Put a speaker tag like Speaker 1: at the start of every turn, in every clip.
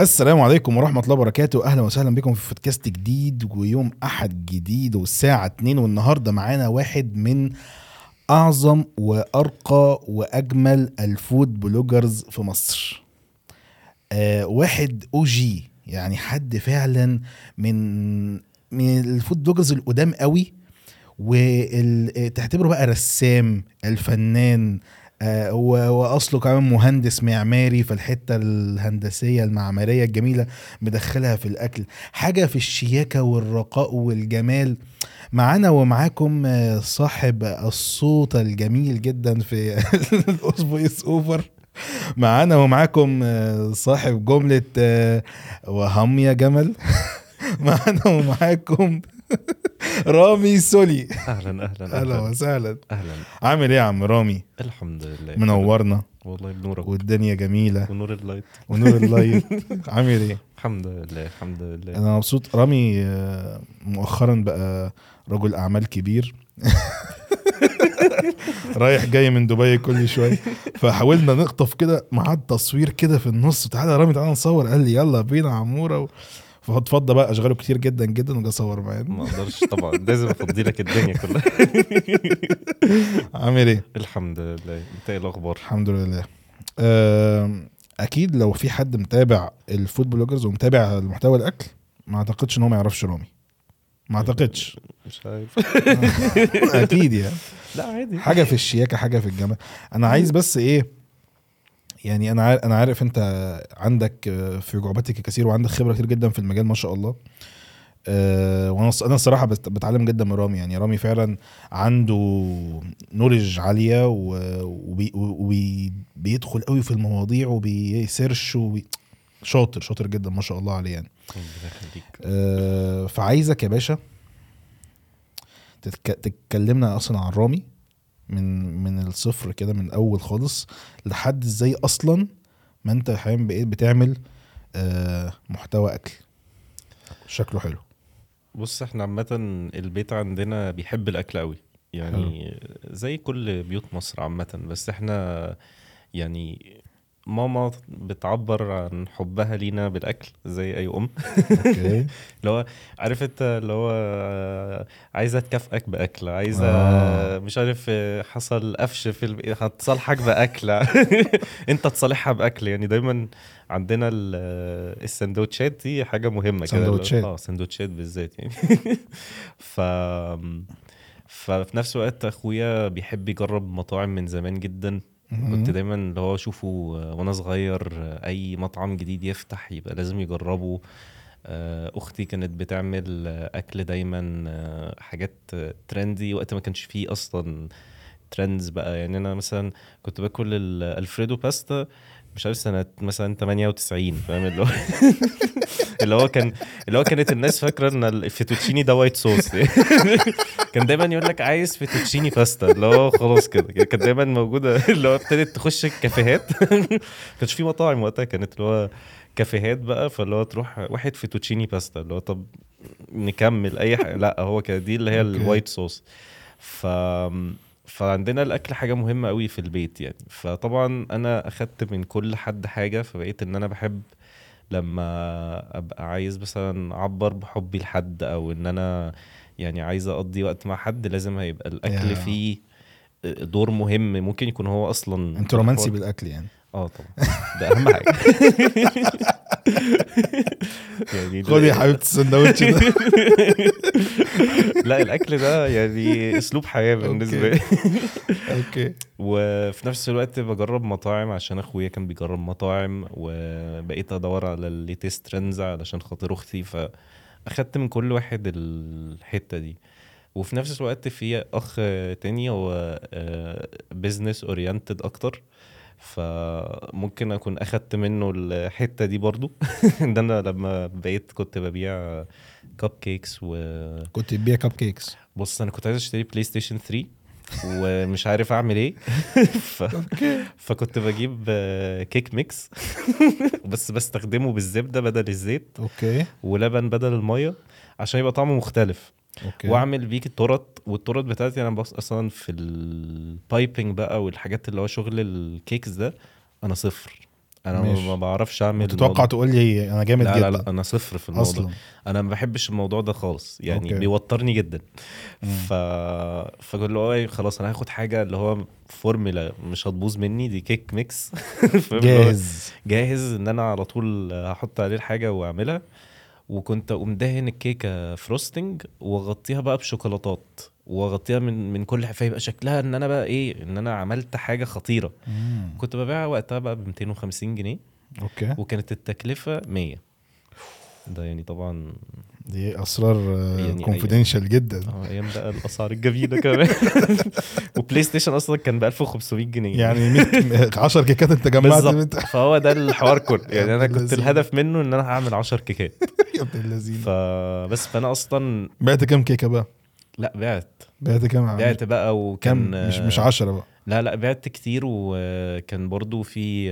Speaker 1: السلام عليكم ورحمة الله وبركاته. أهلا وسهلا بكم في بودكاست جديد ويوم أحد جديد والساعة 2 والنهاردة معانا واحد من أعظم وأرقى وأجمل ال food bloggers في مصر. آه واحد OG يعني حد فعلا من من ال food bloggers القدام قوي وتعتبره بقى رسام الفنان آه، وأصله كمان مهندس معماري فالحته الهندسية المعمارية الجميلة مدخلها في الأكل. حاجة في الشياكة والرقاء والجمال. معانا ومعاكم آه، صاحب الصوت الجميل جدا في الاوسبويس أوفر. معانا ومعاكم آه، صاحب جملة وهم يا جمل. معانا ومعاكم رامي سولي.
Speaker 2: أهلا
Speaker 1: أهلا
Speaker 2: أهلا.
Speaker 1: وسهلا.
Speaker 2: أهلا.
Speaker 1: عامل إيه يا عم رامي؟
Speaker 2: الحمد لله.
Speaker 1: منورنا.
Speaker 2: والله بنورك.
Speaker 1: والدنيا جميلة.
Speaker 2: ونور ال light.
Speaker 1: ونور ال light. عامل إيه؟
Speaker 2: الحمد لله الحمد لله.
Speaker 1: أنا مبسوط. رامي آه، مؤخرا بقى رجل أعمال كبير. رايح جاي من دبي كل شوية. فحاولنا نخطف كده ميعاد تصوير كده في النص. تعالى رامي تعالى نصور. قال لي يلا بينا عمورة و... فاتفضل بقى أشغاله كتير جدا جدا وجا صور معانا
Speaker 2: ما أقدرش طبعا. لازم أفضي لك الدنيا كلها.
Speaker 1: عامل إيه؟
Speaker 2: الحمد لله. أنت إيه الأخبار؟
Speaker 1: الحمد لله. أكيد لو في حد متابع ال food bloggers ومتابع المحتوى الأكل ما أعتقدش إن هو ما يعرفش رامي. ما أعتقدش.
Speaker 2: مش عارف.
Speaker 1: أكيد يعني.
Speaker 2: لا عادي.
Speaker 1: حاجة في الشياكة حاجة في الجمال. أنا عايز بس إيه يعني أنا عارف أنا عارف أنت عندك آه، في جعبتك الكثير وعندك خبرة كتير جدا في المجال ما شاء الله. أه وأنا أنا الصراحة بت- بتعلم جدا من رامي. يعني رامي فعلا عنده نولج عالية وبيدخل قوي في المواضيع وبيسيرش وبي شاطر شاطر جدا ما شاء الله عليه يعني. أه فعايزك يا باشا تتك... تتكلمنا أصلا عن رامي. من من الصفر كده من اول خالص لحد إزاي أصلا ما أنت حاليا بقيت بتعمل أه محتوى أكل. شكله حلو.
Speaker 2: بص إحنا عامة البيت عندنا بيحب الأكل قوي يعني زي كل بيوت مصر عامة بس إحنا يعني ماما بتعبر عن حبها لينا بالأكل زي أم.
Speaker 1: أوكي.
Speaker 2: اللي هو عارف انت اللي هو عايزة تكافئك بأكل عايزة
Speaker 1: آه.
Speaker 2: مش عارف حصل قفش في الب... هتصالحك بأكل. أنت تصالحها بأكل. يعني دايما عندنا ال- السندوتشات دي حاجة مهمة كده.
Speaker 1: سندوتشات.
Speaker 2: آه سندوتشات بالذات يعني. ف ففي نفس الوقت أخويا بيحب يجرب مطاعم من زمان جدا. كنت دايما اللي هو أشوفه وأنا صغير أي مطعم جديد يفتح يبقى لازم يجربه. آه، أختي كانت بتعمل أكل دايما آه، حاجات ترندي وقت ما كانش فيه أصلا ترندز بقى. يعني أنا مثلا كنت باكل ال Alfredo pasta مش عارف سنة مثلا 98 فاهم؟ اللي هو اللي هو كان اللي هو كانت الناس فاكرة إن الفيتوتشيني ده white sauce كان دايما يقول لك عايز fettuccine pasta اللي هو خلاص كده. كانت دايما موجودة اللي هو ابتدت تخش الكافيهات. كانش في مطاعم وقتها كانت اللي هو كافيهات بقى فاللي هو تروح واحد fettuccine pasta اللي هو طب نكمل أي حاجة. لا هو كان دي اللي هي.
Speaker 1: ال
Speaker 2: white sauce ف فعندنا الأكل حاجة مهمة قوي في البيت يعني. فطبعا أنا أخدت من كل حد حاجة فبقيت إن أنا بحب لما أبقى عايز مثلا أعبر بحبي لحد أو إن أنا يعني عايز أقضي وقت مع حد لازم هيبقى الأكل
Speaker 1: يا.
Speaker 2: فيه دور مهم. ممكن يكون هو أصلا
Speaker 1: أنت رومانسي بالأكل يعني.
Speaker 2: آه طبعا. ده أهم حاجة. يعني
Speaker 1: خد يا حبيبتي السندوتش ده.
Speaker 2: لا الأكل ده يعني أسلوب حياة بالنسبة لي.
Speaker 1: okay.
Speaker 2: وفي نفس الوقت بجرب مطاعم عشان أخويا كان بيجرب مطاعم وبقيت أدور على ال latest trends علشان خاطر أختي فأخدت من كل واحد الحتة دي. وفي نفس الوقت في أخ تاني هو business oriented أكتر. فممكن أكون أخدت منه الحتة دي برضو. ان أنا لما بقيت كنت ببيع cupcakes و
Speaker 1: كنت بتبيع cupcakes
Speaker 2: بص أنا كنت عايز أشتري PlayStation 3 ومش عارف أعمل إيه. ف... فكنت بجيب cake mix بس بستخدمه بالزبدة بدل الزيت
Speaker 1: okay
Speaker 2: ولبن بدل المية عشان يبقى طعمه مختلف.
Speaker 1: okay.
Speaker 2: واعمل بيك التورت والتورت بتاعتي أنا بص أصلا في ال piping بقى والحاجات اللي هو شغل ال cakes ده أنا صفر. أنا
Speaker 1: ماشي.
Speaker 2: ما بعرفش أعمل
Speaker 1: تتوقع تقول لي أنا جامد
Speaker 2: لا
Speaker 1: جدا.
Speaker 2: لا لا أنا صفر في الموضوع.
Speaker 1: أصلا.
Speaker 2: أنا ما بحبش الموضوع ده خالص. يعني
Speaker 1: okay.
Speaker 2: okay. بيوترني جدا.
Speaker 1: مم.
Speaker 2: ف فقول له إيه خلاص أنا هاخد حاجة اللي هو فورمولا مش هتبوظ مني دي cake mix هو
Speaker 1: جاهز.
Speaker 2: جاهز إن أنا على طول هحط عليه الحاجة وأعملها. وكنت أقوم دهن الكيكة frosting وأغطيها بقى بشوكولاتات وأغطيها من من كل فيبقى شكلها إن أنا بقى إيه إن أنا عملت حاجة خطيرة.
Speaker 1: مم.
Speaker 2: كنت ببيعها وقتها بقى ب 250 جنيه.
Speaker 1: okay.
Speaker 2: وكانت التكلفة 100 ده يعني طبعا
Speaker 1: دي أسرار
Speaker 2: يعني
Speaker 1: confidential جدا.
Speaker 2: آه أيام بقى الأسعار الجميلة كمان. وبلاي ستيشن أصلا كان ب 1500 جنيه.
Speaker 1: يعني 100 10 كيكات أنت جمعت
Speaker 2: فهو ده الحوار كله. يعني
Speaker 1: أنا
Speaker 2: كنت. الهدف منه إن أنا هعمل 10 كيكات.
Speaker 1: يا ابن اللذين
Speaker 2: فبس فأنا أصلا
Speaker 1: بعت كام كيكة بقى؟
Speaker 2: لا بعت.
Speaker 1: بعت كام
Speaker 2: بعت بقى وكان
Speaker 1: مش مش 10 بقى.
Speaker 2: لا لا بعت كتير وكان برضو في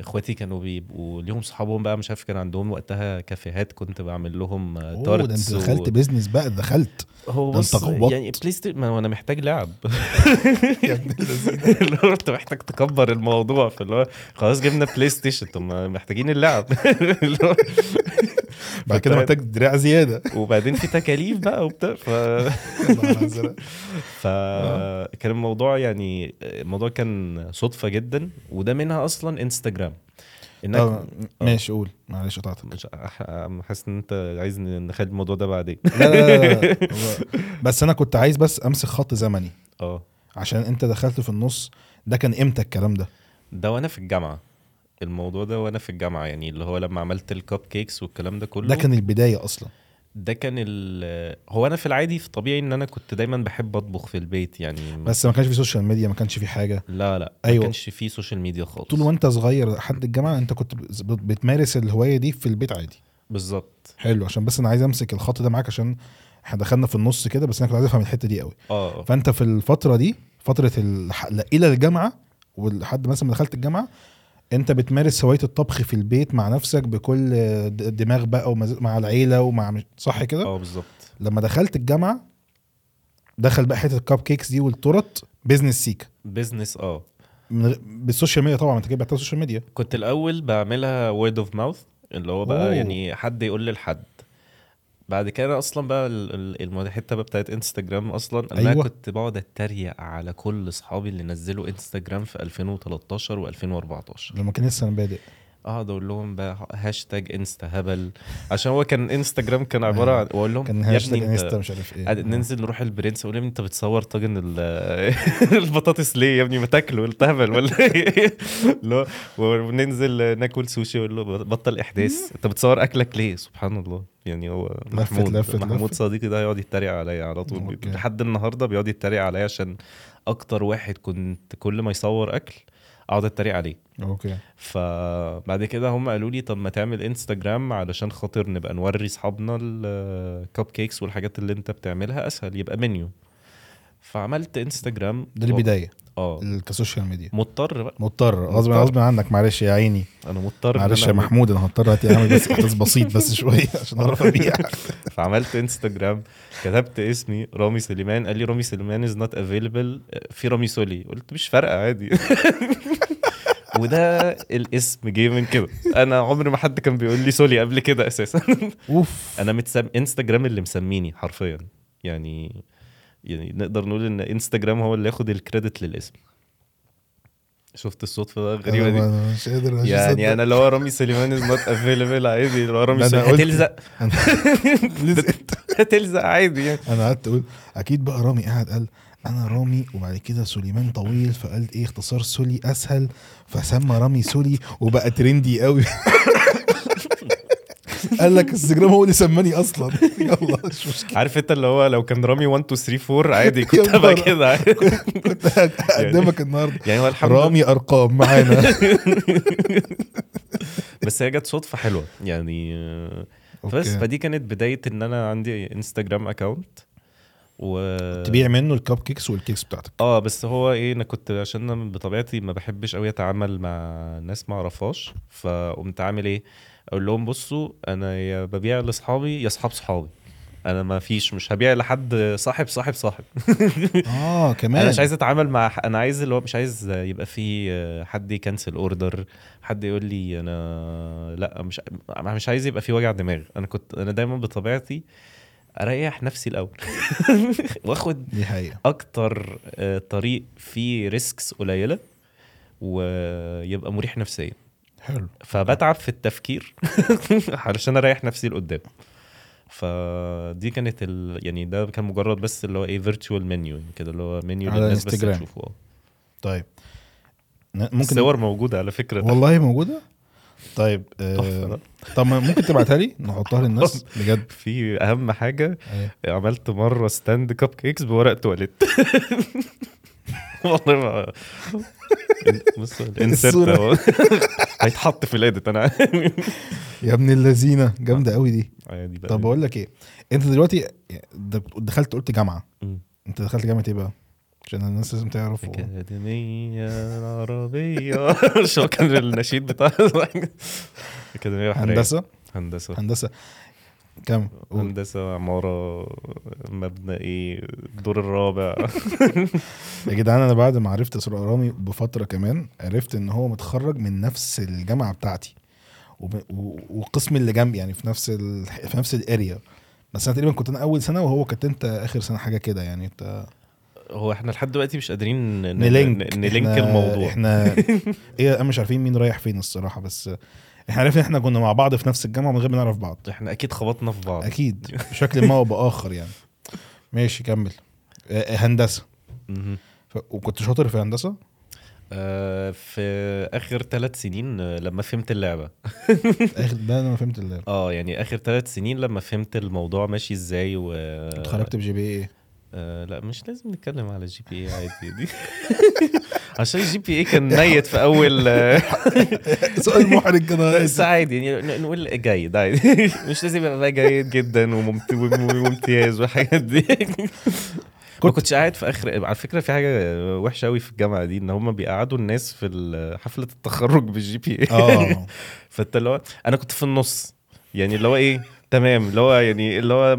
Speaker 2: إخواتي كانوا بيبقوا ليهم صحابهم بقى مش عارف كان عندهم وقتها كافيهات كنت بعمل لهم آه،
Speaker 1: أوه ده أنت
Speaker 2: started
Speaker 1: دخلت
Speaker 2: و...
Speaker 1: business بقى دخلت.
Speaker 2: هو بص. يعني PlayStation ما أنا محتاج لعب.
Speaker 1: يا ابن
Speaker 2: اللي هو أنت محتاج تكبر الموضوع فاللي هو خلاص جبنا PlayStation طب محتاجين اللعب.
Speaker 1: بعد كده محتاج دراع زيادة.
Speaker 2: وبعدين في تكاليف بقى وبتاع ف. فكان الموضوع يعني الموضوع كان صدفة جدا وده منها أصلا انستجرام انك
Speaker 1: آه. ماشي قول. معلش قطعتك.
Speaker 2: مش حاسس إن أنت عايز نخلي الموضوع ده بعدين.
Speaker 1: لا لا لا, لا. بس أنا كنت عايز بس أمسك خط زمني.
Speaker 2: آه.
Speaker 1: عشان أنت دخلت في النص ده كان إمتى الكلام ده؟
Speaker 2: ده وأنا في الجامعة. الموضوع ده وأنا في الجامعة يعني اللي هو لما عملت الكب كيكس والكلام ده كله.
Speaker 1: ده كان البداية أصلا.
Speaker 2: ده كان ال هو أنا في العادي في طبيعي إن أنا كنت دايما بحب أطبخ في البيت يعني.
Speaker 1: بس ما كانش في social media ما كانش في حاجة.
Speaker 2: لا لا
Speaker 1: أيوة.
Speaker 2: ما كانش فيه social media خالص.
Speaker 1: طول وأنت صغير لحد الجامعة أنت كنت بت- بتمارس الهواية دي في البيت عادي.
Speaker 2: بالظبط.
Speaker 1: حلو عشان بس أنا عايز أمسك الخط ده معاك عشان إحنا دخلنا في النص كده بس أنا كنت عايز أفهم الحتة دي قوي.
Speaker 2: آه
Speaker 1: فأنت في الفترة دي فترة. إلى الجامعة ولحد مثلا ما دخلت الجامعة انت بتمارس هواية الطبخ في البيت مع نفسك بكل دماغ بقى ومز... مع العيلة ومع صح كده؟
Speaker 2: آه بالظبط.
Speaker 1: لما دخلت الجامعة دخل بقى حتة ال cupcakes دي والتورت business سيكا
Speaker 2: business
Speaker 1: آه. بال social media طبعا انت كده بعتها ال social media
Speaker 2: كنت الأول بعملها word of mouth اللي هو بقى
Speaker 1: أوه.
Speaker 2: يعني حد يقول للحد. بعد كده أصلا بقى ال- ال- المو- الحتة بقى بتاعت انستجرام أصلا أنا
Speaker 1: أيوة.
Speaker 2: أيوة. كنت بقعد أتريق على كل أصحابي اللي نزلوا انستجرام في 2013 و2014
Speaker 1: لما كان لسه أنا بادئ
Speaker 2: اقعد أقول لهم بقى hashtag insta هبل. عشان هو كان انستجرام كان عبارة عن واقول لهم
Speaker 1: كان hashtag
Speaker 2: insta
Speaker 1: مش عارف
Speaker 2: إيه. ننزل نروح البرنس أقول لهم انت بتصور طاجن ال- البطاطس ليه يا ابني؟ ما تاكله انت هبل ولا إيه؟ وننزل ناكل سوشي أقول له بطل احداث. انت بتصور اكلك ليه؟ سبحان الله. يعني هو محمود
Speaker 1: لفت-
Speaker 2: محمود
Speaker 1: لفت.
Speaker 2: صديقي ده يقعد يتريق عليا على طول. لحد النهارده بيقعد يتريق عليا عشان أكتر واحد كنت كل ما يصور أكل اقعد اتريق عليه.
Speaker 1: أوكي.
Speaker 2: فبعد كده هم قالوا لي طب ما تعمل انستجرام علشان خاطر نبقى نوري أصحابنا ال cupcakes والحاجات اللي أنت بتعملها أسهل يبقى منيو فعملت انستجرام
Speaker 1: ده البداية.
Speaker 2: آه.
Speaker 1: ال- ك social media.
Speaker 2: مضطر بقى.
Speaker 1: مضطر. غصب. غصب عنك معلش يا عيني.
Speaker 2: أنا مضطر
Speaker 1: معلش يا محمود أنا هضطر اعمل بس احداث بسيط بس شوية عشان أعرف أبيع.
Speaker 2: فعملت إنستجرام كتبت اسمي رامي سليمان قال لي رامي سليمان is not available ف رامي سولي. قلت مش فارقة عادي. وده الاسم جه من كده. أنا عمري ما حد كان بيقول لي سولي قبل كده أساسا.
Speaker 1: أوف.
Speaker 2: أنا متسم إنستجرام اللي مسميني حرفيا. يعني يعني نقدر نقول إن انستجرام هو اللي ياخد ال credit للاسم. شفت الصدفة ده الغريبة
Speaker 1: أنا
Speaker 2: دي؟
Speaker 1: ما- مش قادر مش
Speaker 2: يعني
Speaker 1: مصدق.
Speaker 2: أنا اللي هو رامي سليمان is not available عادي اللي هو رامي
Speaker 1: أنا
Speaker 2: سليمان هتلزق.
Speaker 1: أنا-
Speaker 2: هتلزق عادي يعني.
Speaker 1: أنا قعدت أقول أكيد بقى رامي قاعد قال أنا رامي وبعد كده سليمان طويل فقال إيه اختصار سولي أسهل فسمى رامي سولي وبقى ترندي قوي. قال لك انستجرام هو اللي سماني أصلا. يلا مش مشكلة.
Speaker 2: عارف انت اللي هو لو كان رامي 1 2 3 4 عادي كنت هبقى. كده. عادي.
Speaker 1: كنت هقدمك النهارده.
Speaker 2: يعني هو الحمد
Speaker 1: رامي أرقام معانا.
Speaker 2: بس هي جت صدفة حلوة. يعني بس. فدي كانت بداية إن أنا عندي انستجرام account و
Speaker 1: تبيع منه ال cupcakes وال cakes بتاعتك.
Speaker 2: آه بس هو إيه أنا كنت عشان أنا بطبيعتي ما بحبش قوي أتعامل مع ناس ما أعرفهاش فقمت عامل إيه؟ أقول لهم بصوا أنا يا ببيع لأصحابي يا أصحاب صحابي. أنا ما فيش مش هبيع لحد صاحب صاحب صاحب.
Speaker 1: آه كمان.
Speaker 2: أنا مش عايز أتعامل مع أنا عايز اللي هو مش عايز يبقى في حد ي cancel order حد يقول لي أنا لأ مش مش عايز يبقى في وجع دماغ. أنا كنت أنا دايما بطبيعتي أريح نفسي الأول. وآخد
Speaker 1: دي حقيقة.
Speaker 2: أكتر آه، طريق فيه risks قليلة ويبقى مريح نفسيا.
Speaker 1: حلو.
Speaker 2: فبتعب في التفكير علشان أريح نفسي لقدام. فدي كانت ال... يعني ده كان مجرد بس اللي هو إيه virtual menu كده اللي هو منيو
Speaker 1: على
Speaker 2: للناس بس
Speaker 1: انستجرام.
Speaker 2: تشوفه. آه.
Speaker 1: طيب.
Speaker 2: ممكن الصور موجودة على فكرة.
Speaker 1: والله موجودة؟ طيب آه. طب ما ممكن تبعتها لي؟ نحطها للناس بجد.
Speaker 2: في أهم حاجة
Speaker 1: أيوة.
Speaker 2: عملت مرة stand cupcakes بورق تواليت. والله ما بص هيتحط في ال edit أنا.
Speaker 1: يا ابن اللذينة جامدة قوي دي.
Speaker 2: بقى.
Speaker 1: طب بقول لك إيه أنت دلوقتي دخلت قلت
Speaker 2: جامعة.
Speaker 1: أنت دخلت جامعة إيه بقى؟ عشان الناس لازم تعرف
Speaker 2: أكاديمية العربية. شو كان النشيد بتاع؟ بحرية
Speaker 1: هندسة؟
Speaker 2: هندسة.
Speaker 1: هندسة. كم؟
Speaker 2: عمارة مبنى إيه الدور الرابع.
Speaker 1: يا جدعان أنا بعد ما عرفت اسراء رامي بفترة كمان عرفت إن هو متخرج من نفس الجامعة بتاعتي والقسم اللي جنبي يعني في نفس ال... في نفس الأريا. بس أنا تقريبا كنت أنا أول سنة وهو كنت أنت آخر سنة حاجة كده يعني. أنت
Speaker 2: هو إحنا لحد دلوقتي مش قادرين
Speaker 1: نلينك.
Speaker 2: نلينك
Speaker 1: إحنا-
Speaker 2: الموضوع.
Speaker 1: إحنا إيه مش عارفين مين رايح فين الصراحة بس إحنا عرفنا إحنا كنا مع بعض في نفس الجامعة من غير ما نعرف بعض.
Speaker 2: إحنا أكيد خبطنا في بعض.
Speaker 1: أكيد بشكل ما أو بآخر يعني. ماشي كمل. آه، هندسة.
Speaker 2: مهم.
Speaker 1: ف... وكنت شاطر في هندسة؟
Speaker 2: آه، في آخر ثلاث سنين آه، لما فهمت اللعبة.
Speaker 1: آخر بقى أنا ما فهمت اللعبة.
Speaker 2: آه يعني آخر ثلاث سنين لما فهمت الموضوع ماشي إزاي و
Speaker 1: اتخرجت ب GPA؟
Speaker 2: آه لا مش لازم نتكلم على ال GPA عادي دي. عشان ال GPA كان ميت في أول آه،
Speaker 1: سؤال محرج كده.
Speaker 2: بس عادي يعني نقول جيد عادي. مش لازم يبقى بقى جيد جدا وممت- وممتاز والحاجات دي. ما كنتش قاعد في آخر على فكرة في حاجة وحشة قوي في الجامعة دي إن هم بيقعدوا الناس في حفلة التخرج بال GPA
Speaker 1: آه.
Speaker 2: فانت اللي هو أنا كنت في النص يعني اللي هو إيه تمام اللي هو يعني اللي هو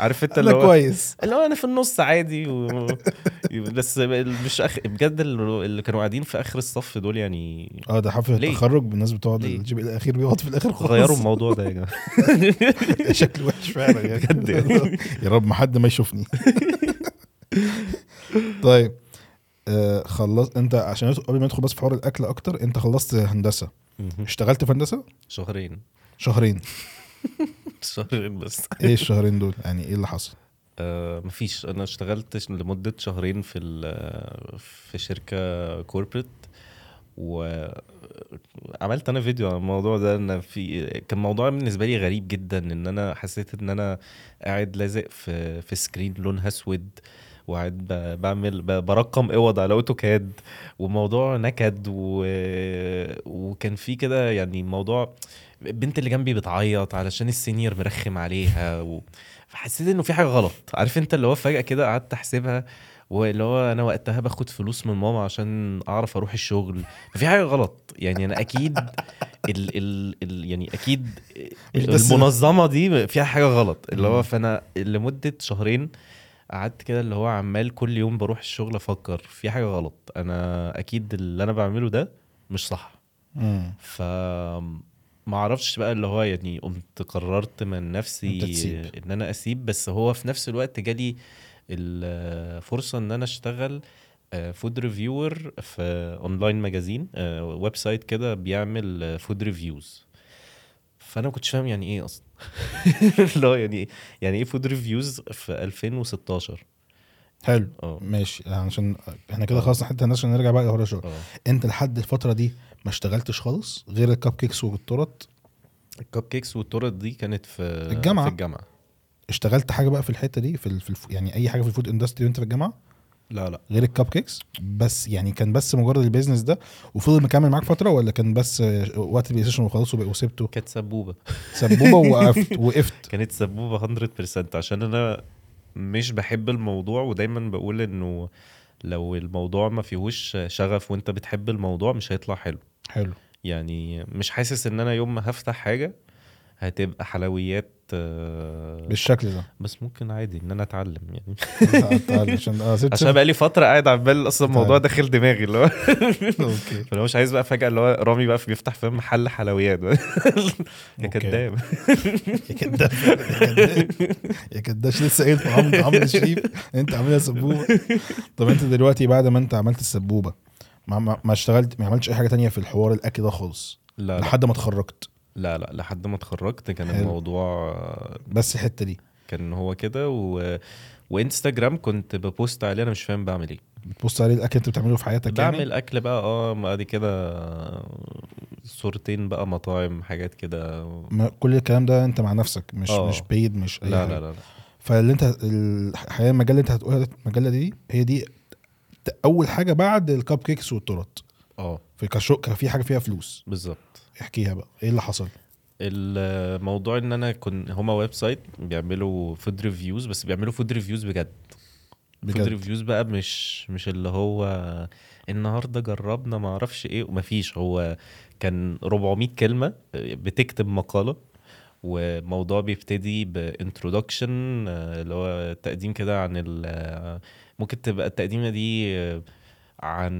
Speaker 2: عارف انت اللي هو
Speaker 1: كويس.
Speaker 2: اللي هو أنا في النص عادي و... بس مش أخ... بجد اللي كانوا قاعدين في آخر الصف دول يعني
Speaker 1: آه ده
Speaker 2: حفلة؟
Speaker 1: التخرج الناس بتقعد
Speaker 2: ليه؟
Speaker 1: الجي بي الأخير بيقعد في الآخر خالص.
Speaker 2: غيروا الموضوع ده يا جماعة.
Speaker 1: شكله وحش فعلا يعني.
Speaker 2: بجد يعني.
Speaker 1: يا رب ما حد ما يشوفني. طيب آه خلص انت عشان قبل ما ندخل بس في حوار الأكل أكتر انت خلصت هندسة. اشتغلت في هندسة؟
Speaker 2: شهرين.
Speaker 1: شهرين.
Speaker 2: شهرين بس.
Speaker 1: إيه الشهرين دول؟ يعني إيه اللي حصل؟
Speaker 2: آه مفيش. أنا اشتغلت لمدة شهرين في في شركة corporate وعملت أنا فيديو عن الموضوع ده. ان في كان موضوع بالنسبة لي غريب جدا إن أنا حسيت إن أنا قاعد لازق في في screen لونها أسود وقاعد بعمل برقم أوض على AutoCAD وموضوع نكد و... وكان في كده يعني موضوع البنت اللي جنبي بتعيط علشان السينيور مرخم عليها و... فحسيت إنه في حاجة غلط. عارف أنت اللي هو فجأة كده قعدت أحسبها واللي هو أنا وقتها باخد فلوس من ماما عشان أعرف أروح الشغل. ففي حاجة غلط. يعني أنا أكيد ال ال ال يعني
Speaker 1: أكيد
Speaker 2: المنظمة دي فيها حاجة غلط. اللي. هو فأنا لمدة شهرين قعدت كده اللي هو عمال كل يوم بروح الشغل أفكر في حاجة غلط. أنا أكيد اللي أنا بعمله ده مش صح. ف ما أعرفش بقى اللي هو يعني قمت قررت من نفسي. إن أنا أسيب بس هو في نفس الوقت جالي الفرصه إن أنا أشتغل food reviewer في online magazine website كده بيعمل food reviews فأنا ما كنتش فاهم يعني إيه أصلا. هو يعني يعني إيه food reviews في 2016
Speaker 1: حلو.
Speaker 2: آه.
Speaker 1: ماشي. عشان إحنا كده خلاص حتة الناس نرجع بقى لحوار الشغل
Speaker 2: آه.
Speaker 1: أنت لحد الفترة دي ما اشتغلتش خالص غير ال cupcakes والتورت.
Speaker 2: ال cupcakes والتورت دي كانت في
Speaker 1: الجامعة.
Speaker 2: في الجامعة.
Speaker 1: اشتغلت حاجة بقى في الحتة دي في, في الف... يعني أي حاجة في ال food industry وأنت في الجامعة؟
Speaker 2: لا لا.
Speaker 1: غير ال cupcakes بس يعني كان بس مجرد ال business ده؟ وفضل مكمل معاك فترة ولا كان بس وقت ال PlayStation وخلاص وسبته؟
Speaker 2: كانت سبوبة.
Speaker 1: سبوبة ووقفت وقفت.
Speaker 2: كانت سبوبة 100% عشان أنا مش بحب الموضوع ودايما بقول إنه لو الموضوع ما فيهوش شغف وأنت بتحب الموضوع مش هيطلع حلو.
Speaker 1: حلو.
Speaker 2: يعني مش حاسس إن أنا يوم ما هفتح حاجة هتبقى حلويات آه،
Speaker 1: بالشكل ده.
Speaker 2: بس ممكن عادي إن أنا أتعلم يعني.
Speaker 1: عشان آه ست
Speaker 2: عشان بقى لي فترة قاعد عمال أصلا الموضوع داخل دماغي اللي هو
Speaker 1: Okay.
Speaker 2: فأنا مش عايز بقى فجأة اللي هو رامي بقى بيفتح فاهم محل حلويات يا. كداب.
Speaker 1: يا كداب يا كداب لسه قايل في عمرو عمرو شريف. أنت عاملها سبوبة. طب أنت دلوقتي بعد ما أنت عملت السبوبة ما, ما, ما اشتغلت ما عملتش أي حاجة تانية في الحوار الأكل ده خالص.
Speaker 2: لا لا.
Speaker 1: لحد ما اتخرجت.
Speaker 2: لا لا. لحد ما اتخرجت كان
Speaker 1: حلو.
Speaker 2: الموضوع
Speaker 1: بس الحتة دي.
Speaker 2: كان هو كده و... وإنستجرام كنت ب post عليه أنا مش فاهم بعمل إيه.
Speaker 1: بتبص عليه الأكل أنت بتعمله في حياتك
Speaker 2: بعمل
Speaker 1: يعني
Speaker 2: أكل بقى آه بعد كده صورتين بقى مطاعم حاجات كده.
Speaker 1: كل الكلام ده أنت مع نفسك مش
Speaker 2: آه.
Speaker 1: مش بيد مش أي
Speaker 2: لا. لا لا لا.
Speaker 1: فاللي أنت الحقيقة المجلة اللي أنت هتقولها المجلة دي هي دي أول حاجة بعد ال cupcakes والتورت.
Speaker 2: آه.
Speaker 1: في كشو في حاجة فيها فلوس.
Speaker 2: بالظبط.
Speaker 1: احكيها بقى. إيه اللي حصل؟
Speaker 2: الموضوع إن أنا كنت هما website بيعملوا food reviews بس بيعملوا food reviews بجد. food
Speaker 1: بجد؟
Speaker 2: reviews بقى مش مش اللي هو النهارده جربنا ما أعرفش إيه ومفيش. هو كان 400 كلمة بتكتب مقالة وموضوع بيبتدي ب introduction اللي هو تقديم كده عن ال ممكن تبقى التقديمة دي آه، عن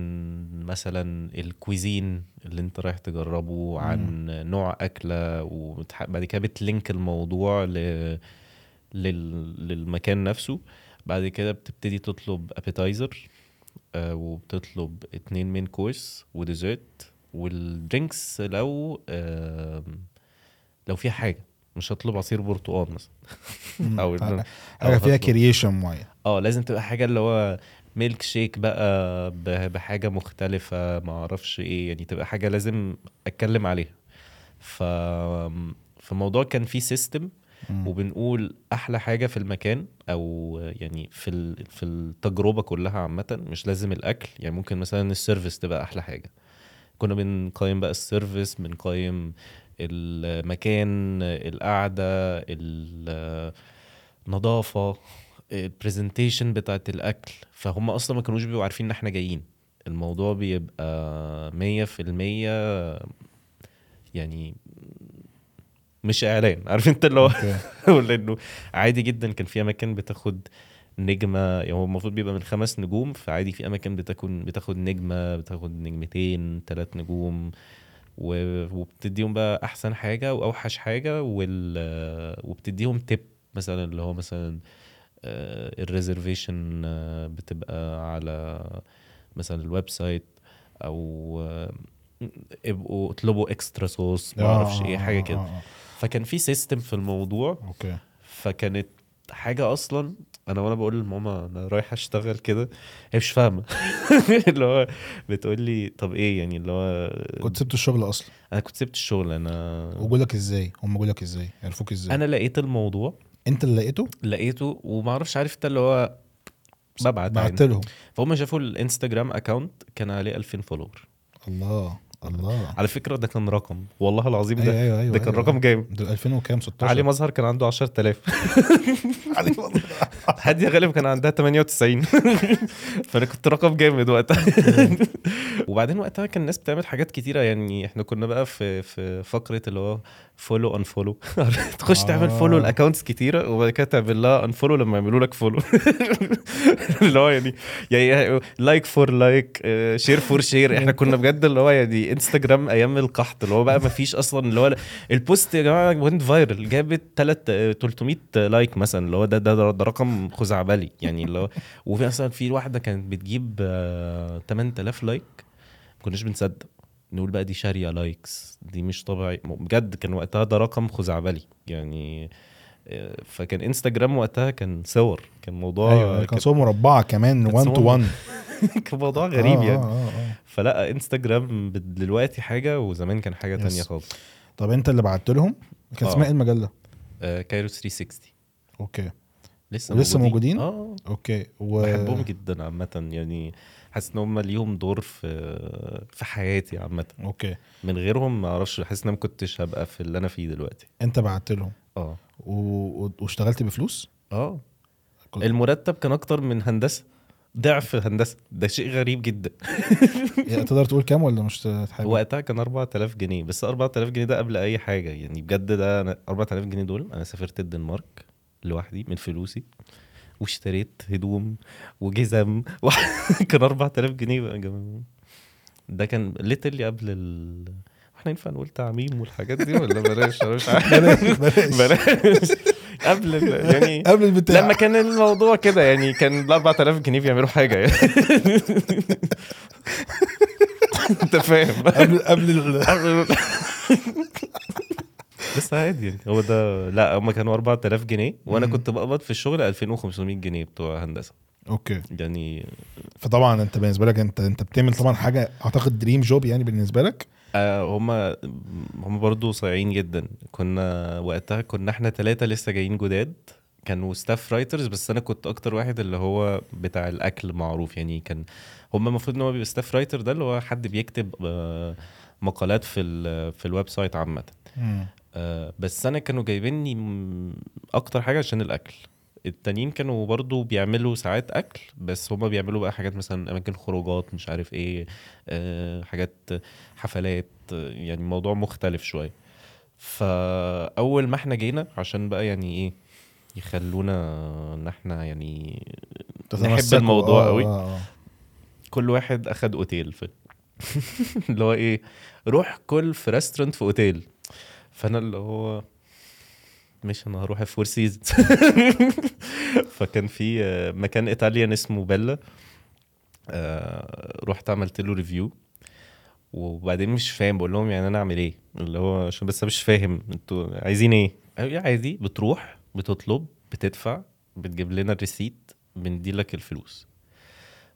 Speaker 2: مثلا ال cuisine اللي انت رايح تجربه عن نوع أكلة وبعد كده بت link الموضوع ل... لل... للمكان نفسه. بعد كده بتبتدي تطلب appetizer وبتطلب اتنين main course و dessert وال drinks لو لو في حاجة. مش هطلب عصير برتقال مثلا. أو
Speaker 1: حاجة فيها creation معين.
Speaker 2: آه لازم تبقى حاجة اللي هو ميلك شيك بقى بحاجة مختلفة ما أعرفش إيه يعني تبقى حاجة لازم أتكلم عليها. ف فالموضوع كان فيه
Speaker 1: system.
Speaker 2: وبنقول أحلى حاجة في المكان أو يعني في ال... في التجربة كلها عامة مش لازم الأكل يعني ممكن مثلا ال service تبقى أحلى حاجة. كنا بنقيم بقى ال service بنقيم المكان القعدة النظافة ال presentation بتاعت الأكل. فهم أصلا ما كانوش بيبقوا عارفين إن إحنا جايين. الموضوع بيبقى مية في المية يعني مش إعلان. عارف أنت اللي هو؟
Speaker 1: أوكي.
Speaker 2: لأنه عادي جدا كان في أماكن بتاخد نجمة. يعني هو المفروض بيبقى من خمس نجوم فعادي في أماكن بتكون بتاخد نجمة بتاخد نجمتين ثلاث نجوم. وبتديهم بقى أحسن حاجة وأوحش حاجة وال وبتديهم تيب مثلا اللي هو مثلا ال reservation بتبقى على مثلا ال website أو آه، ابقوا اطلبوا extra sauce ما أعرفش إيه حاجة كده.
Speaker 1: آه، آه،
Speaker 2: فكان في system في الموضوع.
Speaker 1: آه. Okay.
Speaker 2: فكانت حاجة أصلا أنا وأنا بقول لماما أنا رايح اشتغل كده هي مش فاهمة. اللي هو بتقول لي طب إيه يعني اللي هو
Speaker 1: كنت سبت الشغل أصلا؟
Speaker 2: أنا كنت سبت الشغل أنا
Speaker 1: وجولك إزاي؟ هم جولك إزاي؟ عرفوك إزاي؟
Speaker 2: أنا لقيت الموضوع.
Speaker 1: انت اللي لقيته؟
Speaker 2: لقيته وما أعرفش عارف انت اللي هو ببعت
Speaker 1: بعت
Speaker 2: عادي.
Speaker 1: لهم.
Speaker 2: فهم شافوا ال Instagram account كان عليه 2000 follower
Speaker 1: الله الله.
Speaker 2: على فكرة ده كان رقم والله العظيم ده
Speaker 1: أيوه أيوه أيوه
Speaker 2: ده كان
Speaker 1: أيوة.
Speaker 2: رقم جامد.
Speaker 1: دول 2000 وكام؟ 16
Speaker 2: علي مظهر كان عنده 10000
Speaker 1: علي والله.
Speaker 2: هاديه غالب كان عندها 98 فأنا كنت رقم جامد وقتها. وبعدين وقتها كان الناس بتعمل حاجات كتيرة يعني إحنا كنا بقى في في فقرة اللي هو follow unfollow تخش تعمل
Speaker 1: آه.
Speaker 2: follow ل accounts كتيرة وبعد كده تعمل لها unfollow لما يعملوا لك follow اللي هو يعني يعني like for like share for share إحنا كنا بجد اللي هو يعني انستجرام أيام القحط. اللي هو بقى ما فيش أصلا اللي هو ال post يا جماعة went viral جابت 3 300 like مثلا. اللي هو ده ده, ده رقم خزعبلي. يعني اللي هو وفي مثلا في واحدة كانت بتجيب آه، 8000 like. ما كناش بنصدق. نقول بقى دي شارية likes. دي مش طبيعي. بجد كان وقتها ده رقم خزعبلي. يعني آه، فكان إنستجرام وقتها كان صور. كان موضوع
Speaker 1: أيوه كان صور مربعة كمان
Speaker 2: كانت
Speaker 1: 1 to
Speaker 2: صور
Speaker 1: 1
Speaker 2: كان موضوع غريب يعني.
Speaker 1: آه آه.
Speaker 2: فلا إنستجرام دلوقتي حاجة وزمان كان
Speaker 1: حاجة.
Speaker 2: تانية خالص.
Speaker 1: طب أنت اللي بعت لهم كان
Speaker 2: آه.
Speaker 1: اسمها إيه المجله
Speaker 2: آه Cairo 360
Speaker 1: Okay.
Speaker 2: لسه
Speaker 1: ولسه موجودين؟
Speaker 2: آه.
Speaker 1: أوكي و...
Speaker 2: بحبهم جدا عامة يعني حاسس إن هم ليهم دور في في حياتي عامة.
Speaker 1: أوكي.
Speaker 2: من غيرهم ما أعرفش حاسس إن أنا ما كنتش هبقى في اللي أنا فيه دلوقتي.
Speaker 1: أنت بعت لهم؟
Speaker 2: آه.
Speaker 1: و... واشتغلت بفلوس؟
Speaker 2: آه.
Speaker 1: كنت-
Speaker 2: المرتب كان أكتر من هندسة. ضعف هندسة. ده شيء غريب جدا.
Speaker 1: يعني تقدر تقول كام ولا مش تحب
Speaker 2: وقتها كان 4000 جنيه. بس 4000 جنيه ده قبل أي حاجة. يعني بجد ده أنا 4000 جنيه دول أنا سافرت الدنمارك. لوحدي من فلوسي واشتريت هدوم وجزم و... كان 4000 جنيه بقى يا جماعة. ده كان ليترلي قبل ال إحنا ينفع نقول تعميم والحاجات دي ولا بلاش؟ أنا مش عارف.
Speaker 1: بلاش بلاش.
Speaker 2: قبل ال- يعني
Speaker 1: قبل البتاع.
Speaker 2: لما كان الموضوع كده يعني كان ال 4000 جنيه بيعملوا حاجة يعني. أنت فاهم.
Speaker 1: قبل قبل ال-
Speaker 2: بس عادي يعني. هو ده لا هم كانوا 4000 جنيه
Speaker 1: وأنا.
Speaker 2: كنت بقبض في الشغل 2500 جنيه بتوع هندسة.
Speaker 1: Okay.
Speaker 2: يعني
Speaker 1: فطبعا أنت بالنسبة لك انت أنت بتعمل طبعا حاجة أعتقد dream job يعني بالنسبة لك؟
Speaker 2: آه هم هم برضه صايعين جدا. كنا وقتها كنا إحنا ثلاثة لسه جايين جداد. كانوا staff writers بس أنا كنت أكتر واحد اللي هو بتاع الأكل معروف. يعني كان هم المفروض إن هو بيبقى staff writer ده اللي هو حد بيكتب آه، مقالات في ال في ال website عامة. آه، بس أنا كانوا جايبيني أكتر حاجة عشان الأكل التانيين كانوا برضو بيعملوا ساعات أكل بس هما بيعملوا بقى حاجات مثلا أماكن خروجات مش عارف إيه آه، حاجات حفلات يعني موضوع مختلف شوية فأول ما إحنا جينا عشان بقى يعني إيه يخلونا إن إحنا يعني نحب. الموضوع
Speaker 1: آه،
Speaker 2: قوي.
Speaker 1: آه.
Speaker 2: كل واحد أخد أوتيل في اللي هو إيه روح كل في restaurant في أوتيل فانا اللي هو مش أنا هروح Four Seasons فكان في آه، مكان Italian اسمه Bella آه، رحت عملت له review وبعدين مش فاهم بقول لهم يعني أنا أعمل إيه؟ اللي هو عشان بس مش فاهم أنتوا عايزين إيه؟ لي عادي بتروح بتطلب بتدفع بتجيب لنا ال receipt بنديلك الفلوس.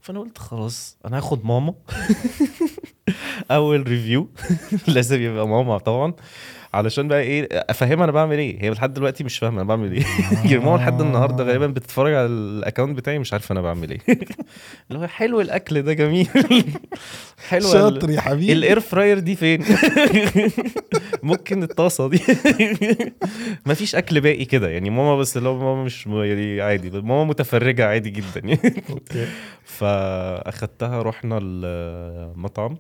Speaker 2: فأنا قلت خلاص أنا هاخد ماما. أول review لازم يبقى ماما طبعا. علشان بقى إيه افهمها أنا بعمل إيه. هي لحد دلوقتي مش فاهمة أنا بعمل إيه. يعني ماما لحد النهارده غالبا بتتفرج على ال account بتاعي مش عارفة أنا بعمل إيه. اللي هو حلو الأكل ده جميل. حلو
Speaker 1: شاطر يا حبيبي.
Speaker 2: ال air fryer دي فين؟ ممكن الطاسة دي. مفيش أكل باقي كده. يعني ماما بس اللي هو ماما مش يعني عادي. ماما متفرجة عادي جدا. يعني
Speaker 1: okay.
Speaker 2: فأخدتها رحنا المطعم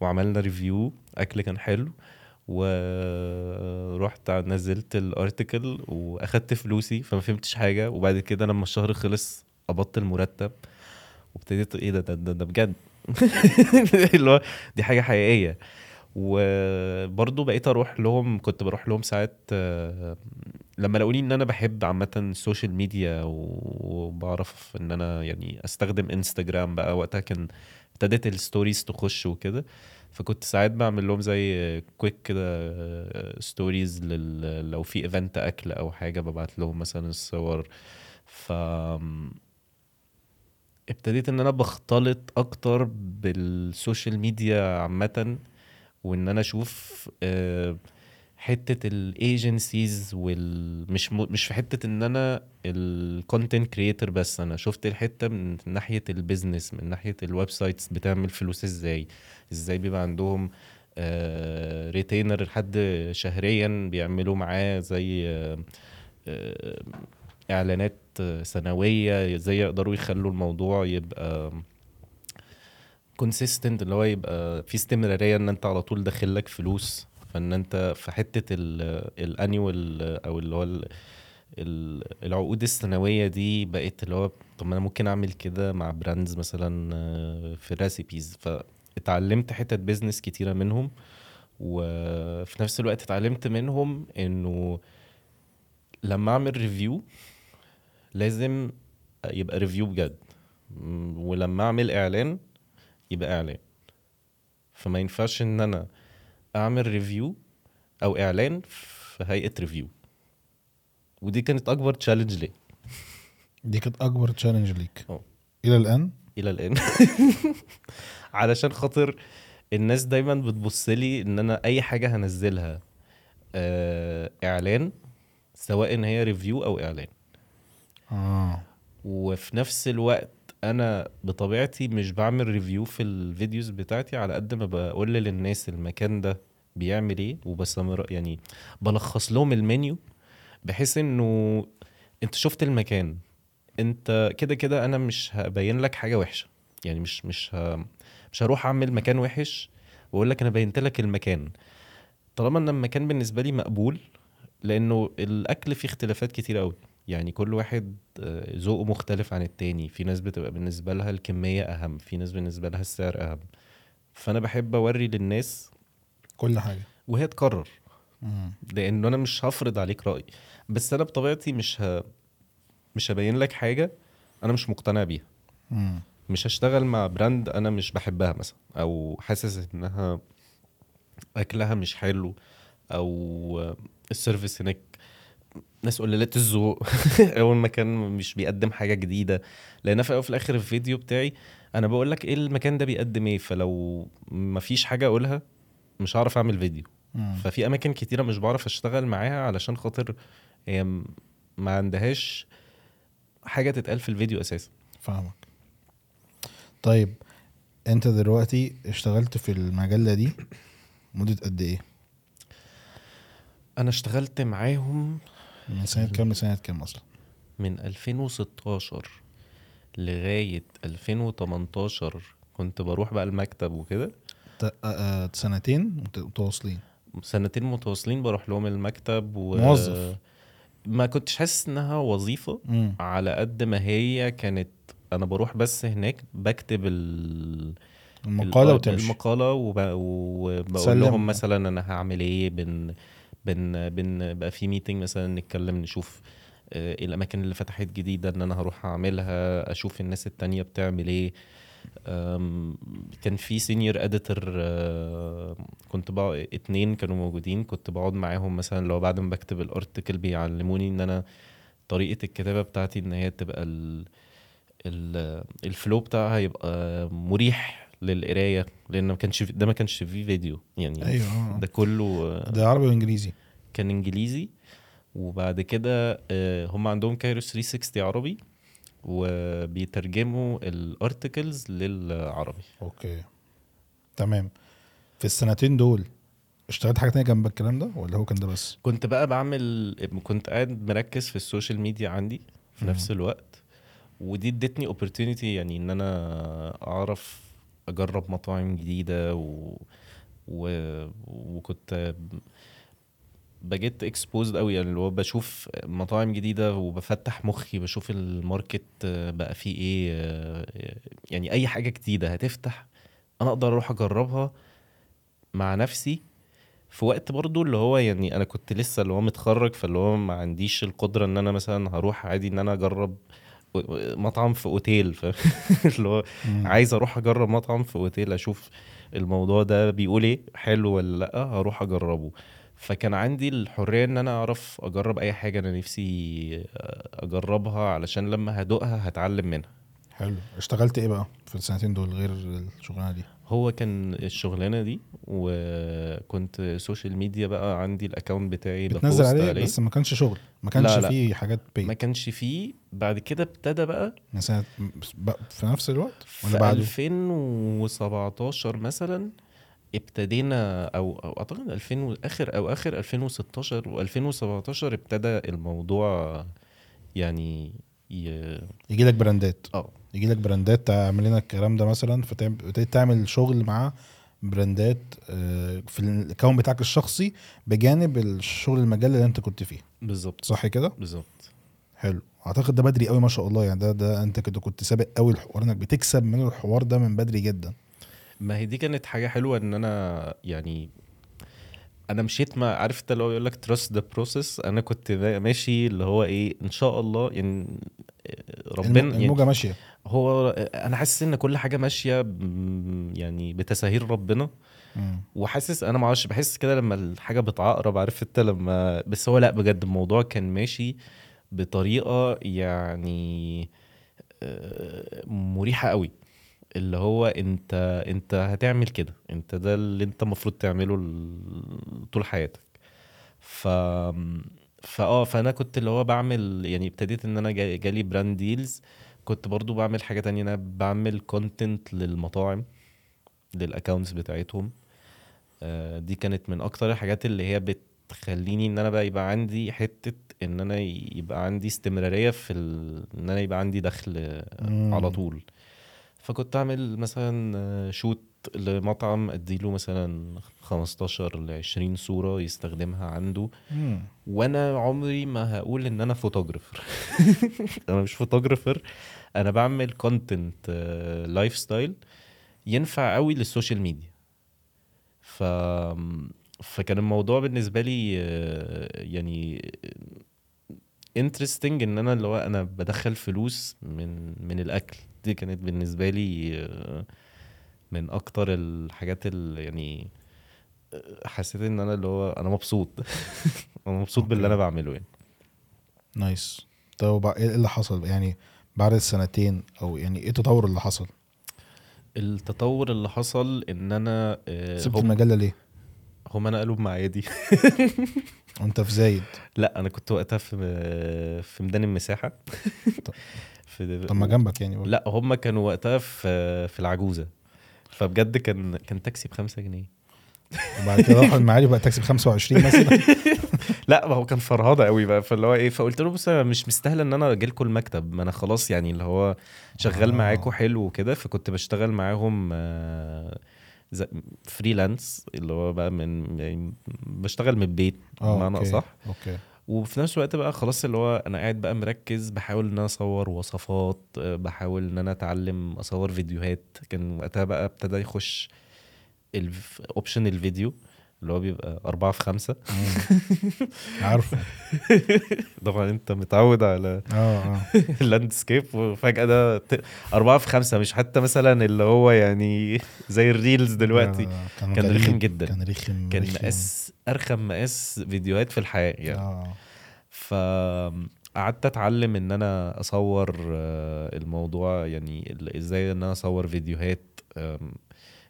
Speaker 2: وعملنا review أكل كان حلو. ورحت نزلت ال article وأخدت فلوسي فما فهمتش حاجة. وبعد كده لما الشهر خلص قبضت المرتب. وابتديت إيه ده ده, ده, ده بجد؟ اللي هو دي حاجة حقيقية. وبرضه بقيت أروح لهم كنت بروح لهم ساعات لما لقوني إن أنا بحب عامة ال social media وبعرف إن أنا يعني أستخدم انستجرام بقى وقتها كان ابتدت ال stories تخش وكده. فكنت ساعات بعمل لهم زي quick كده stories لل... لو في event أكل أو حاجة ببعت لهم مثلا الصور. ف ابتديت إن أنا بختلط أكتر بال social media عامة وإن أنا أشوف آه، حتة ال agencies والمش م... مش في حتة إن أنا ال content creator بس أنا شفت الحتة من ناحية ال business من ناحية ال websites بتعمل فلوس إزاي؟ إزاي بيبقى عندهم retainer حد شهريا بيعملوا معاه زي آه، آه، إعلانات آه، سنوية إزاي يقدروا يخلوا الموضوع يبقى consistent اللي هو يبقى في استمرارية إن أنت على طول داخل لك فلوس. فإن أنت في حتة ال annual أو اللي هو ال- ال- العقود السنوية دي بقت اللي هو طب ما أنا ممكن أعمل كده مع brands مثلا آه، في recipes فاتعلمت حتت business كتيرة منهم وفي نفس الوقت اتعلمت منهم إنه لما أعمل review لازم يبقى review بجد. ولما أعمل إعلان يبقى إعلان. فما ينفعش إن أنا أعمل review أو إعلان في هيئة review ودي كانت أكبر challenge ليه
Speaker 1: دي كانت أكبر challenge ليك.
Speaker 2: أه.
Speaker 1: إلى الآن؟
Speaker 2: إلى الآن. علشان خاطر الناس دايما بتبص لي إن أنا أي حاجة هنزلها آه، إعلان سواء هي review أو إعلان.
Speaker 1: آه.
Speaker 2: وفي نفس الوقت أنا بطبيعتي مش بعمل review في ال videos بتاعتي على قد ما بقول للناس المكان ده بيعمل إيه وب summarize يعني بلخص لهم المنيو بحيث إنه أنت شفت المكان. أنت كده كده أنا مش هبين لك حاجة وحشة. يعني مش مش ه... مش هروح أعمل مكان وحش وأقول لك أنا بينت لك المكان. طالما إن المكان بالنسبة لي مقبول لأنه الأكل فيه اختلافات كتير قوي يعني كل واحد آه، ذوقه مختلف عن التاني. في ناس بتبقى بالنسبة لها الكمية أهم في ناس بالنسبة لها السعر أهم. فأنا بحب أوري للناس
Speaker 1: كل حاجة.
Speaker 2: وهي تقرر.
Speaker 1: مم.
Speaker 2: لأنه أنا مش هفرض عليك رايي بس أنا بطبيعتي مش ه... مش هبين لك حاجة أنا مش مقتنع بيها.
Speaker 1: مم.
Speaker 2: مش هشتغل مع براند أنا مش بحبها مثلا أو حاسس إنها أكلها مش حلو أو ال service هناك ناس قليلات الذوق أو المكان مش بيقدم حاجة جديدة. لأن في وفي الآخر الفيديو بتاعي أنا بقول لك إيه المكان ده بيقدم إيه. فلو مفيش حاجة أقولها مش هعرف أعمل فيديو.
Speaker 1: مم.
Speaker 2: ففي أماكن كتيرة مش بعرف أشتغل معاها علشان خاطر هي ما عندهاش حاجة تتقال في الفيديو أساسا.
Speaker 1: فاهمك. طيب أنت دلوقتي اشتغلت في المجله دي مدة قد إيه؟
Speaker 2: أنا اشتغلت معاهم
Speaker 1: من سنة كام لسنة كام أصلا
Speaker 2: من 2016 لغاية 2018 كنت بروح بقى المكتب وكده
Speaker 1: آه، آه، سنتين مت- متواصلين
Speaker 2: سنتين متواصلين بروح لهم المكتب و
Speaker 1: موظف.
Speaker 2: ما كنتش حاسس إنها وظيفة
Speaker 1: مم.
Speaker 2: على قد ما هي كانت أنا بروح بس هناك بكتب ال...
Speaker 1: المقالة
Speaker 2: ال-
Speaker 1: وتمشي
Speaker 2: المقالة وب... وبقول. لهم مثلا أنا هعمل إيه بن بن بن بقى في meeting مثلا نتكلم نشوف آه، الأماكن اللي فتحت جديدة إن أنا هروح أعملها أشوف الناس التانية بتعمل إيه. كان في senior editor كنت بقى اتنين كانوا موجودين كنت بقعد معاهم مثلا لو بعد ما بكتب ال article بيعلموني إن أنا طريقة الكتابة بتاعتي إن هي تبقى ال ال ال flow بتاعها يبقى مريح للقراية لأن ما كانش في- ده ما كانش فيه فيديو يعني
Speaker 1: أيوه.
Speaker 2: ده كله
Speaker 1: ده عربي وإنجليزي.
Speaker 2: كان إنجليزي. وبعد كده آه، هم عندهم Cairo 360 عربي وبيترجموا ال articles للعربي.
Speaker 1: okay. تمام. في السنتين دول اشتغلت حاجة تانية جنب الكلام ده ولا هو كان ده بس؟
Speaker 2: كنت بقى بعمل كنت قاعد مركز في ال social media عندي في. نفس الوقت ودي ادتني opportunity يعني إن أنا أعرف أجرب مطاعم جديدة و... و... وكنت ب get exposed قوي يعني اللي هو بشوف مطاعم جديدة وبفتح مخي بشوف ال market بقى فيه إيه يعني أي حاجة جديدة هتفتح أنا أقدر أروح أجربها مع نفسي. في وقت برضو اللي هو يعني أنا كنت لسه اللي هو متخرج فاللي هو ما عنديش القدرة إن أنا مثلا هروح عادي إن أنا أجرب مطعم في أوتيل. اللي هو. عايز أروح أجرب مطعم في أوتيل أشوف الموضوع ده بيقول إيه حلو ولا لأ هروح أجربه فكان عندي الحرية إن أنا أعرف أجرب أي حاجة أنا نفسي أجربها علشان لما هدوقها هتعلم منها
Speaker 1: حلو اشتغلت إيه بقى في السنتين دول غير الشغلانة دي
Speaker 2: هو كان الشغلانة دي وكنت social media بقى عندي ال account بتاعي
Speaker 1: بتنزل
Speaker 2: ب post
Speaker 1: عليه بس ما كانش شغل ما كانش
Speaker 2: لا، لا.
Speaker 1: فيه حاجات
Speaker 2: ما
Speaker 1: بي
Speaker 2: كانش فيه. بعد كده ابتدى بقى
Speaker 1: سنه ب- في نفس الوقت؟ ولا
Speaker 2: في
Speaker 1: بعده
Speaker 2: 2017 مثلا ابتدينا أو أو أعتقد 2000 و- آخر أو آخر 2016 و2017 ابتدى الموضوع يعني ي...
Speaker 1: يجي لك brandات.
Speaker 2: آه.
Speaker 1: يجي لك brandات تعمل لنا الكلام ده مثلا فتبتدي تعمل شغل مع brandات آه، في ال account بتاعك الشخصي بجانب الشغل المجال اللي انت كنت فيه.
Speaker 2: بالظبط.
Speaker 1: صح كده؟
Speaker 2: بالظبط.
Speaker 1: حلو. أعتقد ده بدري قوي ما شاء الله يعني ده ده أنت كده كنت سابق قوي الحوار إنك بتكسب من الحوار ده من بدري جدا.
Speaker 2: ما هي دي كانت حاجة حلوة إن أنا يعني أنا مشيت ما عارف أنت اللي هو يقول لك trust the process أنا كنت ماشي اللي هو إيه إن شاء الله يعني ربنا
Speaker 1: الم-
Speaker 2: يعني
Speaker 1: الموجة ماشية.
Speaker 2: هو أنا حاسس إن كل حاجة ماشية يعني بتساهيل ربنا. وحاسس أنا ما أعرفش بحس كده لما الحاجة بتعقرب عارف أنت لما بس هو لأ بجد الموضوع كان ماشي بطريقة يعني آه، مريحة قوي. اللي هو انت انت هتعمل كده. انت ده اللي انت المفروض تعمله طول حياتك. ف فاه فأنا كنت اللي هو بعمل يعني ابتديت إن أنا جا- جالي brand deals كنت برضو بعمل حاجة تانية. أنا بعمل content للمطاعم لل accounts بتاعتهم. آه، دي كانت من أكتر الحاجات اللي هي بت تخليني إن أنا بقى يبقى عندي حتة إن أنا يبقى عندي استمرارية في ال... إن أنا يبقى عندي دخل
Speaker 1: مم.
Speaker 2: على طول. فكنت أعمل مثلا آه، shoot لمطعم أديله مثلا 15 ل 20 صورة يستخدمها عنده.
Speaker 1: مم.
Speaker 2: وأنا عمري ما هقول إن أنا photographer أنا مش photographer أنا بعمل content lifestyle ينفع قوي لل social media ف فكان الموضوع بالنسبة لي آه، يعني interesting إن أنا اللي هو أنا بدخل فلوس من من الأكل. دي كانت بالنسبة لي آه، من أكتر الحاجات اللي يعني آه، حسيت إن أنا اللي هو أنا مبسوط. أنا مبسوط باللي. أنا بعمله يعني.
Speaker 1: نايس طب إيه اللي حصل؟ يعني بعد السنتين أو يعني إيه التطور اللي حصل؟
Speaker 2: التطور اللي حصل إن أنا آه،
Speaker 1: سبت
Speaker 2: هم,
Speaker 1: المجله ليه؟
Speaker 2: هم أنا قالوا معايا دي
Speaker 1: وأنت في زايد.
Speaker 2: لا أنا كنت وقتها في في ميدان
Speaker 1: المساحة.
Speaker 2: في
Speaker 1: طب ما جنبك يعني برضه.
Speaker 2: لا هم كانوا وقتها في في العجوزة. فبجد كان كان تاكسي بخمسة جنيه.
Speaker 1: وبعد كده راح المعادي بقى تاكسي ب 25 مثلا.
Speaker 2: لا ما هو كان فرهضة قوي بقى. فاللي هو إيه فقلت له بص أنا مش مستاهل إن أنا أجي لكم المكتب. ما أنا خلاص يعني اللي هو شغال
Speaker 1: آه.
Speaker 2: معاكم حلو وكده فكنت بشتغل معاهم آه، freelance اللي هو بقى من يعني بشتغل من البيت
Speaker 1: آه
Speaker 2: بمعنى أصح.
Speaker 1: okay.
Speaker 2: وفي نفس الوقت بقى خلاص اللي هو أنا قاعد بقى مركز بحاول إن أنا أصور وصفات آه، بحاول إن أنا أتعلم أصور فيديوهات. كان وقتها بقى ابتدى يخش option الفيديو. اللي هو بيبقى أربعة في خمسة.
Speaker 1: عارفه
Speaker 2: طبعا أنت متعود على
Speaker 1: آه آه
Speaker 2: ال landscape وفجأة ده أربعة في خمسة مش حتى مثلا اللي هو يعني زي ال reels دلوقتي
Speaker 1: لا، كان,
Speaker 2: كان. رخم جدا.
Speaker 1: كان رخم
Speaker 2: كان. مقاس أرخم مقاس فيديوهات في الحياة يعني
Speaker 1: آه
Speaker 2: فقعدت أتعلم إن أنا أصور آه، الموضوع يعني إزاي إن أنا أصور فيديوهات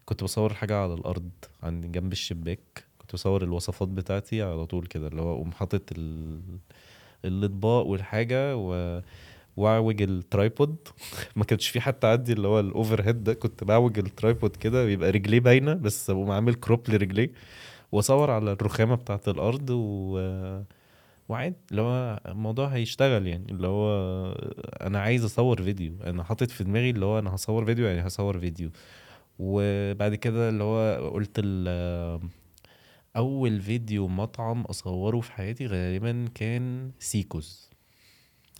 Speaker 2: كنت بصور حاجة على الأرض عند جنب الشباك. كنت بصور الوصفات بتاعتي على طول كده اللي هو أقوم حاطط ال- الأطباق والحاجة و وأعوج ال tripod. ما كانش في حتى عندي اللي هو ال overhead ده كنت بعوج ال tripod كده بيبقى رجليه باينة بس أقوم عامل crop لرجليه وأصور على الرخامة بتاعت الأرض و وعادي. اللي هو الموضوع هيشتغل يعني. اللي هو أنا عايز أصور فيديو. أنا حاطط في دماغي اللي هو أنا هصور فيديو يعني هصور فيديو. وبعد كده اللي هو قلت أول فيديو مطعم أصوره في حياتي غالبا كان سيكوز.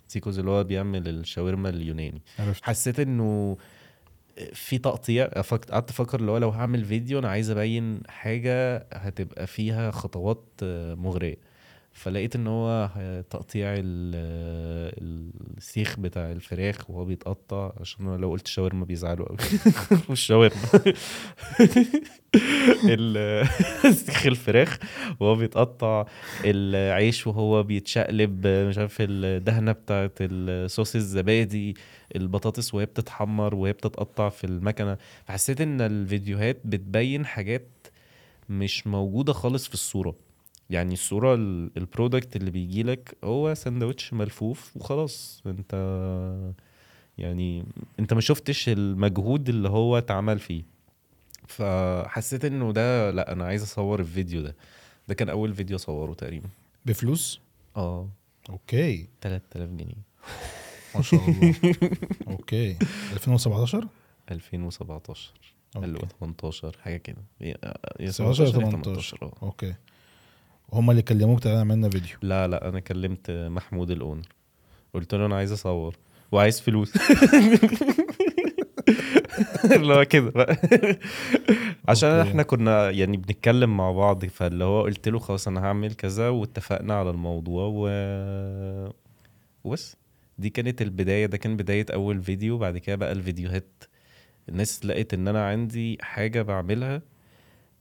Speaker 2: سيكوز اللي هو بيعمل الشاورما اليوناني.
Speaker 1: عرفت.
Speaker 2: حسيت إنه في تقطيع قعدت أفكر اللي هو لو هعمل فيديو أنا عايز أبين حاجة هتبقى فيها خطوات مغرية. فلقيت إن هو تقطيع ال- السيخ بتاع الفراخ وهو بيتقطع عشان لو قلت شاورما بيزعلوا قوي مش شاورما. ال- سيخ الفراخ وهو بيتقطع العيش وهو بيتشقلب مش عارف الدهنة بتاعت الصوص الزبادي البطاطس وهي بتتحمر وهي بتتقطع في المكنة. فحسيت إن الفيديوهات بتبين حاجات مش موجودة خالص في الصورة. يعني الصورة ال- البرودكت اللي بيجي لك هو سندوتش ملفوف وخلاص. انت يعني انت ما شفتش المجهود اللي هو اتعمل فيه. فحسيت انه ده لا أنا عايز اصور الفيديو ده. ده كان أول فيديو أصوره تقريبا.
Speaker 1: بفلوس؟
Speaker 2: آه.
Speaker 1: okay.
Speaker 2: 3000 جنيه.
Speaker 1: ما شاء الله. okay. 2017
Speaker 2: 2017
Speaker 1: okay.
Speaker 2: 2018 حاجة كده. يا- يا
Speaker 1: 17
Speaker 2: يا
Speaker 1: 18
Speaker 2: آه.
Speaker 1: okay. وهم اللي كلموك تعالى عملنا فيديو.
Speaker 2: لا لا أنا كلمت محمود الأونر. قلت له أنا عايز أصور. وعايز فلوس. اللي هو كده بقى. عشان. إحنا كنا يعني بنتكلم مع بعض فاللي هو قلت له خلاص أنا هعمل كذا واتفقنا على الموضوع و وبس. دي كانت البداية. ده كان بداية أول فيديو. بعد كده بقى الفيديوهات. الناس لقيت إن أنا عندي حاجة بعملها.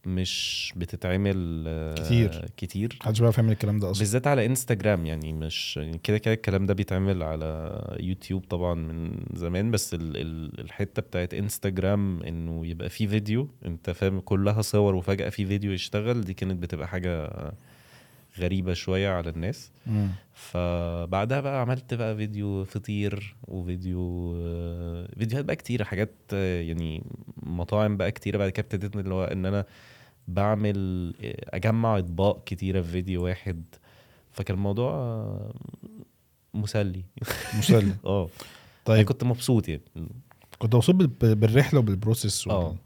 Speaker 2: مش بتتعمل آه،
Speaker 1: كتير.
Speaker 2: كتير
Speaker 1: محدش بيعرف يعمل الكلام ده أصلا
Speaker 2: بالذات على انستجرام يعني مش يعني كده كده الكلام ده بيتعمل على يوتيوب طبعا من زمان بس ال ال الحتة بتاعت انستجرام إنه يبقى في فيديو أنت فاهم كلها صور وفجأة في فيديو يشتغل دي كانت بتبقى حاجة غريبة شوية على الناس
Speaker 1: مم.
Speaker 2: فبعدها بقى عملت بقى فيديو فطير وفيديو فيديوهات بقى كتيرة حاجات آه، يعني مطاعم بقى كتيرة بعد كده ابتديت اللي هو إن أنا بعمل أجمع إطباق كتيرة في فيديو واحد. فكان الموضوع مسلي.
Speaker 1: مسلي.
Speaker 2: آه.
Speaker 1: طيب.
Speaker 2: طيب كنت مبسوط يعني.
Speaker 1: كنت مبسوط بال- بالرحلة وبالبروسيس.
Speaker 2: آه.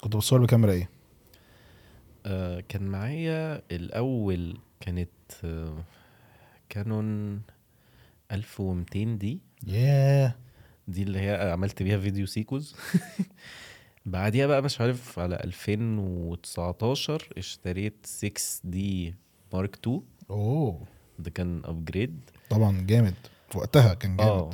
Speaker 1: كنت بتصور بكاميرا إيه؟
Speaker 2: آه، كان معايا الأول كانت آه، كانون 1200 D.
Speaker 1: ياه.
Speaker 2: دي اللي هي عملت بيها فيديو سيكوز. بعديها بقى مش عارف على 2019 اشتريت 6 D Mark 2
Speaker 1: أوه.
Speaker 2: ده كان upgrade
Speaker 1: طبعا جامد. في وقتها كان جامد.
Speaker 2: آه.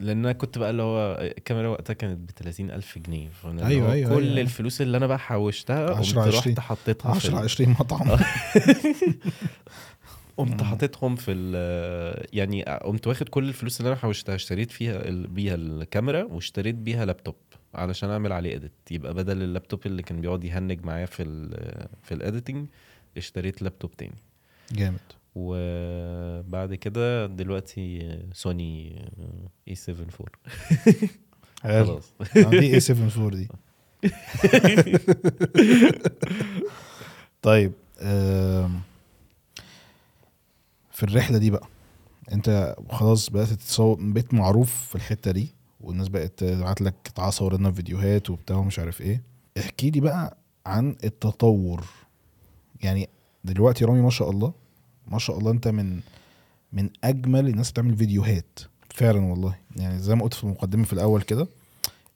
Speaker 2: لأن أنا كنت بقى اللي هو الكاميرا وقتها كانت ب 30000 جنيه. فأنا
Speaker 1: أيوة، أيوة،
Speaker 2: كل
Speaker 1: أيوة.
Speaker 2: الفلوس اللي أنا بقى حوشتها قمت
Speaker 1: 10 20
Speaker 2: رحت حطيتها في
Speaker 1: 10
Speaker 2: ال-
Speaker 1: 20 مطعم.
Speaker 2: قمت حاططهم في ال يعني قمت واخد كل الفلوس اللي أنا حوشتها اشتريت فيها بيها الكاميرا واشتريت بيها لابتوب. علشان أعمل عليه edit يبقى بدل اللابتوب اللي كان بيقعد يهنج معايا في ال في ال editing اشتريت لابتوب تاني.
Speaker 1: جامد.
Speaker 2: وبعد كده دلوقتي سوني A 7 4
Speaker 1: حلو.
Speaker 2: خلاص.
Speaker 1: آه، دي A 7 4 دي. طيب في الرحلة دي بقى أنت خلاص بدأت تتصور بقيت معروف في الحتة دي. والناس بقت تبعت لك تعالى صور لنا فيديوهات وبتاع ومش عارف إيه. احكي لي بقى عن التطور. يعني دلوقتي رامي ما شاء الله ما شاء الله انت من من أجمل الناس بتعمل فيديوهات. فعلا والله. يعني زي ما قلت في المقدمه في الأول كده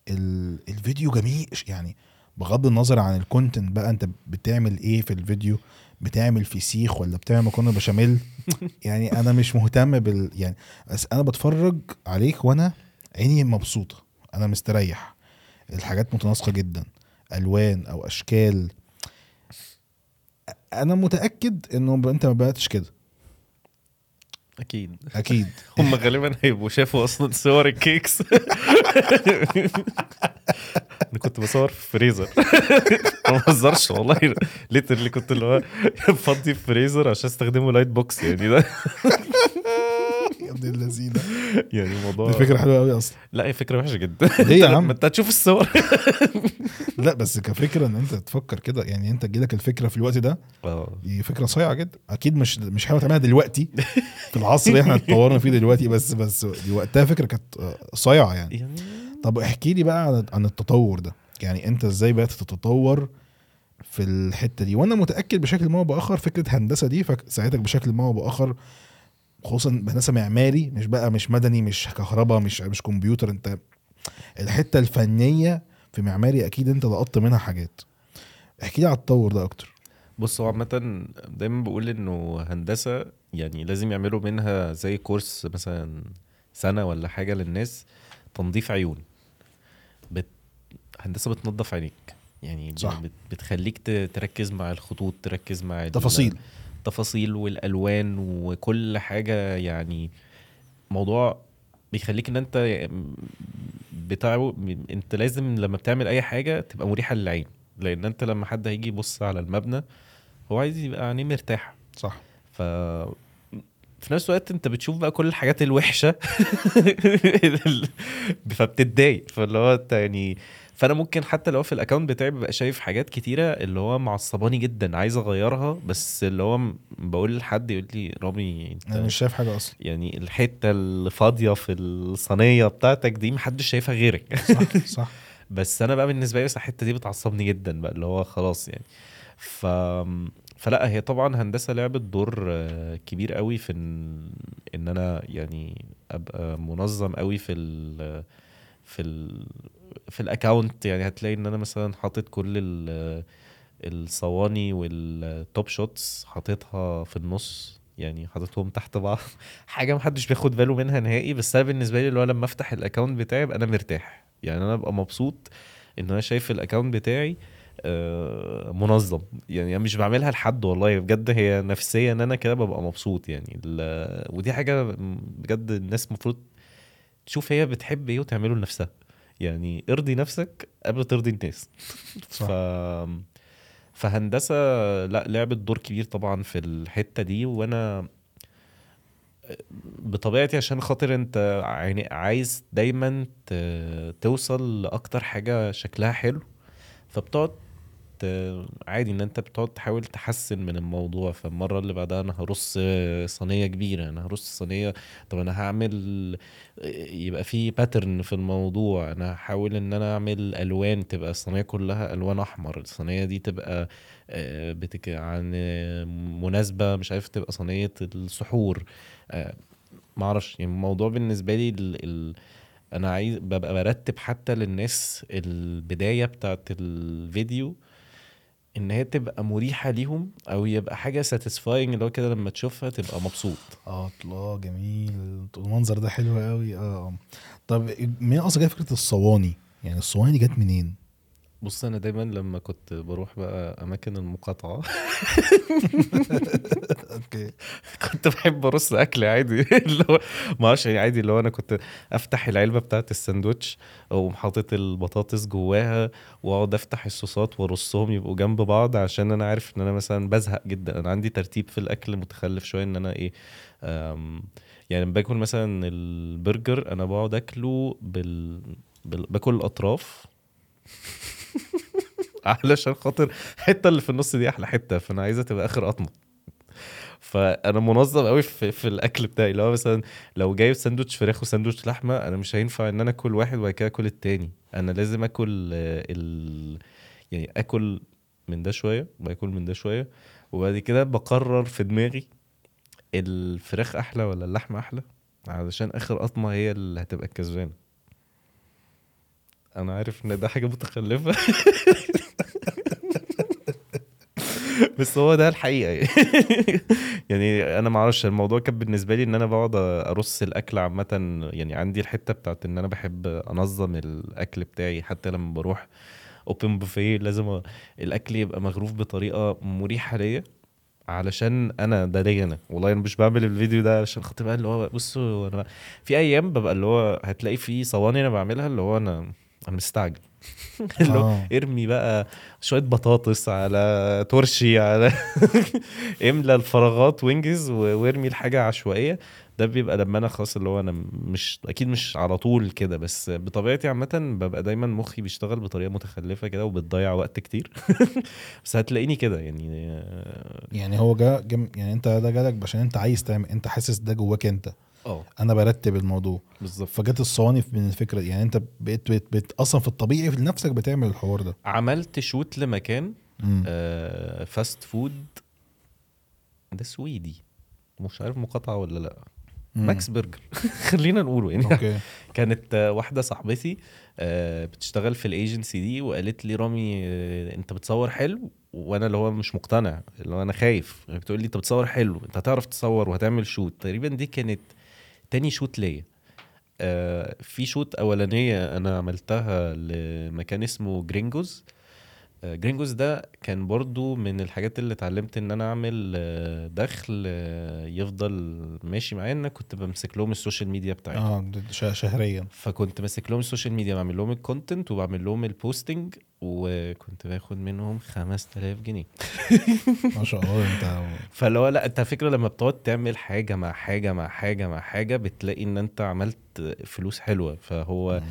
Speaker 1: ال- الفيديو جميل. يعني بغض النظر عن ال content بقى انت بتعمل إيه في الفيديو بتعمل فسيخ ولا بتعمل مكرونة بشاميل؟ يعني أنا مش مهتم بال يعني بس أنا بتفرج عليك وأنا عيني مبسوطة أنا مستريح. الحاجات متناسقة جدا ألوان أو أشكال. أنا متأكد إنه أنت ما بدأتش كده.
Speaker 2: أكيد.
Speaker 1: أكيد.
Speaker 2: هم غالبا هيبقوا شافوا أصلا صور ال cakes. أنا كنت بصور في فريزر. ما بهزرش والله. literally كنت اللي هو فضي في فريزر عشان أستخدمه light box يعني. ده
Speaker 1: يا ابن اللذينة.
Speaker 2: يعني الموضوع
Speaker 1: دي فكرة حلوة قوي أصلا.
Speaker 2: لا هي فكرة وحشة جدا.
Speaker 1: ليه يا عم؟
Speaker 2: أنت هتشوف الصور.
Speaker 1: لا بس كفكرة إن أنت تفكر كده يعني أنت تجيلك الفكرة في الوقت ده
Speaker 2: آه.
Speaker 1: دي فكرة صايعة جدا. أكيد مش مش حاول تعملها دلوقتي في العصر اللي إحنا اتطورنا فيه دلوقتي بس بس دي وقتها فكرة كانت آه، صايعة يعني.
Speaker 2: يعني
Speaker 1: طب احكي لي بقى عن التطور ده. يعني أنت إزاي بقيت تتطور في الحتة دي؟ وأنا متأكد بشكل ما بآخر فكرة هندسة دي ساعدتك بشكل ما بآخر خصوصا هندسه معماري مش بقى مش مدني مش كهرباء مش مش كمبيوتر. أنت الحتة الفنية في معماري أكيد أنت لقطت منها حاجات. احكي لي على التطور ده أكتر.
Speaker 2: بص هو عامة دايما بقول إنه هندسة يعني لازم يعملوا منها زي كورس مثلا سنة ولا حاجة للناس تنظيف عيون. بت... هندسة بتنظف عينيك. يعني
Speaker 1: صح.
Speaker 2: بت... بتخليك. تركز مع الخطوط تركز مع
Speaker 1: تفاصيل.
Speaker 2: التفاصيل والألوان وكل حاجة يعني موضوع بيخليك إن أنت بتاعه أنت لازم لما بتعمل أي حاجة تبقى مريحة للعين. لأن أنت لما حد هيجي يبص على المبنى هو عايز يبقى عينيه مرتاحة.
Speaker 1: صح.
Speaker 2: ف في نفس الوقت أنت بتشوف بقى كل الحاجات الوحشة فبتتضايق. فاللي هو أنت يعني فأنا ممكن حتى لو في الاكونت بتاعي ببقى شايف حاجات كتيرة اللي هو معصباني جدا عايز أغيرها بس اللي هو بقول لحد يقول لي رامي أنت
Speaker 1: أنا مش شايف حاجة أصلا.
Speaker 2: يعني الحتة الفاضيه في الصينية بتاعتك دي محدش شايفها غيرك.
Speaker 1: صح صح.
Speaker 2: بس أنا بقى بالنسبة لي بس الحتة دي بتعصبني جدا بقى اللي هو خلاص يعني. ف فلا هي طبعا هندسة لعبت دور كبير قوي في إن إن أنا يعني أبقى منظم قوي في ال في ال في ال account يعني هتلاقي إن أنا مثلا حاطط كل ال الصواني وال top shots حاططها في النص يعني حاططهم تحت بعض. حاجة محدش بياخد باله منها نهائي بس أنا بالنسبة لي اللي هو لما أفتح ال account بتاعي ابقى أنا مرتاح. يعني أنا أبقى مبسوط إن أنا شايف الاكونت بتاعي آه، منظم. يعني أنا مش بعملها لحد والله بجد هي نفسيا ان أنا كده ببقى مبسوط. يعني ودي حاجة بجد الناس المفروض تشوف هي بتحب إيه وتعمله لنفسها. يعني ارضي نفسك قبل ترضي الناس
Speaker 1: صح.
Speaker 2: ف فهندسة لا لعبت دور كبير طبعا في الحتة دي وأنا بطبيعتي عشان خاطر أنت يعني عايز دايما توصل لأكتر حاجة شكلها حلو فبتقعد عادي إن أنت بتقعد تحاول تحسن من الموضوع فالمرة اللي بعدها أنا هرص صينية كبيرة أنا هرص صينية طب أنا هعمل يبقى في باترن في الموضوع أنا هحاول إن أنا أعمل ألوان تبقى الصينية كلها ألوان أحمر الصينية دي تبقى آه، بتك عن مناسبة مش عارف تبقى صينية السحور. آه، معرفش يعني الموضوع بالنسبة لي ال... ال... أنا عايز ببقى برتب حتى للناس البداية بتاعت الفيديو إن هي تبقى مريحة ليهم أو يبقى حاجة ساتيسفاينج اللي هو كده لما تشوفها تبقى مبسوط.
Speaker 1: آه الله جميل. المنظر ده حلو قوي آه. طب مين أصلا جاي فكرة الصواني؟ يعني الصواني دي جت منين؟
Speaker 2: بص أنا دايما لما كنت بروح بقى أماكن المقاطعة
Speaker 1: okay.
Speaker 2: كنت بحب أرص أكل عادي. اللي هو ما أعرفش يعني عادي اللي هو أنا كنت أفتح العلبة بتاعت الساندوتش واقوم حاطط البطاطس جواها وأقعد أفتح الصوصات وأرصهم يبقوا جنب بعض عشان أنا عارف إن أنا مثلا بزهق جدا. أنا عندي ترتيب في الأكل متخلف شوية إن أنا إيه يعني لما باكل مثلا البرجر أنا بقعد أكله بال... بال... باكل الأطراف. علشان خاطر الحته اللي في النص دي أحلى حتة فأنا عايزها تبقى آخر قطمة. فأنا منظم قوي في, في الأكل بتاعي. اللي هو مثلا لو جايب ساندوتش فراخ وساندوتش لحمة أنا مش هينفع إن أنا آكل واحد وبعد كده آكل التاني. أنا لازم آكل آه، ال يعني آكل من ده شوية باكل من ده شوية. وبعد كده بقرر في دماغي الفراخ أحلى ولا اللحمة أحلى علشان آخر قطمة هي اللي هتبقى الكسبانة. أنا عارف إن ده حاجة متخلفة. بس هو ده الحقيقة. يعني أنا ما أعرفش الموضوع كان بالنسبة لي إن أنا بقعد أرص الأكل عامة يعني عندي الحتة بتاعت إن أنا بحب أنظم الأكل بتاعي. حتى لما بروح اوبن بوفيه لازم الأكل يبقى مغروف بطريقة مريحة ليا علشان أنا ده ليا أنا. والله أنا مش بعمل الفيديو ده عشان خاطر بقى اللي هو بصوا أنا في أيام ببقى اللي هو هتلاقي في صواني أنا بعملها اللي هو أنا أنا مستعجل
Speaker 1: آه.
Speaker 2: ارمي بقى شوية بطاطس على ترشي على املى الفراغات وانجز و- وارمي الحاجة عشوائية. ده بيبقى لما أنا خلاص اللي هو أنا مش أكيد مش على طول كده بس بطبيعتي عامة ببقى دايما مخي بيشتغل بطريقة متخلفة كده وبتضيع وقت كتير. بس هتلاقيني كده يعني.
Speaker 1: يعني هو جا جم يعني أنت ده جالك عشان أنت عايز تعمل أنت حاسس ده جواك أنت.
Speaker 2: آه
Speaker 1: أنا برتب الموضوع.
Speaker 2: بالظبط.
Speaker 1: فجت الصواني من الفكرة. يعني أنت بقيت بقيت, بقيت أصلا في الطبيعي في نفسك بتعمل الحوار ده.
Speaker 2: عملت shoot لمكان
Speaker 1: مم.
Speaker 2: آه fast food ده سويدي. مش عارف مقاطعة ولا لأ.
Speaker 1: مم.
Speaker 2: ماكس برجر خلينا نقوله. يعني
Speaker 1: okay.
Speaker 2: كانت واحدة صاحبتي آه، بتشتغل في الايجنسي دي وقالت لي رامي آه، أنت بتصور حلو. وأنا اللي هو مش مقتنع اللي هو أنا خايف. بتقول لي أنت بتصور حلو أنت هتعرف تصور وهتعمل shoot تقريبا دي كانت تاني shoot ليا. آه، في shoot أولانية أنا عملتها لمكان اسمه جرينجوز. آه، جرينجوز ده كان برضو من الحاجات اللي اتعلمت إن أنا أعمل آه، دخل آه، يفضل ماشي معايا إن أنا كنت بمسك لهم ال social
Speaker 1: media بتاعتهم. آه شهريا.
Speaker 2: فكنت ماسك لهم ال social media بعمل لهم ال content وبعمل لهم ال posting وكنت باخد منهم 5000 جنيه.
Speaker 1: ما شاء الله انت
Speaker 2: فاللي هو لا انت فكرة لما بتقعد تعمل حاجة مع حاجة مع حاجة مع حاجة بتلاقي إن أنت عملت فلوس حلوة. فهو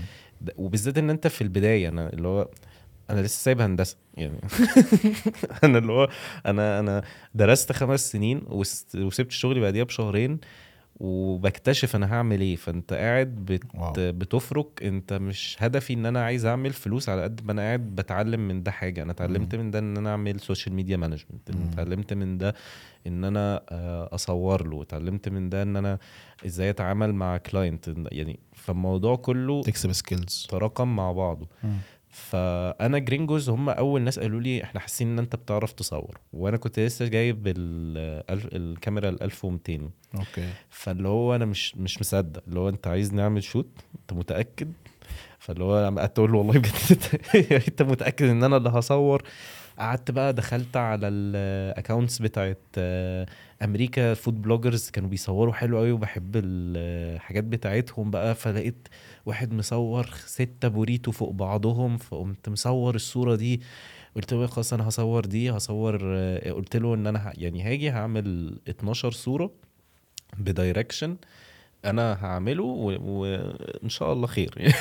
Speaker 2: وبالذات إن أنت في البداية أنا اللي هو أنا لسه سايب هندسة يعني. أنا اللي هو أنا أنا درست خمس سنين وس- وسبت شغلي بعديها بشهرين. وبكتشف أنا هعمل إيه. فأنت قاعد بت
Speaker 1: واو.
Speaker 2: بتفرك. أنت مش هدفي إن أنا عايز أعمل فلوس على قد ما أنا قاعد بتعلم من ده حاجة. أنا اتعلمت من ده إن أنا أعمل social media management
Speaker 1: مم.
Speaker 2: اتعلمت من ده إن أنا آه، أصور له. اتعلمت من ده إن أنا إزاي أتعامل مع client يعني فالموضوع كله
Speaker 1: تكسب skills
Speaker 2: تراكم مع بعضه. فأنا جرينجوز هم أول ناس قالوا لي إحنا حاسين إن أنت بتعرف تصور وأنا كنت لسه جايب الكاميرا ال 1200
Speaker 1: okay.
Speaker 2: فاللي هو أنا مش مش مصدق اللي هو أنت عايز نعمل shoot؟ أنت متأكد؟ فاللي هو أنا قعدت أقول له والله بجد أنت متأكد إن أنا اللي هصور؟ قعدت بقى دخلت على ال accounts بتاعت آه، أمريكا food bloggers كانوا بيصوروا حلو قوي وبحب الحاجات بتاعتهم بقى فلقيت واحد مصور ستة بوريتو فوق بعضهم فقمت مصور الصورة دي قلت له خلاص أنا هصور دي هصور آه، قلت له إن أنا يعني هاجي هعمل 12 صورة ب direction أنا هعمله وان شاء الله خير. يعني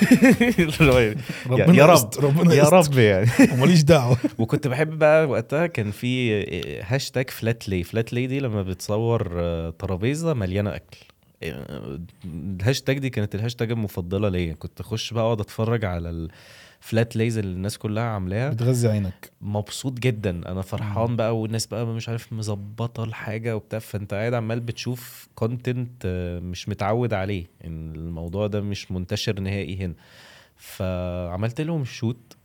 Speaker 1: ربنا
Speaker 2: يا رب
Speaker 1: ربنا
Speaker 2: يا. رب يعني.
Speaker 1: وماليش دعوة.
Speaker 2: وكنت بحب بقى وقتها كان في هاشتاج flat lay flat lay دي لما بتصور آه، ترابيزة مليانة أكل. آه، الهاشتاج دي كانت الهاشتاج المفضلة ليا. كنت أخش بقى أقعد أتفرج على ال flat lays اللي الناس كلها عاملاها.
Speaker 1: بتغذي عينك.
Speaker 2: مبسوط جدا. أنا فرحان بقى والناس بقى مش عارف مظبطة الحاجة وبتاع. فأنت قاعد عمال بتشوف content مش متعود عليه. إن الموضوع ده مش منتشر نهائي هنا. فعملت لهم shoot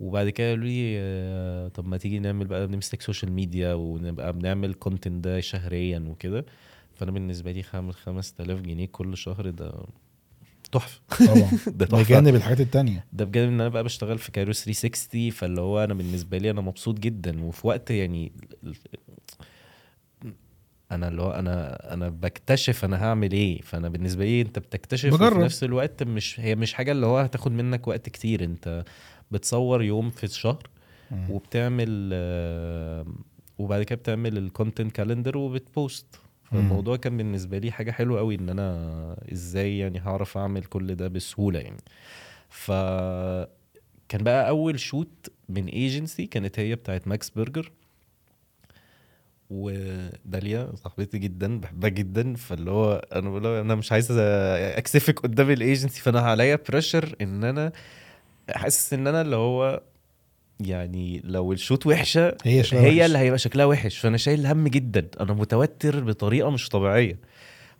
Speaker 2: وبعد كده قالوا لي آه، طب ما تيجي نعمل بقى نمسك social media ونبقى بنعمل content ده شهريا وكده. فأنا بالنسبة لي خامل 5000 جنيه كل شهر ده تحفة.
Speaker 1: طبعا.
Speaker 2: ده تحفة.
Speaker 1: بجانب الحاجات التانية.
Speaker 2: ده بجانب إن أنا بقى بشتغل في Cairo 360 فاللي هو أنا بالنسبة لي أنا مبسوط جدا. وفي وقت يعني أنا اللي هو أنا أنا بكتشف أنا هعمل إيه. فأنا بالنسبة لي أنت بتكتشف وفي
Speaker 1: بجرب.
Speaker 2: نفس الوقت مش هي مش حاجة اللي هو هتاخد منك وقت كتير. أنت بتصور يوم في الشهر. وبتعمل آه، وبعد كده بتعمل ال content calendar وبت post فالموضوع كان بالنسبة لي حاجة حلوة قوي إن أنا إزاي يعني هعرف أعمل كل ده بسهولة يعني. ف كان بقى أول shoot من agency كانت هي بتاعت ماكس برجر وداليا صاحبتي جدا بحبها جدا فاللي هو أنا بقول أنا مش عايز أكسفك قدام الايجنسي فأنا عليا pressure إن أنا حاسس إن أنا اللي هو يعني لو ال shoot وحشة
Speaker 1: هي شكلها
Speaker 2: هي
Speaker 1: وحش.
Speaker 2: اللي هيبقى شكلها وحش فأنا شايل هم جدا أنا متوتر بطريقة مش طبيعية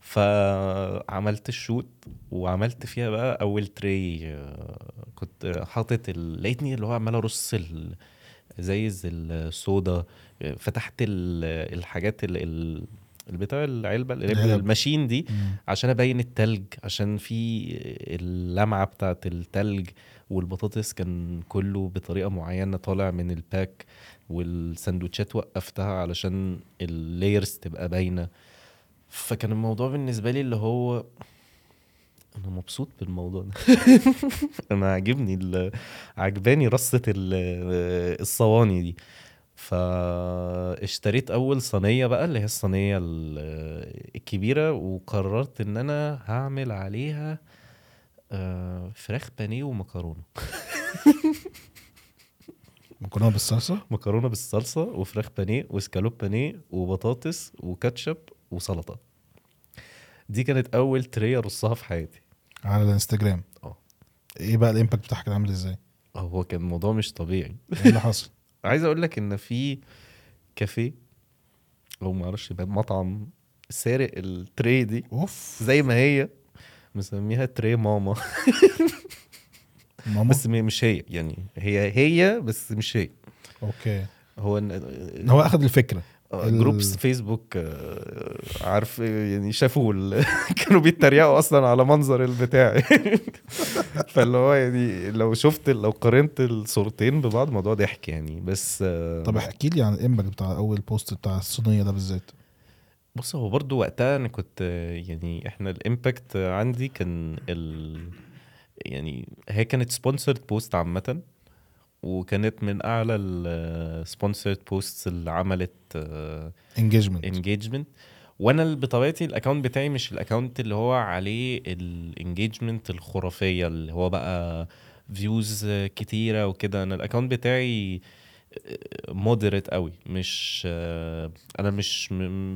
Speaker 2: فعملت ال shoot وعملت فيها بقى أول tray آه، كنت حاطط ال... لقيتني اللي هو عمال أرص ال... زي الصودا آه، فتحت ال... الحاجات ال... ال... البتاع العلبة
Speaker 1: العلب.
Speaker 2: الماشين دي. عشان أبين التلج عشان في اللمعة بتاعت التلج والبطاطس كان كله بطريقة معينة طالع من ال pack والسندوتشات وقفتها علشان ال layers تبقى باينة. فكان الموضوع بالنسبة لي اللي هو أنا مبسوط بالموضوع ده. أنا عاجبني عجباني رصة ال- الصواني دي. فاشتريت أول صينية بقى اللي هي الصينية ال- الكبيرة وقررت إن أنا هعمل عليها آه، فراخ بانيه ومكرونة.
Speaker 1: مكرونة بالصلصة؟
Speaker 2: مكرونة بالصلصة وفراخ بانيه وسكالوب بانيه وبطاطس وكاتشب وسلطة. دي كانت أول tray أرصها في حياتي.
Speaker 1: على الانستجرام.
Speaker 2: آه.
Speaker 1: إيه بقى ال impact بتاعك كان عامل إزاي؟
Speaker 2: هو كان الموضوع مش طبيعي.
Speaker 1: إيه اللي حصل؟
Speaker 2: عايز أقول لك إن في كافيه أو ما أعرفش مطعم سارق ال tray دي.
Speaker 1: أوف.
Speaker 2: زي ما هي. مسميها tray ماما.
Speaker 1: ماما؟
Speaker 2: بس مش هي يعني هي هي بس مش هي.
Speaker 1: okay.
Speaker 2: هو إن-
Speaker 1: هو اخد الفكرة.
Speaker 2: آه،
Speaker 1: ال-
Speaker 2: groups فيسبوك آه، عارف يعني شافوا. كانوا بيتريقوا أصلا على منظر البتاع. فاللي هو يعني لو شفت لو قارنت الصورتين ببعض الموضوع ضحك يعني. بس آه،
Speaker 1: طب احكي لي عن ال impact بتاع أول post بتاع الصينيه ده بالذات.
Speaker 2: بص هو برضو وقتها أنا كنت يعني إحنا ال impact عندي كان ال يعني هي كانت sponsored post عامة وكانت من أعلى ال sponsored posts اللي عملت engagement
Speaker 1: engagement
Speaker 2: وأنا بطبيعتي ال account بتاعي مش ال account اللي هو عليه ال engagement الخرافية اللي هو بقى views كتيرة وكده. أنا ال account بتاعي moderate قوي. مش آه، أنا مش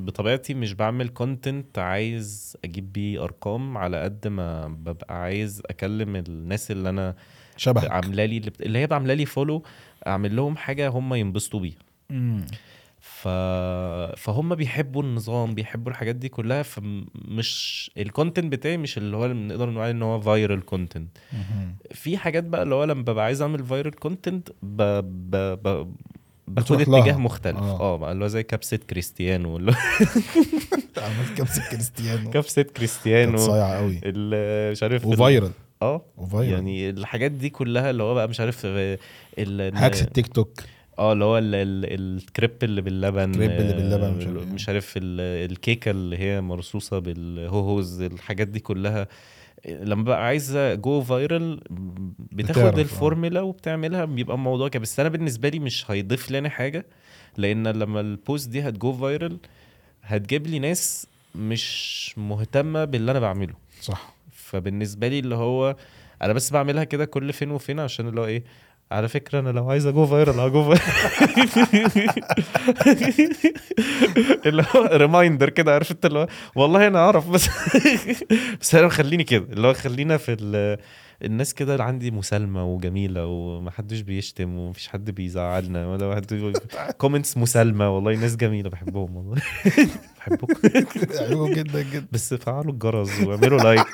Speaker 2: بطبيعتي مش بعمل content عايز أجيب بيه أرقام على قد ما ببقى عايز أكلم الناس اللي أنا
Speaker 1: شبهك.
Speaker 2: عامله لي اللي هي عامله لي follow أعمل لهم حاجة هم ينبسطوا بيها. ف... فهم بيحبوا النظام بيحبوا الحاجات دي كلها فمش ال content بتاعي مش اللي هو اللي نقدر نقول إن هو viral
Speaker 1: content.
Speaker 2: في حاجات بقى اللي هو لما ببقى عايز أعمل viral content ب... ب... ب... باخد. اتجاه مختلف.
Speaker 1: آه.
Speaker 2: آه بقى اللي هو زي كبسة كريستيانو اللي
Speaker 1: عملت كبسة كريستيانو. كانت
Speaker 2: كريستيانو.
Speaker 1: صايعة قوي.
Speaker 2: مش عارف ال-
Speaker 1: و
Speaker 2: viral
Speaker 1: آه.
Speaker 2: و viral يعني الحاجات دي كلها اللي هو بقى مش عارف آه،.
Speaker 1: hacks التيك توك.
Speaker 2: آه اللي هو ال- ال- الكريب اللي باللبن
Speaker 1: كريب اللي باللبن،
Speaker 2: آه،
Speaker 1: مش عارف إيه.
Speaker 2: مش عارف ال- الكيكة اللي هي مرصوصة بالهوهوز الحاجات دي كلها لما بقى عايز أ go viral
Speaker 1: بتاخد آه.
Speaker 2: الفورمولا وبتعملها بيبقى الموضوع كده بس أنا بالنسبة لي مش هيضيف لي أنا حاجة لأن لما ال post دي هت go viral هتجيب لي ناس مش مهتمة باللي أنا بعمله
Speaker 1: صح
Speaker 2: فبالنسبة لي اللي هو أنا بس بعملها كده كل فين وفين عشان اللي هو إيه على فكرة أنا لو عايز أ go viral ه go viral اللي هو reminder كده عارف أنت اللي هو والله أنا أعرف بس بس أنا خليني كده اللي هو خلينا في ال- الناس كده اللي عندي مسالمة وجميلة ومحدش بيشتم ومفيش حد بيزعلنا ولا واحد comments مسالمة والله ناس جميلة بحبهم والله. بحبكم.
Speaker 1: عيوب جدا جدا.
Speaker 2: بس فعلوا الجرس واعملوا like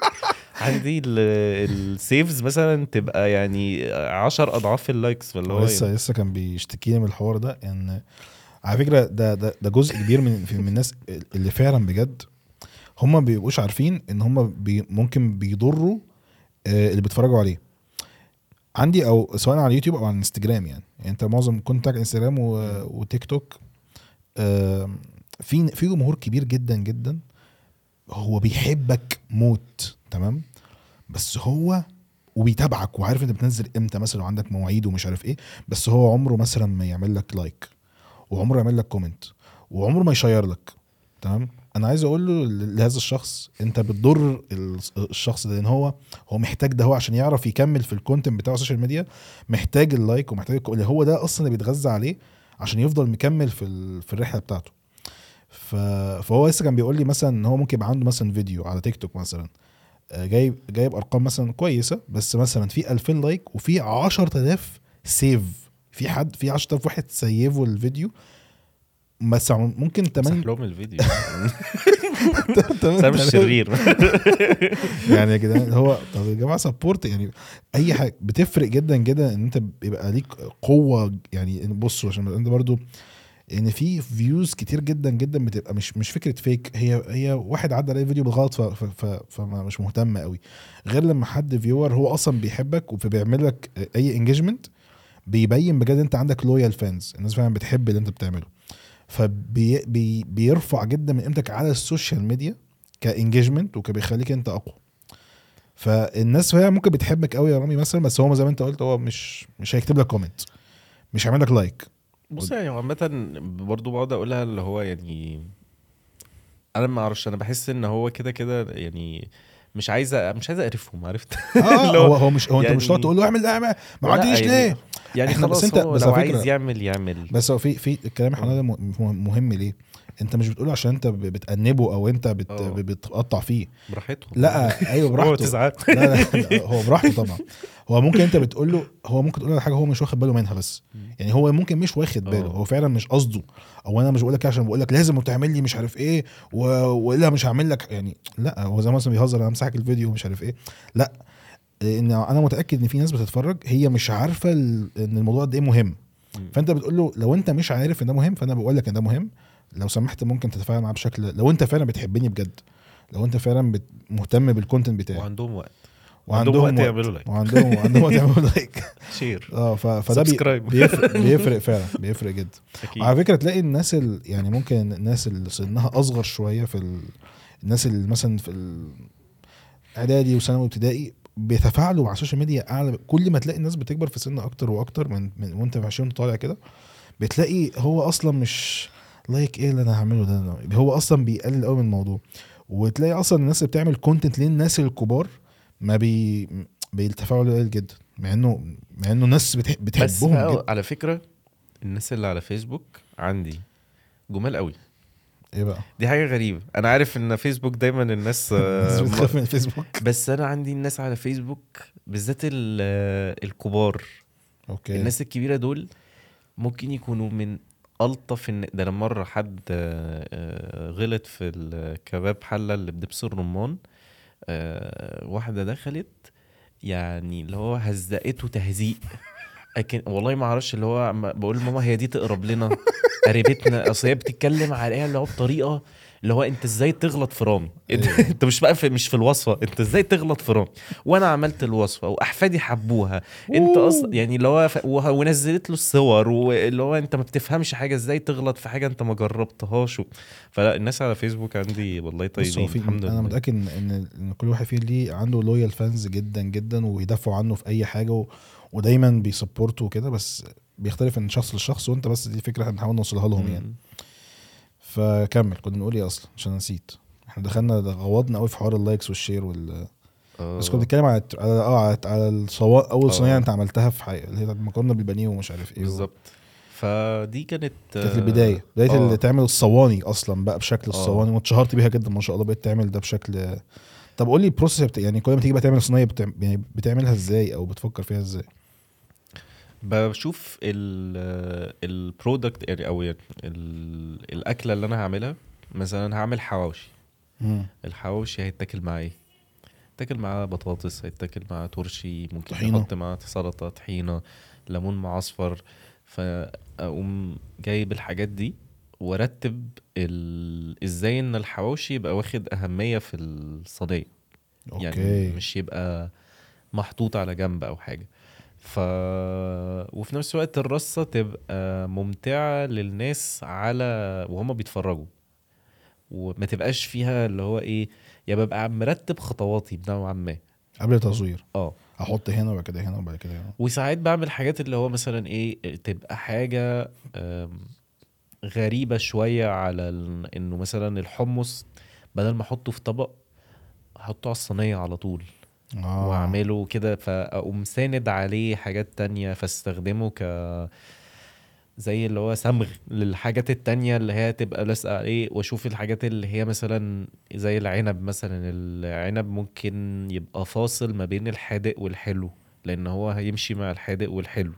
Speaker 2: عندي ال saves مثلا تبقى يعني 10 أضعاف ال likes فاللي
Speaker 1: هو لسه لسه كان بيشتكي لي من الحوار ده إن على فكرة ده ده ده جزء كبير من من الناس اللي فعلا بجد هم ما بيبقوش عارفين إن هم بي ممكن بيضروا آه، اللي بيتفرجوا عليه. عندي أو سواء على اليوتيوب أو على الانستجرام يعني, يعني أنت معظم كنت انستجرام وتيك توك في في جمهور كبير جدا جدا هو بيحبك موت تمام؟ بس هو وبيتابعك وعارف انت بتنزل إمتى مثلا وعندك مواعيد ومش عارف إيه بس هو عمره مثلا ما يعمل لك like وعمره يعمل لك comment وعمره ما يشير لك. تمام؟ أنا عايز أقول له لهذا الشخص أنت بتضر ال- الشخص ده لأن هو هو محتاج ده هو عشان يعرف يكمل في ال content بتاعه ال social media محتاج ال like ومحتاج اللي هو ده أصلا اللي بيتغذى عليه عشان يفضل مكمل في في الرحلة بتاعته. فهو لسه كان بيقول لي مثلا إن هو ممكن يبقى عنده مثلا فيديو على تيك توك مثلا. جايب جايب أرقام مثلا كويسة بس مثلا في 2000 like وفي 10000 save. في حد في 10000 واحد سيفوا الفيديو. بس ممكن
Speaker 2: امسح
Speaker 1: 8
Speaker 2: لهم الفيديو. بس مش شرير.
Speaker 1: يعني يا جدعان هو طب يا جماعة support يعني أي حاجة بتفرق جدا جدا إن أنت بيبقى ليك قوة يعني بصوا عشان أنت برضو إن في views كتير جدا جدا بتبقى مش مش فكرة فيك هي هي واحد عدى عليه فيديو بالغلط فمش مهتم قوي. غير لما حد viewer هو أصلا بيحبك وبيعمل لك أي engagement بيبين بجد أنت عندك loyal fans الناس فعلا بتحب اللي أنت بتعمله. فبيرفع جدا من قيمتك على ال social media ك engagement وبيخليك أنت أقوى. فالناس فعلا ممكن بتحبك قوي يا رامي مثلا بس هو زي ما أنت قلت هو مش مش هيكتب لك comment مش هيعمل لك like
Speaker 2: بص يعني عامة برضه بقعد أقولها اللي هو يعني أنا ما أعرفش أنا بحس إن هو كده كده يعني مش عايز أ- مش عايز أقرفهم عرفت؟
Speaker 1: آه
Speaker 2: اللي هو
Speaker 1: هو مش هو أنت مش
Speaker 2: يعني-
Speaker 1: هتقعد تقول له اعمل ده اعمل ما
Speaker 2: لا،
Speaker 1: عديش
Speaker 2: يعني-
Speaker 1: ليه؟
Speaker 2: يعني
Speaker 1: بس
Speaker 2: خلاص
Speaker 1: أنت-
Speaker 2: هو
Speaker 1: بس
Speaker 2: لو عايز يعمل يعمل.
Speaker 1: بس هو في في الكلام إحنا ده م- مهم ليه؟ انت مش بتقوله عشان انت بتأنبه أو انت بت آه. بتقطع فيه.
Speaker 2: براحتهم.
Speaker 1: لا أيوه
Speaker 2: هو
Speaker 1: براحته.
Speaker 2: تزعل.
Speaker 1: لا, لا, لا هو براحته طبعا. هو ممكن انت بتقول له هو ممكن تقول له حاجة هو مش واخد باله منها بس. يعني هو ممكن مش واخد باله
Speaker 2: آه.
Speaker 1: هو فعلا مش قصده. أو أنا مش بقول لك عشان بقول لك لازم تعمل لي مش عارف إيه و... وإلا مش هعمل لك. يعني لا هو زي مثلا بيهزر أنا امسحك الفيديو ومش عارف إيه. لا لأن أنا متأكد إن في ناس بتتفرج هي مش عارفة إن الموضوع ده إيه مهم. فأنت بتقول له لو أنت مش عارف إن ده مهم فأنا بقول لك إن ده مهم. لو سمحت ممكن تتفاعل معاه بشكل لو انت فعلا بتحبني بجد لو انت فعلا بت... مهتم بال content بتاعي
Speaker 2: وعندهم وقت.
Speaker 1: وعندهم
Speaker 2: وقت يعملوا like.
Speaker 1: وعندهم وعندهم وقت يعملوا like
Speaker 2: share
Speaker 1: آه ف... فده بي... بيفرق بيفرق فعلا بيفرق جدا. وعلى فكرة تلاقي الناس ال... يعني ممكن الناس اللي سنها أصغر شوية في ال... الناس اللي مثلا في الاعدادي وثانوي وابتدائي بيتفاعلوا مع السوشيال ميديا أعلى كل ما تلاقي الناس بتكبر في سن أكتر وأكتر من, من وأنت في 20 طالع كده بتلاقي هو أصلا مش like إيه اللي أنا هعمله ده؟ هو أصلا بيقلل قوي من الموضوع. وتلاقي أصلا الناس اللي بتعمل content للناس الكبار ما بي بيتفاعلوا قليل جدا. مع انه مع إنه ناس بتح...
Speaker 2: بس
Speaker 1: بتحبهم
Speaker 2: بقى
Speaker 1: جدا.
Speaker 2: على فكرة الناس اللي على فيسبوك عندي جمال قوي
Speaker 1: إيه بقى؟
Speaker 2: دي حاجة غريبة. أنا عارف إن فيسبوك دايما الناس
Speaker 1: الناس
Speaker 2: آه،
Speaker 1: بتخاف من الفيسبوك
Speaker 2: بس أنا عندي الناس على فيسبوك بالذات ال- آه، الكبار.
Speaker 1: أوكي.
Speaker 2: الناس الكبيرة دول ممكن يكونوا من ألطف الن- ده أنا مرة حد آه، آه، غلط في الكباب حلة اللي بدبس الرمان آه، واحدة دخلت يعني اللي هو هزقته تهزيق. لكن والله ما أعرفش اللي هو بقول لماما هي دي تقرب لنا. قريبتنا أصل هي بتتكلم عليها اللي هو بطريقة اللي هو انت إزاي تغلط في رامي؟ انت,
Speaker 1: أيوة.
Speaker 2: انت مش بقى في مش في الوصفة. انت إزاي تغلط في رامي؟ وأنا عملت الوصفة واحفادي حبوها. انت أصلا يعني اللي هو ف... ونزلت له الصور واللي هو انت ما بتفهمش حاجة إزاي تغلط في حاجة انت ما جربتهاش و... فلا الناس على فيسبوك عندي والله طيبين
Speaker 1: في
Speaker 2: الحمد
Speaker 1: أنا
Speaker 2: لله.
Speaker 1: متأكد ان إن كل واحد فيهم ليه عنده لويال فانز جدا جدا ويدافعوا عنه في أي حاجة و... ودايما بي support وا وكده بس بيختلف من شخص لشخص وانت بس دي فكرة هنحاول نوصلها لهم يعني. فكمل كنا بنقول إيه أصلا عشان نسيت إحنا دخلنا غوضنا قوي في حوار ال likes وال share وال
Speaker 2: آه.
Speaker 1: بس كنا بنتكلم على على آه على- على الصوا أول
Speaker 2: آه.
Speaker 1: صينية أنت عملتها في حقيقة اللي هي المكرونه بالبانيه ومش عارف إيه
Speaker 2: بالظبط فدي كانت
Speaker 1: كانت البداية بداية
Speaker 2: آه.
Speaker 1: اللي تعمل الصواني أصلا بقى بشكل. الصواني واتشهرت بيها جدا ما شاء الله بقيت تعمل ده بشكل طب قول لي ال process بت... يعني كل ما تيجي بقى تعمل صينية بتعم... يعني بتعملها إزاي أو بتفكر فيها إزاي
Speaker 2: بشوف ال product أو يعني ال- الأكلة اللي أنا هعملها مثلا هعمل حواوشي. الحواوشي هيتاكل معاه إيه؟ هيتاكل معاه بطاطس هيتاكل معاه ترشي ممكن
Speaker 1: طحينة.
Speaker 2: نحط معاه سلطة طحينة ليمون معصفر. فاقوم جايب الحاجات دي وأرتب ال... إزاي إن الحواوشي يبقى واخد أهمية في
Speaker 1: الصينية.
Speaker 2: يعني مش يبقى محطوط على جنب أو حاجة. ف وفي نفس الوقت الرصة تبقى ممتعة للناس على وهم بيتفرجوا. وما تبقاش فيها اللي هو إيه يا ببقى مرتب خطواتي بنوعا ما.
Speaker 1: قبل التصوير.
Speaker 2: آه.
Speaker 1: أحط هنا وبعد كده هنا وبعد كده هنا.
Speaker 2: وساعات بعمل حاجات اللي هو مثلا إيه تبقى حاجة غريبة شوية على إنه مثلا الحمص بدل ما أحطه في طبق أحطه على الصينية على طول.
Speaker 1: آه.
Speaker 2: واعمله كده فاقوم ساند عليه حاجات تانية فاستخدمه ك زي اللي هو صمغ للحاجات التانية اللي هي تبقى لازقة عليه واشوف الحاجات اللي هي مثلا زي العنب مثلا. العنب ممكن يبقى فاصل ما بين الحادق والحلو لأن هو هيمشي مع الحادق والحلو.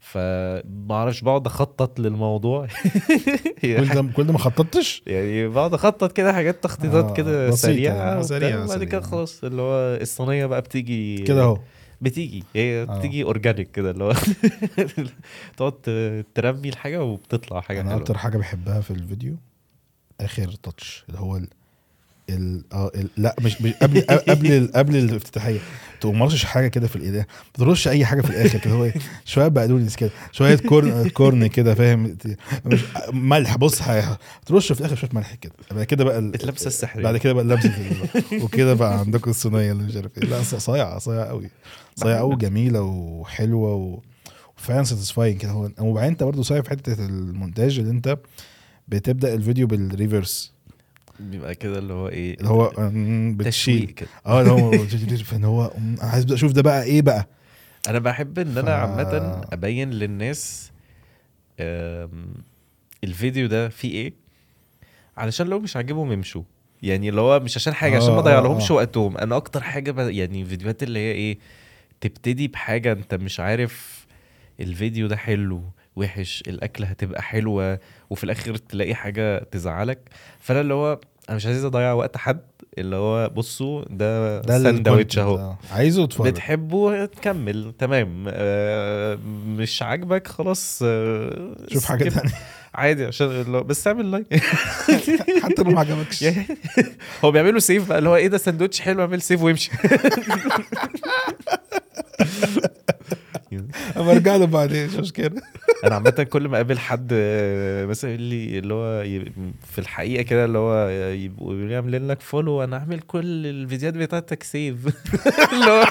Speaker 2: فمعرفش بقعد أخطط للموضوع.
Speaker 1: كل ده كل ده ما خططتش؟
Speaker 2: يعني بقعد أخطط كده حاجات تخطيطات
Speaker 1: آه،
Speaker 2: كده
Speaker 1: بسيطة
Speaker 2: سريعة.
Speaker 1: يعني،
Speaker 2: وبتاع،
Speaker 1: سريعة،
Speaker 2: وبعد. كده خلاص اللي هو الصينية بقى بتيجي
Speaker 1: كده أهو.
Speaker 2: بتيجي. هي
Speaker 1: آه.
Speaker 2: بتيجي اورجانيك كده اللي هو تقعد ترمي الحاجة وبتطلع حاجة
Speaker 1: أنا
Speaker 2: حلوة.
Speaker 1: أكتر حاجة بحبها في الفيديو آخر تاتش اللي هو ال... ال... آه ال... لا مش, مش قبل قبل. قبل الافتتاحية. تقوم رشش حاجة كده في الايدين بترش أي حاجة في الآخر كده. هو إيه؟ شوية بقدونس كده. شوية corn corn كده فاهم؟ ملح. بص ح- ترش في الآخر شوية ملح كده. بعد كده بقى ال-
Speaker 2: اللمسة السحرية.
Speaker 1: بعد كده بقى اللمسة ال- وكده بقى عندكم الصينية اللي مش عارف إيه. لا صايعة صايعة قوي صايعة قوي جميلة وحلوة و... وفعلا satisfying كده. هو وبعدين أنت برضه صايع في حتة المونتاج اللي أنت بتبدأ الفيديو بال reverse.
Speaker 2: بيبقى كده اللي هو إيه
Speaker 1: اللي هو بتشيل.
Speaker 2: كده.
Speaker 1: آه اللي هو فان هو عايز أشوف ده بقى إيه بقى.
Speaker 2: أنا بحب إن أنا
Speaker 1: ف-
Speaker 2: عامة أبين للناس الفيديو ده فيه إيه علشان لو مش عاجبهم يمشوا يعني اللي هو مش عشان حاجة عشان
Speaker 1: آه،
Speaker 2: ما
Speaker 1: آه،
Speaker 2: اضيعلهمش
Speaker 1: آه.
Speaker 2: وقتهم. أنا أكتر حاجة ب... يعني فيديوهات اللي هي إيه تبتدي بحاجة أنت مش عارف الفيديو ده حلو وحش الأكلة هتبقى حلوة وفي الآخر تلاقي حاجة تزعلك. فأنا اللي هو أنا مش عايز أضيع وقت حد اللي هو بصوا ده,
Speaker 1: ده
Speaker 2: ساندوتش أهو.
Speaker 1: ده. عايزه اتفرج.
Speaker 2: بتحبه تكمل تمام. آه مش عاجبك خلاص آه
Speaker 1: شوف
Speaker 2: حاجة.
Speaker 1: تانية.
Speaker 2: عادي عشان بس اعمل like
Speaker 1: حتى لو ما عجبكش.
Speaker 2: يعني هو بيعملوا save بقى اللي هو إيه ده ساندوتش حلو اعمل save ويمشي
Speaker 1: أما ارجع له بعدين مش مشكلة؟
Speaker 2: أنا عامة كل ما أقابل حد آه، مثلا يقول لي اللي هو في الحقيقة كده اللي هو يبقوا عاملين لك follow أنا اعمل كل الفيديوهات بتاعتك save اللي هو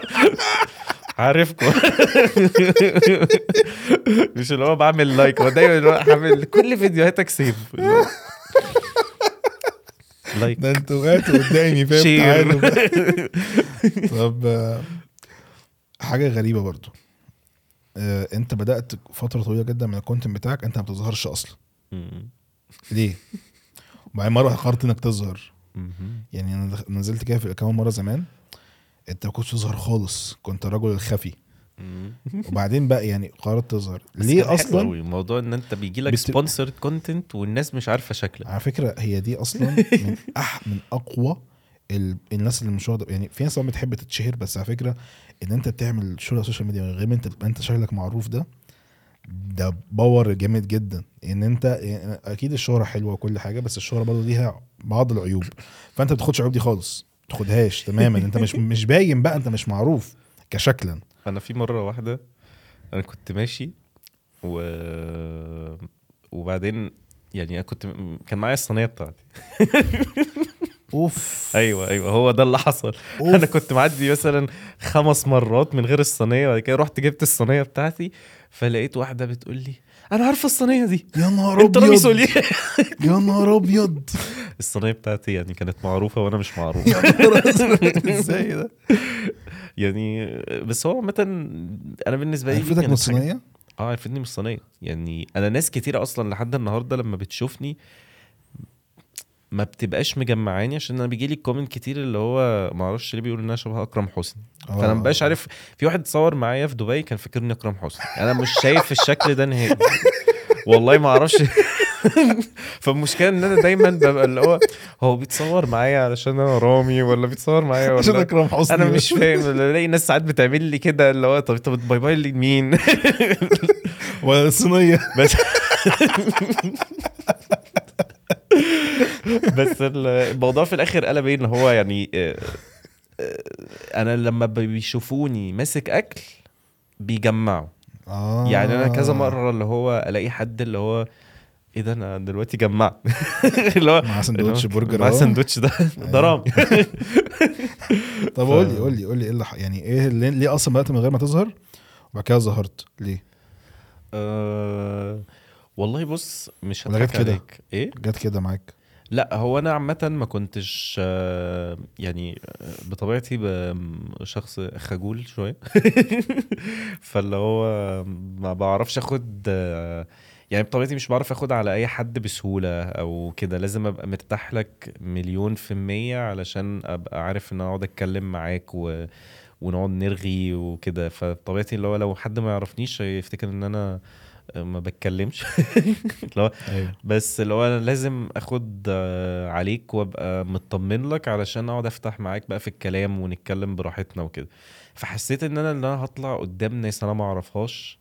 Speaker 2: عارفكم. مش اللي هو بعمل like هو دايما اللي هو هعمل كل فيديوهاتك save like
Speaker 1: ده أنتوا وقعتوا قدامي فاهم. تعالوا. طب آه، حاجة غريبة برضو. آه، انت بدأت فترة طويلة جدا من ال content بتاعك انت ما بتظهرش
Speaker 2: أصلا.
Speaker 1: ليه؟ وبعدين مرة قررت إنك تظهر. يعني أنا نزلت كده في ال account مرة زمان انت ما كنتش تظهر خالص كنت الرجل الخفي. وبعدين بقى يعني قررت تظهر. ليه أصلا؟
Speaker 2: أوي موضوع إن أنت بيجي لك sponsored content والناس مش عارفة شكلك.
Speaker 1: على فكرة هي دي أصلا من أح من أقوى ال... الناس اللي مش واخدة يعني في ناس طبعا بتحب تتشهر بس على فكرة إن أنت بتعمل شغل على السوشيال ميديا من غير ما أنت تبقى أنت شكلك معروف ده ده power جامد جدا. إن أنت أكيد الشهرة حلوة وكل حاجة بس الشهرة برضه ليها بعض العيوب. فأنت ما بتاخدش العيوب دي خالص ما تاخدهاش تماما. أنت مش مش باين بقى أنت مش معروف كشكلا.
Speaker 2: أنا في مرة واحدة أنا كنت ماشي و وبعدين يعني أنا كنت كان معايا الصينية بتاعتي.
Speaker 1: أوف.
Speaker 2: أيوه أيوه هو ده اللي حصل. أنا كنت معدي مثلا خمس مرات من غير الصينية بعد كده رحت جبت الصينية بتاعتي فلقيت واحدة بتقول لي أنا عارفة الصينية دي.
Speaker 1: يا نهار
Speaker 2: أنت رامي
Speaker 1: أبيض.
Speaker 2: سولية.
Speaker 1: يا نهار أبيض.
Speaker 2: الصينية بتاعتي يعني كانت معروفة وأنا مش معروف.
Speaker 1: إزاي ده؟
Speaker 2: يعني بس هو عامة أنا بالنسبة لي
Speaker 1: عرفتك من الصينية؟
Speaker 2: آه عرفتني من الصينية. يعني أنا ناس كتيرة أصلا لحد النهارده لما بتشوفني ما بتبقاش مجمعاني عشان أنا بيجي لي comment كتير اللي هو ما أعرفش ليه بيقول إن أنا شبه أكرم حسني. فأنا ما بقاش عارف في واحد اتصور معايا في دبي كان فاكرني أكرم حسني. أنا مش شايف الشكل ده نهائي. والله ما أعرفش. فالمشكلة إن أنا دايما ببقى اللي هو هو بيتصور معايا علشان أنا رامي ولا بيتصور معايا
Speaker 1: عشان
Speaker 2: ولا
Speaker 1: أكرم حسني.
Speaker 2: أنا مش فاهم. بلاقي ناس ساعات بتعمل لي كده اللي هو طب طب bye bye لمين
Speaker 1: والصينيه
Speaker 2: بس بس ال- الموضوع في الآخر قلب إيه إن هو يعني آه، آه، أنا لما بيشوفوني ماسك أكل بيجمعوا.
Speaker 1: آه.
Speaker 2: يعني أنا كذا مرة اللي هو ألاقي حد اللي هو إيه ده أنا دلوقتي جمعت. اللي هو
Speaker 1: مع سندوتش برجر
Speaker 2: مع
Speaker 1: أهو.
Speaker 2: السندوتش ده ده رامي
Speaker 1: طب قول لي قول لي قول لي إيه اللي يعني إيه اللي ليه أصلا بدأت من غير ما تظهر؟ وبعد كده ظهرت ليه؟
Speaker 2: أه والله بص مش هضحك؟ عليك. إيه؟
Speaker 1: جت كده معاك.
Speaker 2: لا هو أنا عامة ما كنتش آه، يعني آه، بطبيعتي شخص خجول شوية. فاللي هو ما بعرفش أخد آه، يعني بطبيعتي مش بعرف أخد على أي حد بسهولة أو كده. لازم أبقى مرتاح لك مليون في المية علشان أبقى عارف إن أقعد أتكلم معاك و... ونقعد نرغي وكده. فطبيعتي اللي هو لو حد ما يعرفنيش يفتكر إن أنا ما بتكلمش. هو
Speaker 1: أيوه.
Speaker 2: بس اللي هو أنا لازم أخد عليك وأبقى مطمن لك علشان أقعد أفتح معاك بقى في الكلام ونتكلم براحتنا وكده. فحسيت إن أنا اللي أنا هطلع قدام ناس أنا ما أعرفهاش.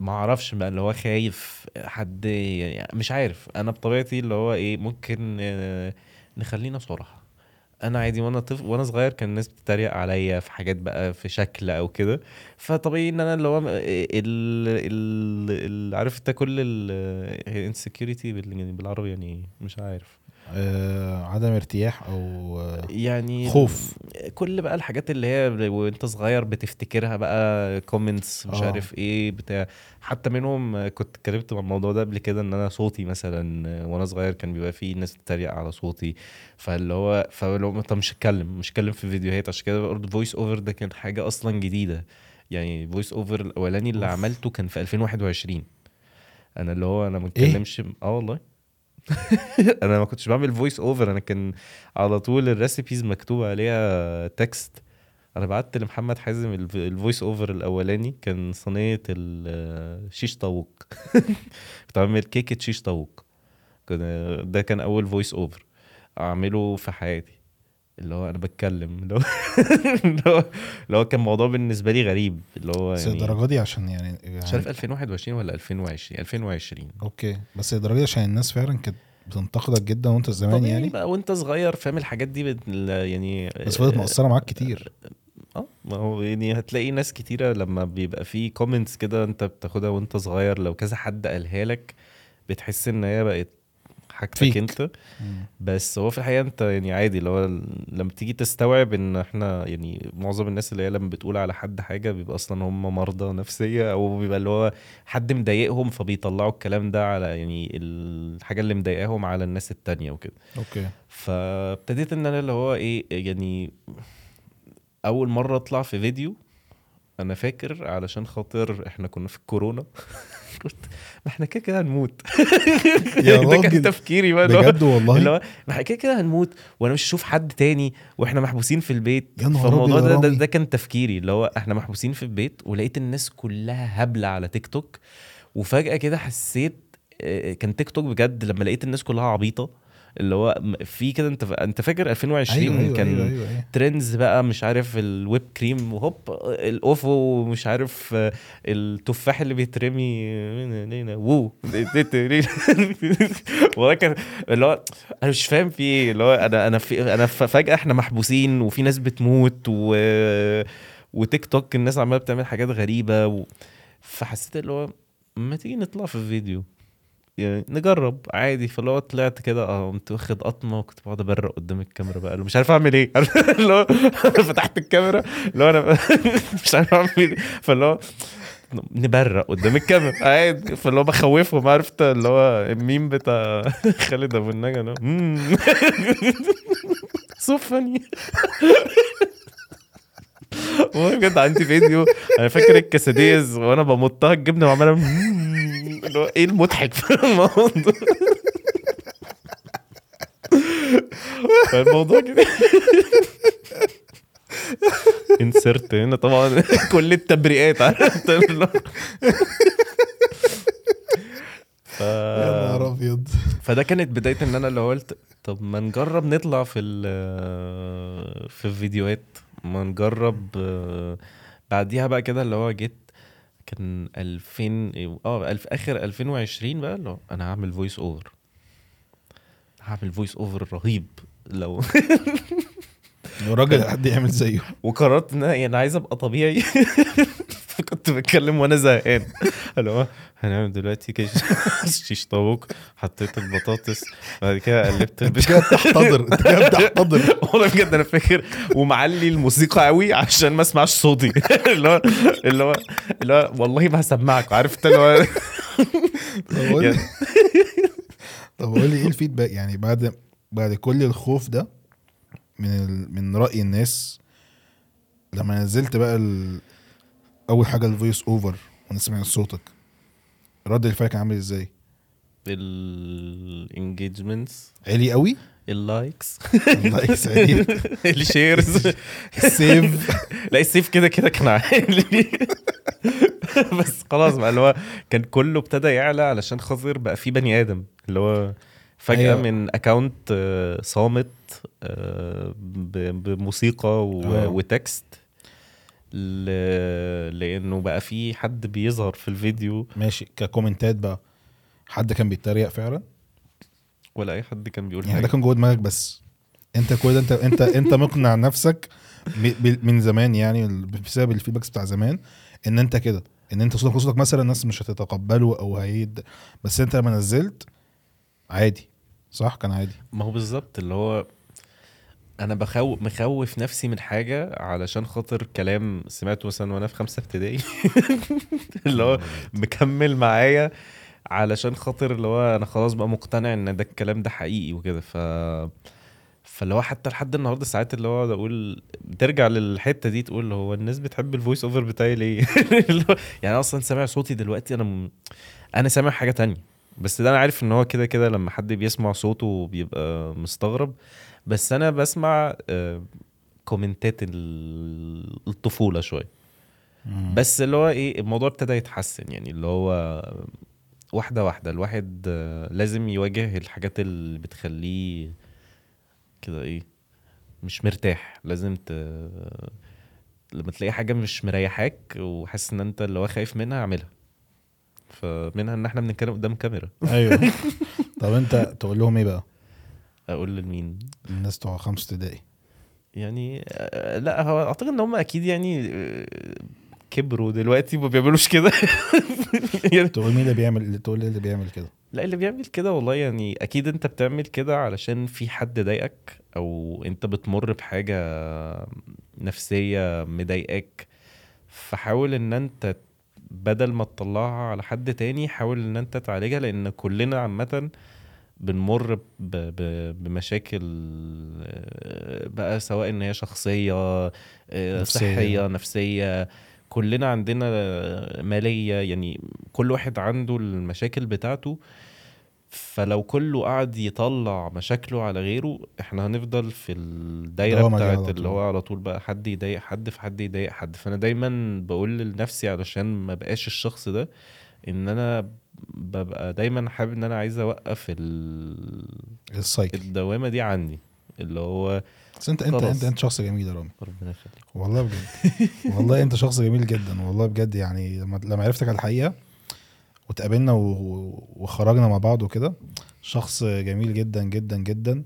Speaker 2: ما أعرفش بقى اللي هو خايف حد يعني مش عارف. أنا بطبيعتي اللي هو إيه ممكن آه، نخلينا صراحة. أنا عادي وأنا طفل وأنا صغير كان الناس بتتريق عليا في حاجات بقى في شكل أو كده. فطبيعي إن أنا اللي هو ال عارف أنت كل ال insecurity بال- بالعربي يعني مش عارف.
Speaker 1: عدم ارتياح أو آه
Speaker 2: يعني
Speaker 1: خوف.
Speaker 2: كل بقى الحاجات اللي هي وانت صغير بتفتكرها بقى كومنتس مش
Speaker 1: آه.
Speaker 2: عارف إيه بتاع حتى منهم كنت اتكلمت مع الموضوع ده قبل كده إن أنا صوتي مثلا وأنا صغير كان بيبقى فيه ناس تتريق على صوتي فاللي هو فلو طب مش هتكلم مش هتكلم في فيديوهات عشان كده برضه voice over ده كان حاجة أصلا جديدة يعني voice over الأولاني اللي
Speaker 1: أوف.
Speaker 2: عملته كان في 2021 أنا اللي هو أنا ما
Speaker 1: إيه؟
Speaker 2: اتكلمش آه والله أنا ما كنتش بعمل voice over أنا كان على طول ال recipes مكتوب عليها text أنا بعت لمحمد حازم الف- ال voice over الأولاني كان صينية الشيش طاووق. كنت بعمل كيكه شيش طاووق. ده كان أول voice over أعمله في حياتي. اللي هو أنا بتكلم. اللي هو اللي هو كان موضوع بالنسبة لي غريب. اللي هو
Speaker 1: بس
Speaker 2: يعني
Speaker 1: الدرجة دي عشان يعني, يعني
Speaker 2: مش عارف 2021 ولا 2020 2020
Speaker 1: okay. بس الدرجة دي عشان الناس فعلا كانت بتنتقدك جدا وأنت زمان يعني؟
Speaker 2: بقى وأنت صغير فاهم الحاجات دي بت... يعني
Speaker 1: بس فضلت مؤثرة معاك كتير.
Speaker 2: آه ما هو يعني هتلاقي ناس كتيرة لما بيبقى في comments كده أنت بتاخدها وأنت صغير لو كذا حد قالها لك بتحس إن هي بقت حاجتك. انت. بس هو في الحقيقة انت يعني عادي اللي هو لما تيجي تستوعب ان إحنا يعني معظم الناس اللي هي لما بتقول على حد حاجة بيبقى أصلا هم مرضى نفسية أو بيبقى اللي هو حد مضايقهم فبيطلعوا الكلام ده على يعني الحاجة اللي مضايقاهم على الناس التانية وكده.
Speaker 1: أوكي.
Speaker 2: فابتديت ان أنا اللي هو إيه يعني اول مرة اطلع في فيديو أنا فاكر علشان خاطر إحنا كنا في الكورونا. ما إحنا كده كده هنموت.
Speaker 1: يا
Speaker 2: ده كان تفكيري بقى. اللي
Speaker 1: بجد
Speaker 2: اللي
Speaker 1: والله؟
Speaker 2: هو ما إحنا كده كده هنموت وأنا مش هشوف حد تاني وإحنا محبوسين في البيت.
Speaker 1: يا نهار
Speaker 2: فالموضوع ده, ده. ده كان تفكيري. اللي هو إحنا محبوسين في البيت ولقيت الناس كلها هبلة على تيك توك. وفجأة كده حسيت آه، كان تيك توك بجد لما لقيت الناس كلها عبيطة. اللي هو في كده انت انت فاكر 2020
Speaker 1: أيوه أيوه
Speaker 2: كان
Speaker 1: أيوه أيوه, أيوة.
Speaker 2: trends بقى مش عارف الويبد كريم وهوب الأوفو ومش عارف آه، التفاح اللي بيترمي وو والله كان اللي هو أنا مش فاهم في إيه اللي هو أنا أنا في أنا فجأة إحنا محبوسين وفي ناس بتموت و وتيك توك الناس عمالة بتعمل حاجات غريبة و... فحسيت اللي هو ما تيجي نطلع في الفيديو يعني نجرب. عادي. فاللي هو طلعت كده آه قمت واخد قطمة وكنت بقعد أبرق قدام الكاميرا بقى. مش عارف أعمل إيه؟ اللي هو فتحت الكاميرا. اللي هو أنا مش عارف أعمل إيه. فاللي هو نبرق قدام الكاميرا. عادي. فاللي هو بخوفهم عرفت اللي هو الميم بتاع خالد أبو النجا اللي هو. سو فاني والله بجد عندي فيديو أنا فاكر الكاساديز وأنا بمطها الجبنة وعمالة مم. اللي هو إيه المضحك في الموضوع؟ فالموضوع كده. انسرت هنا طبعا كل التبريئات عرفت ف...
Speaker 1: يا نهار أبيض.
Speaker 2: فده كانت بداية إن أنا اللي قلت طب ما نجرب نطلع في ال- في الفيديوهات. ما نجرب آه، بعديها بقى كده اللي هو جيت كان 2000 آه ألف آخر 2020 بقى اللي هو أنا هعمل فويس اوفر هعمل voice over رهيب لو
Speaker 1: الراجل حد يعمل زيه.
Speaker 2: وقررت إن أنا يعني عايز أبقى طبيعي. فكنت بتكلم وأنا زهقان. اللي هو هنعمل دلوقتي كيش شيش طاووق حطيت البطاطس بعد كده قلبت
Speaker 1: انت
Speaker 2: البش
Speaker 1: كده بتحتضر انت كده بتحتضر.
Speaker 2: والله بجد أنا فاكر ومعلي الموسيقى قوي عشان ما أسمعش صوتي. اللي هو اللي هو اللي هو والله ما هسمعك عارف انت اللي هو
Speaker 1: طب قول لي.
Speaker 2: يعني-
Speaker 1: طب قول لي إيه ال feedback؟ يعني بعد بعد كل الخوف ده من ال... من رأي الناس لما نزلت بقى ال... أول حاجة ال voice over ونسمع صوتك. رد الفعل كان عامل إزاي؟
Speaker 2: ال engagements
Speaker 1: عالي قوي؟
Speaker 2: ال
Speaker 1: likes ال likes عالي.
Speaker 2: ال
Speaker 1: shares ال save
Speaker 2: لا ال save كده كده كان عالي. بس خلاص بقى اللي هو كان كله ابتدى يعلى علشان خاطر بقى في بني آدم. اللي هو فجأة
Speaker 1: أيوة.
Speaker 2: من اكونت صامت آه، بموسيقى
Speaker 1: آه.
Speaker 2: و text. ل- لأنه بقى في حد بيظهر في الفيديو.
Speaker 1: ماشي ككومنتات بقى. حد كان بيتريق فعلا؟
Speaker 2: ولا أي حد كان بيقول
Speaker 1: يعني ده كان جوه دماغك بس. انت كل انت انت انت مقنع نفسك من زمان يعني بسبب الفيدباكس بتاع زمان ان انت كده ان انت صوتك صوتك مثلا الناس مش هتتقبله أو هيد بس انت لما نزلت عادي صح؟ كان عادي.
Speaker 2: ما هو بالظبط اللي هو أنا بخوف مخوف نفسي من حاجة علشان خاطر كلام سمعته مثلا وأنا في خمسة ابتدائي. اللي هو مكمل معايا علشان خاطر اللي هو أنا خلاص بقى مقتنع إن ده الكلام ده حقيقي وكده. ف فاللي هو حتى لحد النهارده ساعات اللي هو أقول ترجع للحتة دي تقول هو الناس بتحب ال voice over بتاعي ليه؟ يعني أصلا سامع صوتي دلوقتي أنا م... أنا سامع حاجة تانية. بس ده أنا عارف إن هو كده كده لما حد بيسمع صوته بيبقى مستغرب. بس أنا بسمع آه، كومنتات ال- الطفولة شوية. بس اللي هو إيه الموضوع ابتدى يتحسن يعني اللي هو واحدة واحدة الواحد آه، لازم يواجه الحاجات اللي بتخليه كده إيه مش مرتاح. لازم ت لما تلاقي حاجة مش مريحاك وحاسس إن أنت اللي هو خايف منها اعملها. فمنها إن إحنا بنتكلم قدام كاميرا.
Speaker 1: أيوه. طب أنت تقول لهم إيه بقى؟
Speaker 2: أقول لمين؟
Speaker 1: الناس بتوع خمسة ابتدائي.
Speaker 2: يعني لا هو أعتقد إن هم أكيد يعني آه، كبروا دلوقتي ما بيعملوش كده. يعني
Speaker 1: تقول مين اللي بيعمل تقول إيه اللي بيعمل كده؟
Speaker 2: لا اللي بيعمل كده والله يعني أكيد أنت بتعمل كده علشان في حد ضايقك أو أنت بتمر بحاجة نفسية مضايقاك. فحاول إن أنت بدل ما تطلعها على حد تاني حاول إن أنت تعالجها لأن كلنا عامة بنمر بمشاكل آه، بقى سواء إن هي شخصية آه،
Speaker 1: نفسية.
Speaker 2: صحية نفسية كلنا عندنا مالية يعني كل واحد عنده المشاكل بتاعته فلو كله قعد يطلع مشاكله على غيره إحنا هنفضل في
Speaker 1: الدايرة
Speaker 2: بتاعت. اللي هو على طول بقى حد يضايق حد في حد يضايق حد فأنا دايما بقول لنفسي علشان ما بقاش الشخص ده إن أنا ببقى دايما حابب إن أنا عايز أوقف ال-
Speaker 1: السايكل.
Speaker 2: الدوامة دي عندي اللي هو
Speaker 1: بس انت انت. انت أنت شخص جميل يا رامي.
Speaker 2: ربنا يخليك.
Speaker 1: والله بجد. والله أنت شخص جميل جدا. والله بجد يعني لما لما عرفتك على الحقيقة وتقابلنا وخرجنا مع بعض وكده شخص جميل جدا جدا جدا.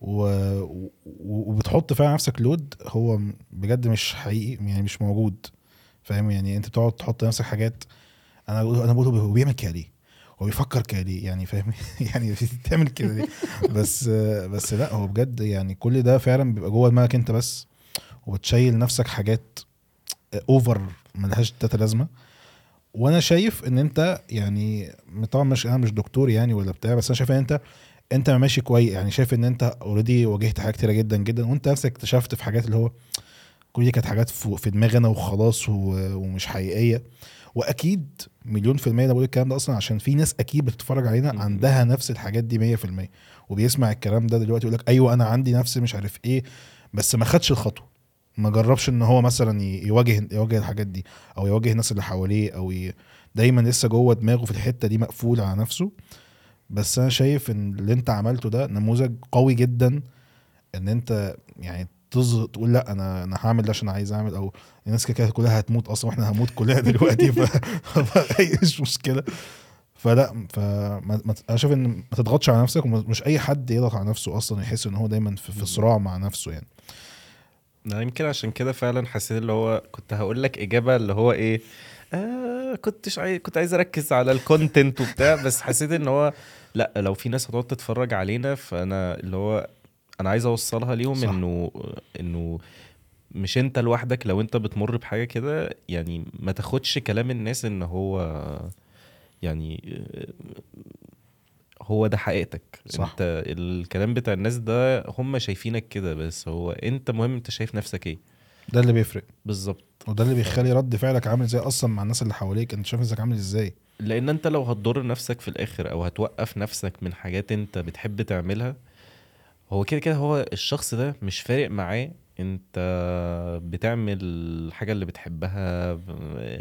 Speaker 1: و... و- وبتحط فعلا نفسك لود هو بجد مش حقيقي يعني مش موجود. فاهم؟ يعني أنت بتقعد تحط نفسك حاجات أنا أنا بقول هو بيعمل كده ليه؟ هو بيفكر كده ليه؟ يعني فاهم يعني بتعمل كده ليه؟ بس بس لا هو بجد يعني كل ده فعلا بيبقى جوه دماغك أنت بس وبتشيل نفسك حاجات over ملهاش تاتا لازمة وأنا شايف إن أنت يعني طبعا مش أنا مش دكتور يعني ولا بتاع بس أنا شايف إن أنت أنت ماشي كويس يعني شايف إن أنت already واجهت حاجات كتيرة جدا جدا وأنت نفسك اكتشفت في حاجات اللي هو كل دي كانت حاجات في دماغي أنا وخلاص ومش حقيقية وأكيد مليون في المية أنا بقول الكلام ده أصلا عشان في ناس أكيد بتتفرج علينا. عندها نفس الحاجات دي 100% وبيسمع الكلام ده دلوقتي يقول لك أيوه أنا عندي نفس مش عارف إيه بس ما خدش الخطوة. ما جربش إن هو مثلا يواجه يواجه الحاجات دي أو يواجه الناس اللي حواليه أو ي... دايما لسه جوه دماغه في الحتة دي مقفول على نفسه. بس أنا شايف إن اللي أنت عملته ده نموذج قوي جدا إن أنت يعني تقول لا أنا أنا هعمل ده عشان عايز أعمل أو الناس كده كلها هتموت أصلا وإحنا هنموت كلنا دلوقتي ف... فمش مشكلة. فلا فما ما- أنا شايف إن ما تضغطش على نفسك ومش أي حد يضغط على نفسه أصلا يحس إن هو دايما في, في صراع مع نفسه يعني.
Speaker 2: أنا يمكن عشان كده فعلا حسيت اللي هو كنت هقول لك إجابة اللي هو إيه آه كنتش عايز كنت عايز أركز على الكونتنت وبتاع بس حسيت إن هو لا لو في ناس هتقعد تتفرج علينا فأنا اللي هو أنا عايز اوصلها ليهم
Speaker 1: صح.
Speaker 2: انه انه مش انت لوحدك لو انت بتمر بحاجة كده يعني ما تاخدش كلام الناس ان هو يعني هو ده حقيقتك.
Speaker 1: صح.
Speaker 2: انت الكلام بتاع الناس ده هم شايفينك كده بس هو انت مهم انت شايف نفسك إيه.
Speaker 1: ده اللي بيفرق.
Speaker 2: بالظبط.
Speaker 1: وده اللي بيخلي رد فعلك عامل إزاي أصلا مع الناس اللي حواليك؟ انت شايف نفسك عامل إزاي؟
Speaker 2: لأن انت لو هتضر نفسك في الآخر أو هتوقف نفسك من حاجات انت بتحب تعملها هو كده كده هو الشخص ده مش فارق معاه انت بتعمل الحاجة اللي بتحبها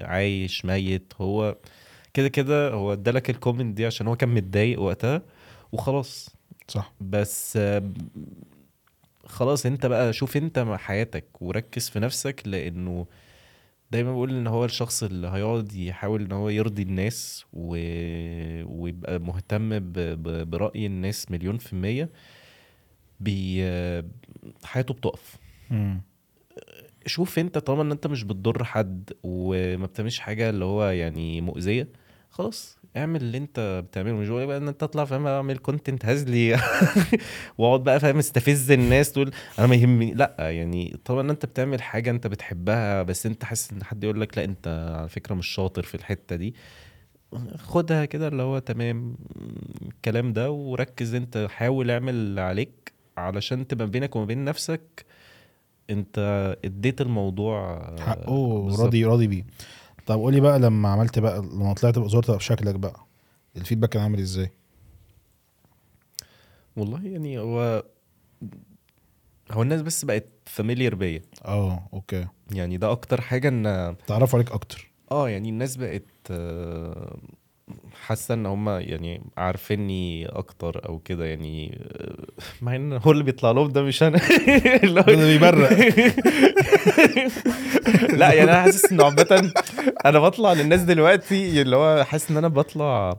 Speaker 2: عايش ميت هو كده كده هو ادالك الكومنت دي عشان هو كان متضايق وقتها وخلاص.
Speaker 1: صح.
Speaker 2: بس خلاص انت بقى شوف انت مع حياتك وركز في نفسك لأنه دايما بقول ان هو الشخص اللي هيقعد يحاول ان هو يرضي الناس و... ويبقى مهتم ب... ب... برأي الناس مليون في المية. بي... حياته بتقف.
Speaker 1: مم.
Speaker 2: شوف انت طالما ان انت مش بتضر حد وما بتعملش حاجة اللي هو يعني مؤذية خلاص اعمل اللي انت بتعمله. مش بقى ان انت تطلع فاهم اعمل content هزلي واقعد بقى فاهم استفز الناس تقول أنا ما يهمني. لا يعني طالما ان انت بتعمل حاجة انت بتحبها بس انت حاسس ان حد يقول لك لا انت على فكرة مش شاطر في الحتة دي خدها كده اللي هو تمام الكلام ده وركز انت حاول اعمل اللي عليك علشان تبقى بينك وما بين نفسك انت اديت الموضوع
Speaker 1: حقه
Speaker 2: بالظبط.
Speaker 1: راضي راضي بيه. طب قولي بقى لما عملت بقى لما طلعت بقى زرت بشكلك بقى ال feedback كان عامل إزاي؟
Speaker 2: والله يعني هو هو الناس بس بقت familiar بيا.
Speaker 1: أه okay.
Speaker 2: يعني ده أكتر حاجة إن
Speaker 1: تعرفوا عليك أكتر.
Speaker 2: آه يعني الناس بقت آه، حاسة إن هم يعني عارفيني أكتر أو كده يعني مع إن هو اللي بيطلع لهم ده مش أنا اللي هو-
Speaker 1: اللي بيبرق.
Speaker 2: لا يعني أنا حاسس إنه عامه أنا بطلع للناس دلوقتي اللي هو حاسس إن أنا بطلع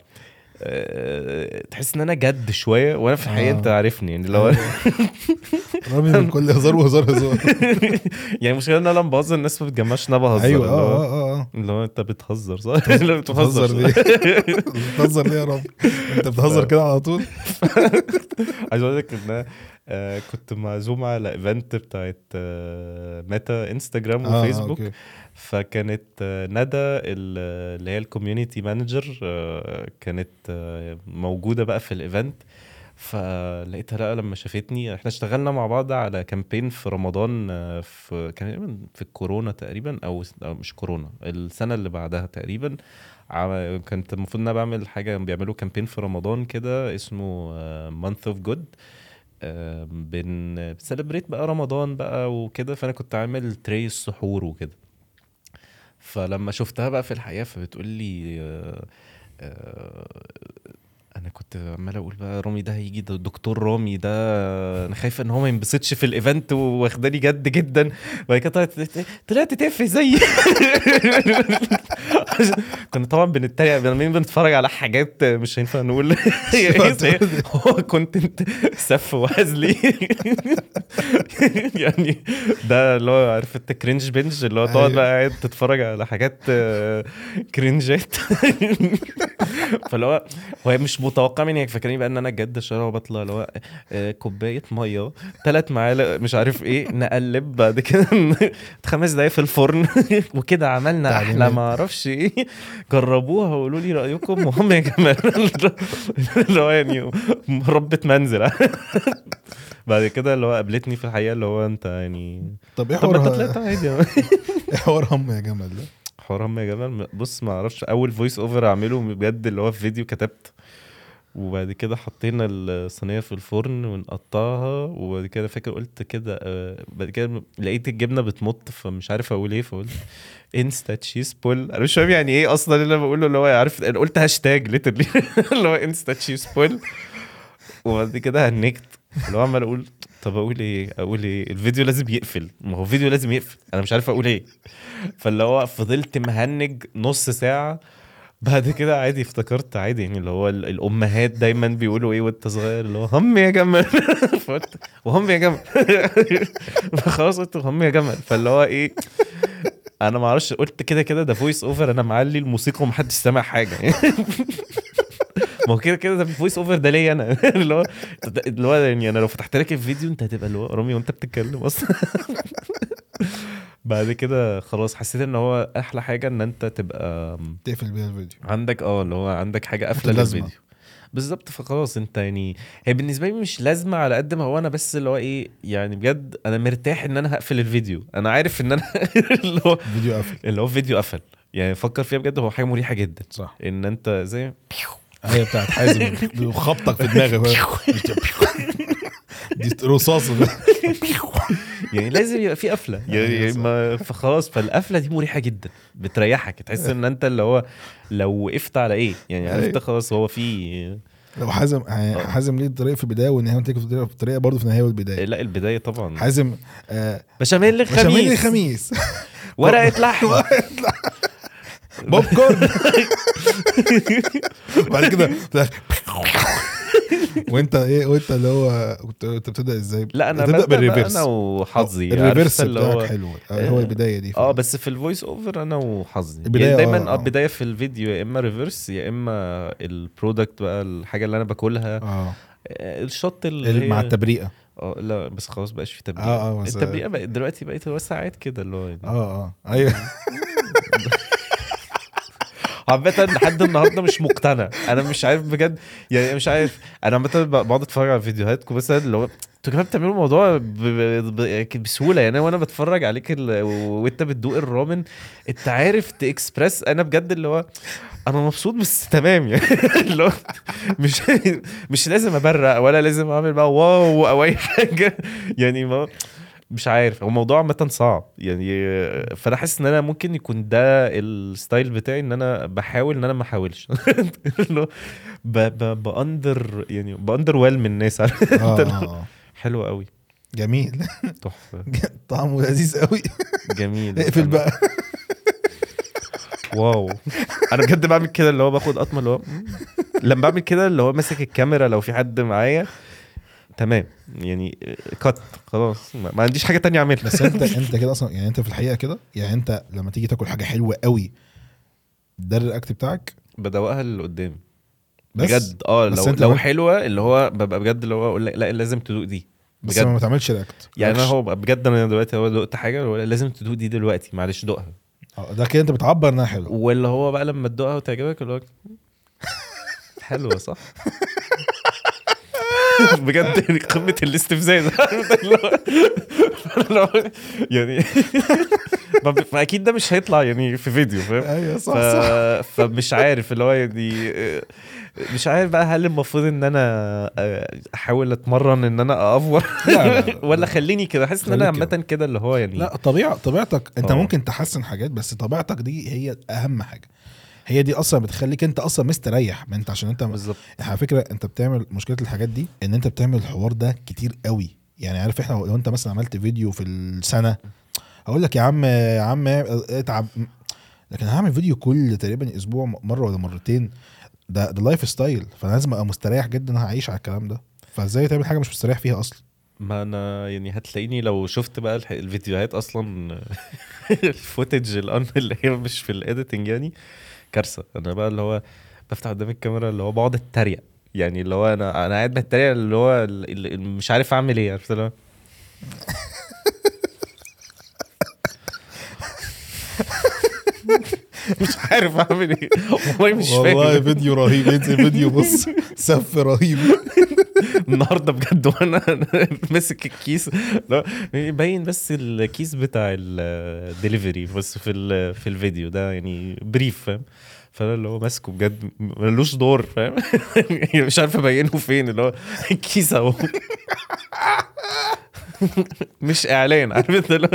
Speaker 2: آه، تحس إن أنا جد شوية وأنا في الحقيقة
Speaker 1: آه.
Speaker 2: أنت عارفني يعني اللي هو
Speaker 1: رامي من كل هزار وهزار هزار
Speaker 2: يعني المشكلة إن أنا لما بهزر الناس ما بتجمعش ان أنا بهزر أيوه
Speaker 1: آه آه آه
Speaker 2: اللي هو أنت بتهزر صح؟ اللي
Speaker 1: بتهزر ليه؟ بتهزر ليه يا رامي؟ أنت بتهزر كده على طول؟
Speaker 2: عايز أقول لك إن آه، كنت معزوم على event بتاعت آه، ميتا انستجرام
Speaker 1: آه، آه،
Speaker 2: وفيسبوك
Speaker 1: okay.
Speaker 2: فكانت آه، ندى ال- اللي هي ال community manager كانت آه، موجودة بقى في ال event فلقيتها لا لما شافتني إحنا اشتغلنا مع بعض على campaign في رمضان آه، في كان في الكورونا تقريبا أو مش كورونا السنة اللي بعدها تقريبا. كانت المفروض إن أنا بعمل حاجة بيعملوا campaign في رمضان كده اسمه Month of Good بن بقى رمضان بقى وكده. فأنا كنت عامل تري السحور وكده. فلما شفتها بقى في الحقيقة فبتقول لي آه، آه، أنا كنت عمال أقول بقى رامي ده هيجي ده دكتور رامي ده أنا خايفه إن هو ما ينبسطش في ال event واخداني جد جدا. بعد كده طلعت طلعت تافه زيي. كنا طبعا بنتريق لما بنتفرج على حاجات مش هينفع نقول. هو content سف وهزلي. يعني ده اللي هو عارف أنت cringe binge اللي هو تقعد
Speaker 1: أيوة.
Speaker 2: بقى قاعد تتفرج على حاجات آه، كرنجات فاللي هو هو مش متوقع مني فاكرين بقى ان أنا بجد شارع وبطلع اللي هو آه، كوباية مية ثلاث معالق مش عارف إيه نقلب بعد كده خمس دقايق في الفرن وكده عملنا
Speaker 1: أحلى.
Speaker 2: ما أعرفش إيه. جربوها وقولوا لي رأيكم. وهم يا جماعة اللي هو يعني ربة منزل. بعد كده اللي هو قابلتني في الحقيقة اللي هو أنت يعني
Speaker 1: طب إيه
Speaker 2: طب أنت
Speaker 1: حوار
Speaker 2: طلعت عادي.
Speaker 1: إيه حوار هم يا جمل ده؟
Speaker 2: حوار هم يا جمال بص ما أعرفش أول voice over أعمله بجد اللي هو في فيديو كتبت. وبعد كده حطينا الصينية في الفرن ونقطعها وبعد كده فاكر قلت كده آه، بعد كده لقيت الجبنة بتمط فمش عارف أقول إيه فقلت insta cheese pull أنا مش فاهم يعني إيه أصلا اللي أنا بقوله اللي هو عارف أنا قلت هاشتاج literally اللي هو insta cheese pull وبعد كده هنكت. اللي هو عمال أقول طب أقول إيه؟ أقول إيه؟ الفيديو لازم يقفل. ما هو الفيديو لازم يقفل. أنا مش عارف أقول إيه. فاللي هو فضلت مهنج نص ساعة بعد كده عادي افتكرت عادي يعني اللي هو ال- الأمهات دايما بيقولوا إيه وأنت صغير اللي هو هم يا جمل وهم يا جمل فخلاص قلت هم يا جمل فاللي هو إيه أنا ما أعرفش قلت كده كده ده voice over أنا معلي الموسيقى ومحدش سامع حاجة. ما هو كده كده ده voice over ده ليا أنا. اللي هو اللي هو يعني أنا لو فتحت لك الفيديو أنت هتبقى اللي هو رامي وأنت بتتكلم أصلا. بعد كده خلاص حسيت إن هو أحلى حاجة إن أنت تبقى
Speaker 1: تقفل بيها الفيديو.
Speaker 2: عندك آه اللي هو عندك حاجة
Speaker 1: قافلة.
Speaker 2: للفيديو. بالظبط فخلاص أنت يعني هي بالنسبة لي مش لازمة على قد ما هو أنا بس اللي هو إيه يعني بجد أنا مرتاح إن أنا هقفل الفيديو. أنا عارف إن أنا اللي هو
Speaker 1: الفيديو قفل
Speaker 2: اللي هو فيديو قفل يعني فكر فيها بجد هو حاجة مريحة جدا.
Speaker 1: صح.
Speaker 2: إن أنت زي
Speaker 1: هي بتاعت حازم. بيخبطك في دماغك دي رصاصة.
Speaker 2: يعني لازم يبقى في
Speaker 1: قفلة.
Speaker 2: يعني. ما فخلاص فالقفلة دي مريحة جدا بتريحك. تحس إن أنت اللي هو لو وقفت على إيه؟ يعني عرفت
Speaker 1: أيوة.
Speaker 2: خلاص هو في
Speaker 1: لو حازم يعني
Speaker 2: آه.
Speaker 1: حازم ليه طريقه في البداية والنهايه وانت في طريقه في طريقه برضه في النهاية والبداية.
Speaker 2: لا البداية طبعا.
Speaker 1: حازم آه
Speaker 2: بشاميل الخميس.
Speaker 1: بشاميل الخميس.
Speaker 2: ورقة لحم
Speaker 1: بوب كورن وبعد كده وانت إيه؟ وانت اللي هو كنت بتبدأ إزاي؟
Speaker 2: لا
Speaker 1: أنا
Speaker 2: بتبدأ بال
Speaker 1: reverse
Speaker 2: أنا وحظي
Speaker 1: ال reverse
Speaker 2: عارف اللي هو
Speaker 1: حلو. آه، هو البداية دي
Speaker 2: آه بس في ال voice over أنا
Speaker 1: وحظي.
Speaker 2: يعني دايما
Speaker 1: آه، آه
Speaker 2: آه. في الفيديو يا إما reverse يا إما ال product بقى الحاجة اللي أنا باكلها.
Speaker 1: آه.
Speaker 2: آه، ال shot اللي
Speaker 1: مع التبريئه
Speaker 2: آه لا بس خلاص بقاش في تبريئه
Speaker 1: آه آه
Speaker 2: التبريئه بقت دلوقتي بقت هو ساعات كده اللي هو يعني.
Speaker 1: آه آه. أيوه.
Speaker 2: عامة لحد النهارده مش مقتنع أنا مش عارف بجد يعني مش عارف أنا عامة بقعد أتفرج على فيديوهاتكم مثلا اللي هو أنتوا كمان بتعملوا الموضوع. ب... بسهولة يعني وأنا بتفرج عليك. وأنت بتدوق الرامن أنت عارف تاكسبرس أنا بجد اللي هو أنا مبسوط بس تمام يعني اللي هو مش مش لازم أبرق ولا لازم أعمل بقى wow أو أي حاجة يعني ما مش عارف هو الموضوع عامة صعب. يعني فأنا حاسس إن أنا ممكن يكون ده ال style بتاعي إن أنا بحاول إن أنا ما أحاولش. ب under يعني ب underwhelm الناس. انت؟
Speaker 1: آه، آه.
Speaker 2: حلو قوي.
Speaker 1: جميل.
Speaker 2: تحفة.
Speaker 1: طعمه لذيذ قوي.
Speaker 2: جميل.
Speaker 1: اقفل بقى.
Speaker 2: wow. أنا بجد بعمل كده اللي هو باخد قطمة اللي هو لما بعمل كده اللي هو ماسك الكاميرا لو في حد معايا تمام. يعني cut خلاص. ما عنديش حاجة تانية أعملها.
Speaker 1: بس أنت أنت كده أصلا يعني أنت في الحقيقة كده يعني أنت لما تيجي تاكل حاجة حلوة قوي ده ال react بتاعك؟
Speaker 2: بدوقها اللي قدامي.
Speaker 1: بس؟
Speaker 2: بجد. آه
Speaker 1: بس
Speaker 2: لو لو حلوة اللي هو ببقى بجد اللي هو أقول لا لازم تدوق دي.
Speaker 1: بس
Speaker 2: بجد.
Speaker 1: ما تعملش react
Speaker 2: يعني أنا هو بجد أنا دلوقتي هو دقت حاجة لازم تدوق دي دلوقتي معلش دوقها.
Speaker 1: آه ده كده أنت بتعبر إنها حلوة.
Speaker 2: واللي هو بقى لما تدوقها وتعجبك اللي هو حلوة صح؟ بجد يعني قمة الاستفزاز يعني ما ما أكيد ده مش هيطلع يعني في فيديو فاهم
Speaker 1: أيوه صح. صح
Speaker 2: فمش عارف اللي هو يعني مش عارف بقى هل المفروض إن أنا آه، أحاول أتمرن إن أنا افور
Speaker 1: لا، لا، لا.
Speaker 2: ولا خليني كده حاسس إن
Speaker 1: أنا
Speaker 2: عامة كده اللي هو يعني
Speaker 1: لا طبيعة طبيعتك أنت
Speaker 2: آه.
Speaker 1: ممكن تحسن حاجات بس طبيعتك دي هي أهم حاجة هي دي أصلا بتخليك أنت أصلا مستريح ما أنت عشان أنت
Speaker 2: بالظبط.
Speaker 1: على فكرة أنت بتعمل مشكلة الحاجات دي إن أنت بتعمل الحوار ده كتير قوي. يعني عارف إحنا لو أنت مثلا عملت فيديو في السنة هقول لك يا عم يا عم اتعب. لكن هعمل فيديو كل تقريبا أسبوع مرة ولا مرتين. ده ده lifestyle فأنا لازم أبقى مستريح جدا هعيش على الكلام ده. فإزاي تعمل حاجة مش مستريح فيها أصلا؟
Speaker 2: ما أنا يعني هتلاقيني لو شفت بقى الفيديوهات أصلا ال footage الان اللي هي مش في ال editing يعني كارثة. أنا بقى اللي هو بفتح قدام الكاميرا اللي هو بقعد أتريق. يعني اللي هو أنا أنا قاعد بتريق اللي هو ال- ال- ال- مش عارف أعمل إيه عرفت اللي هو مش عارف أعمل إيه. والله مش
Speaker 1: والله
Speaker 2: فاهم.
Speaker 1: فيديو رهيب. ينزل فيديو بص سف رهيب.
Speaker 2: النهارده بجد وأنا ماسك الكيس. باين بس الكيس بتاع الدليفري بس في في الفيديو ده يعني brief فاهم؟ فأنا اللي هو ماسكه بجد ملوش دور فاهم؟ مش عارف أبينه فين اللي هو الكيس أهو. مش إعلان عارف أنت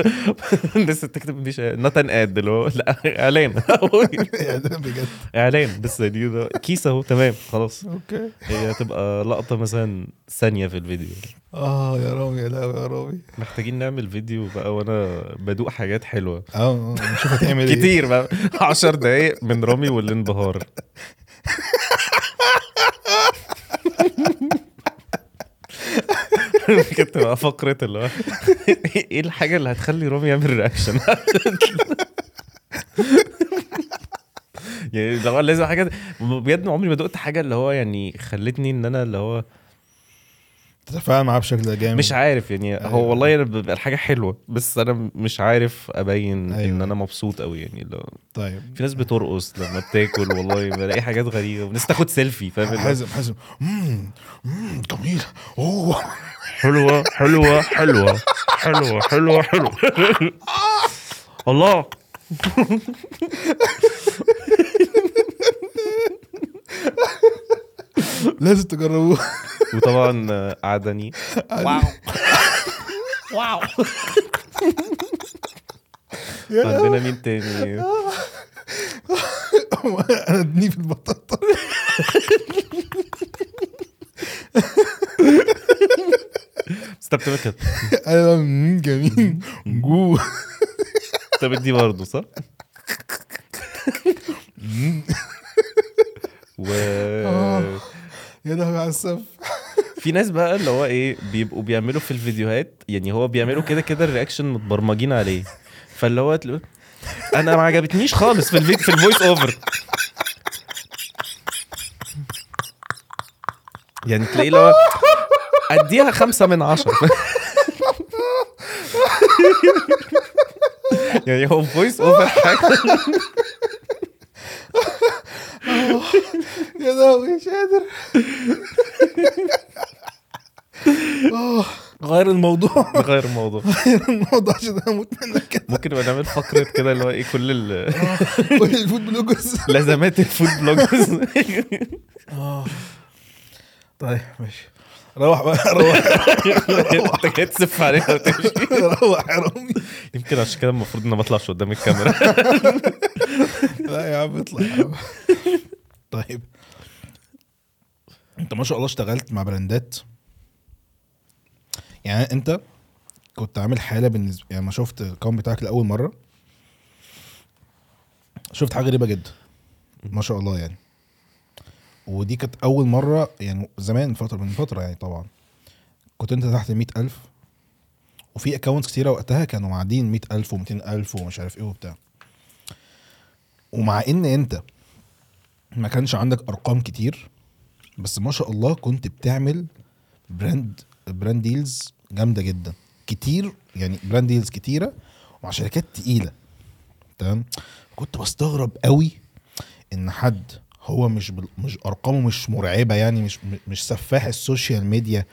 Speaker 2: الناس تكتب مش not an ad اللي هو لا
Speaker 1: إعلان. ده بجد.
Speaker 2: إعلان بس ده كيس أهو تمام خلاص.
Speaker 1: okay.
Speaker 2: هي هتبقى لقطة مثلا ثانية في الفيديو.
Speaker 1: آه يا رامي يا لهوي يا رامي.
Speaker 2: محتاجين نعمل فيديو بقى وأنا بدوق حاجات حلوة.
Speaker 1: آه آه، نشوف هتعمل إيه.
Speaker 2: كتير بقى. 10 دقايق من رامي والانبهار. كانت تبقى فقرة اللي هو إيه الحاجة اللي هتخلي رامي يعمل reaction يعني لو لازم حاجة بجد عمري ما دقت حاجة اللي هو يعني خلتني إن أنا اللي هو
Speaker 1: تتفاعل معاه بشكل جامد.
Speaker 2: مش عارف يعني
Speaker 1: أيوة.
Speaker 2: هو والله أنا ببقى الحاجة حلوة بس أنا مش عارف أبين
Speaker 1: أيوة.
Speaker 2: ان أنا مبسوط قوي يعني لو
Speaker 1: طيب.
Speaker 2: في ناس بترقص لما بتاكل والله بلاقي حاجات غريبة وناس تاخد سيلفي فاهم
Speaker 1: حازم حازم. مم، مم، جميل. أوه.
Speaker 2: حلوة حلوة حلوة حلوة حلوة حلوة. الله.
Speaker 1: لازم تجربوه.
Speaker 2: وطبعا آه، قعدني واو. واو. عندنا مين تاني؟
Speaker 1: أنا ادني في البطاطا.
Speaker 2: بس انت بتعمل كده
Speaker 1: أنا مم، جميل؟ جو.
Speaker 2: انت بدي برضه صح؟ و
Speaker 1: يا لهوي على
Speaker 2: في ناس بقى اللي هو إيه بيبقوا بيعملوا في الفيديوهات يعني هو بيعملوا كده كده الرياكشن متبرمجين عليه. فاللي هو تلاقيه- أنا ما عجبتنيش خالص في الفيديو في ال voice over يعني تلاقيه هو أديها خمسة من عشرة. يعني هو voice over حاجة.
Speaker 1: يا لهوي مش قادر. آه، غير الموضوع.
Speaker 2: نغير الموضوع.
Speaker 1: غير الموضوع عشان أموت منك كده.
Speaker 2: ممكن نبقى نعمل فقرة كده اللي هو إيه كل ال-
Speaker 1: كل ال food bloggers.
Speaker 2: لازمات ال food
Speaker 1: bloggers. آه. طيب ماشي. روح بقى روح.
Speaker 2: أنت جاي تسف عليها وتمشي.
Speaker 1: روح يا رامي
Speaker 2: يمكن عشان كده المفروض إن ما أطلعش قدام الكاميرا.
Speaker 1: لا يا عم اطلع يا عم. طيب. انت ما شاء الله اشتغلت مع brand ات. يعني انت كنت عامل حالة بالنسبة يعني ما شفت الأكونت بتاعك لأول مرة شفت حاجة غريبة جدا. ما شاء الله يعني. ودي كانت أول مرة يعني زمان فترة من فترة يعني طبعا. كنت أنت تحت ال ألف. وفي accounts كتيرة وقتها كانوا معدين 100000 و200000 ومش عارف إيه وبتاع. ومع إن أنت ما كانش عندك أرقام كتير بس ما شاء الله كنت بتعمل brand brand deals جامدة جدا. كتير يعني brand deals كتيرة ومع شركات تقيلة. تمام؟ كنت بستغرب قوي إن حد هو مش. مش أرقامه مش مرعبة يعني مش مش سفاح ال social media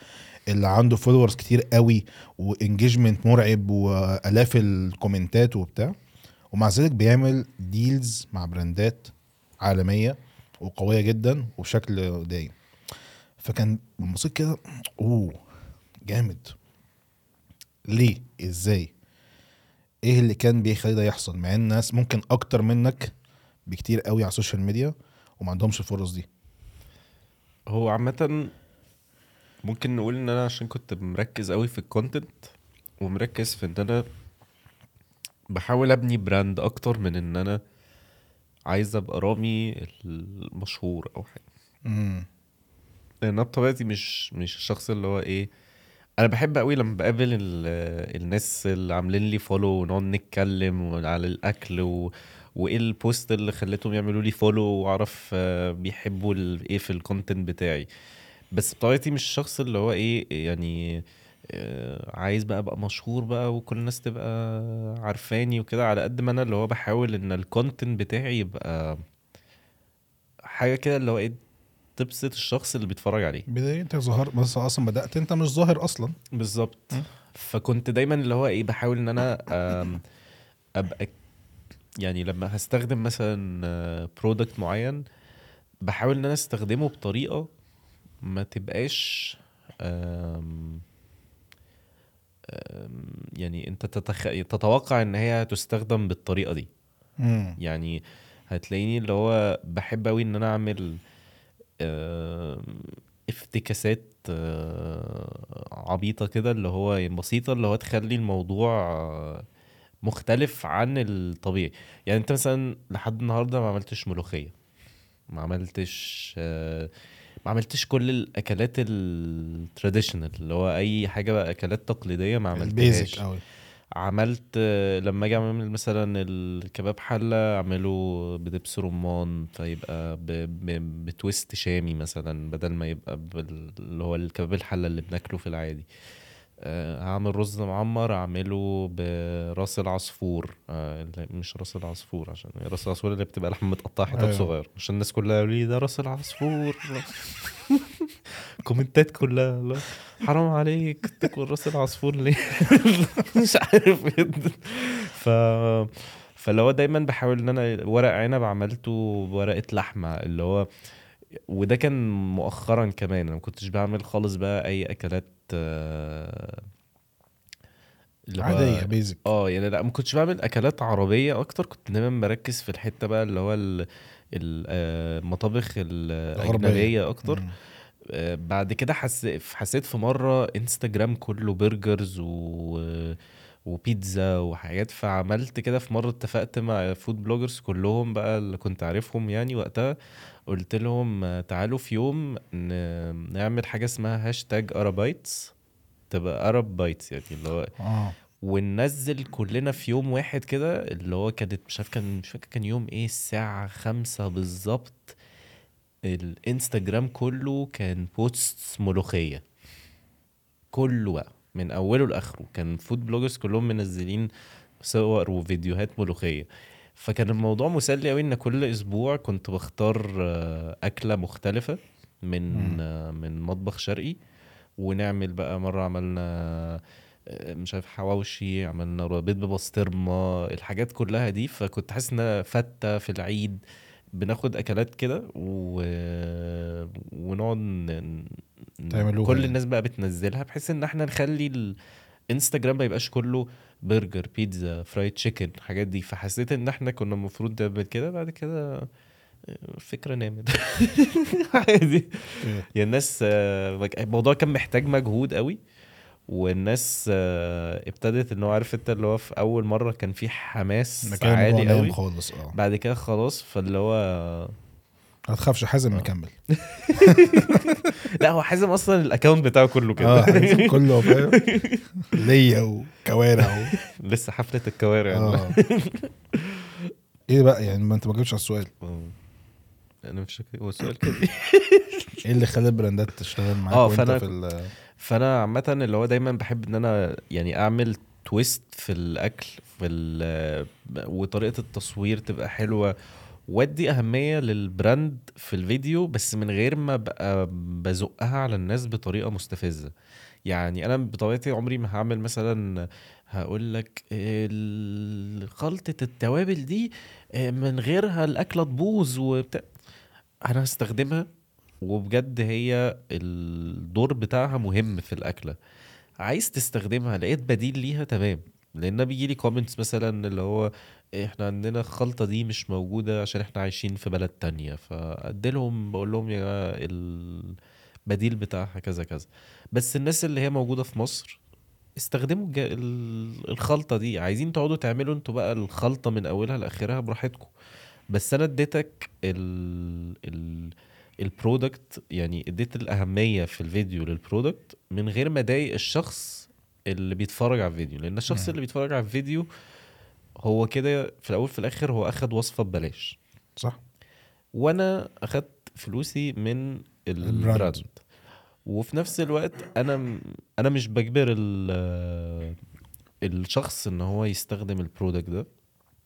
Speaker 1: اللي عنده followers كتير قوي و engagement مرعب وآلاف ال comment ات وبتاع. ومع ذلك بيعمل deals مع brand ات عالمية. وقوية جدا وبشكل دايم. فكان بصيت كده أوه جامد. ليه؟ إزاي؟ إيه اللي كان بيخلي ده يحصل؟ مع الناس ممكن أكتر منك بكتير قوي على ال social media وما عندهمش الفرص دي.
Speaker 2: هو عامة ممكن نقول إن أنا عشان كنت مركز قوي في ال content ومركز في إن أنا بحاول أبني brand أكتر من إن أنا عايز أبقى رامي المشهور أو حاجة.
Speaker 1: امم
Speaker 2: لأن أنا بطبيعتي مش مش الشخص اللي هو إيه أنا بحب قوي لما بقابل ال- الناس اللي عاملين لي follow ونقعد نتكلم على الأكل و... وإيه ال post اللي خلتهم يعملوا لي follow وأعرف آه، بيحبوا إيه في ال content بتاعي. بس بطبيعتي مش الشخص اللي هو إيه يعني عايز بقى أبقى مشهور بقى وكل الناس تبقى عارفاني وكده على قد ما أنا اللي هو بحاول إن ال content بتاعي يبقى حاجة كده اللي هو إيه تبسط الشخص اللي بيتفرج عليه.
Speaker 1: بداية أنت ظهر بس أصلا بدأت أنت مش ظاهر أصلا.
Speaker 2: بالظبط. فكنت دايما اللي هو إيه بحاول إن أنا أبقى يعني لما هستخدم مثلا product معين بحاول إن أنا أستخدمه بطريقة ما تبقاش يعني انت تتخ... تتوقع ان هي تستخدم بالطريقة دي
Speaker 1: مم.
Speaker 2: يعني هتلاقيني اللي هو بحب قوي إن أنا أعمل افتكاسات آه، عبيطة كده اللي هو يعني بسيطة اللي هو تخلي الموضوع مختلف عن الطبيعي يعني أنت مثلا لحد النهاردة ما عملتش ملوخية ما عملتش آه، ما عملتش كل الأكلات ال traditional اللي هو أي حاجة بقى أكلات تقليدية ما عملتهاش.
Speaker 1: ال basic قوي
Speaker 2: عملت لما أجي أعمل مثلا الكباب حلة أعمله بدبس رمان فيبقى ب... ب... ب twist شامي مثلا بدل ما يبقى بال... اللي هو الكباب الحلة اللي بناكله في العادي. هعمل رز معمر أعمله براس العصفور. آه، مش راس العصفور عشان راس العصفور اللي بتبقى لحمة متقطعة حتت
Speaker 1: أيوة.
Speaker 2: صغيرة. عشان الناس كلها لي ده راس العصفور. كومنتات كلها. لا حرام عليك تاكل راس العصفور ليه؟ مش عارف ف فاللي هو دايما بحاول إن أنا ورق عنب عملته بورقه لحمة اللي هو وده كان مؤخرا كمان. أنا ما كنتش بعمل خالص بقى أي أكلات آه، اللي هو-
Speaker 1: عادية بيزك
Speaker 2: آه يعني لأ ما كنتش بعمل أكلات عربية أكتر. كنت دايما بركز في الحتة بقى اللي هو ال- ال- آه، المطابخ الأجنبية
Speaker 1: أكتر.
Speaker 2: آه، بعد كده حس... حسيت في مرة إنستجرام كله burgers و... وبيتزا وحاجات فعملت كده في مرة اتفقت مع food bloggers كلهم بقى اللي كنت عارفهم يعني وقتها قلت لهم آه، تعالوا في يوم. نعمل حاجة اسمها hashtag Arabites تبقى Arab bites يعني اللي هو
Speaker 1: آه
Speaker 2: وننزل كلنا في يوم واحد كده اللي هو كانت مش عارف كان مش فاكر كان يوم إيه الساعة خمسة بالظبط الإنستجرام كله كان posts ملوخية كله بقى من أوله لآخره. كان food bloggers كلهم منزلين صور وفيديوهات ملوخية. فكان الموضوع مسلي قوي إن كل أسبوع كنت بختار آه، أكلة مختلفة من
Speaker 1: مم.
Speaker 2: آه، من مطبخ شرقي. ونعمل بقى مرة عملنا آه، مش عارف حواوشي عملنا بيض ببسطرمة الحاجات كلها دي. فكنت حاسس إنها فتة في العيد. بناخد أكلات كده و... ونقعد ن...
Speaker 1: تعملوها
Speaker 2: كل
Speaker 1: يعني.
Speaker 2: الناس بقى بتنزلها بحيث إن إحنا نخلي الإنستجرام ما يبقاش كله برجر بيتزا فرايد تشيكن الحاجات دي فحسيت إن إحنا كنا المفروض نعمل كده بعد كده الفكرة نامت عادي
Speaker 1: إيه.
Speaker 2: يعني الناس آه، الموضوع كان محتاج مجهود قوي والناس آه، ابتدت إن هو عارف أنت اللي هو في أول مرة كان في حماس عالي قوي
Speaker 1: خالص آه.
Speaker 2: بعد كده خلاص فاللي هو
Speaker 1: ما تخافش حازم
Speaker 2: آه.
Speaker 1: مكمل.
Speaker 2: لا هو حازم أصلا ال account بتاعه كله
Speaker 1: آه
Speaker 2: كده
Speaker 1: حازم كله فاهم؟ ليا وكوارع و...
Speaker 2: لسه حفلة الكوارع.
Speaker 1: آه. إيه بقى؟ يعني ما أنت ما جبتش على السؤال.
Speaker 2: آه. أنا مش فاكر هو السؤال كده.
Speaker 1: إيه اللي خلى ال brand ات تشتغل معاك آه،
Speaker 2: وأنت
Speaker 1: في
Speaker 2: فانا عامه اللي هو دايما بحب ان أنا يعني اعمل twist في الاكل في ال- وطريقة التصوير تبقى حلوة وادي اهمية للبراند في الفيديو بس من غير ما ابقى بزقها على الناس بطريقة مستفزة. يعني أنا بطبيعتي عمري ما هعمل مثلا هقول لك خلطة التوابل دي من غيرها الأكلة تبوظ وبتاع. أنا هستخدمها وبجد هي الدور بتاعها مهم في الأكلة. عايز تستخدمها لقيت بديل ليها تمام. لأن بيجي لي comments مثلا اللي هو إحنا عندنا الخلطة دي مش موجودة عشان إحنا عايشين في بلد تانية. فاديلهم بقول لهم يا البديل بتاعها كذا كذا. بس الناس اللي هي موجودة في مصر استخدموا الخلطة دي. عايزين تقعدوا تعملوا أنتوا بقى الخلطة من أولها لآخرها براحتكم. بس أنا اديتك ال... ال... ال product يعني اديت الأهمية في الفيديو لل product من غير ما أضايق الشخص اللي بيتفرج على الفيديو لأن الشخص. اللي بيتفرج على الفيديو هو كده في الأول في الآخر هو أخد وصفة ببلاش
Speaker 1: صح
Speaker 2: وأنا أخدت فلوسي من
Speaker 1: ال
Speaker 2: brand. وفي نفس الوقت أنا أنا مش بجبر ال- الشخص إن هو يستخدم ال product ده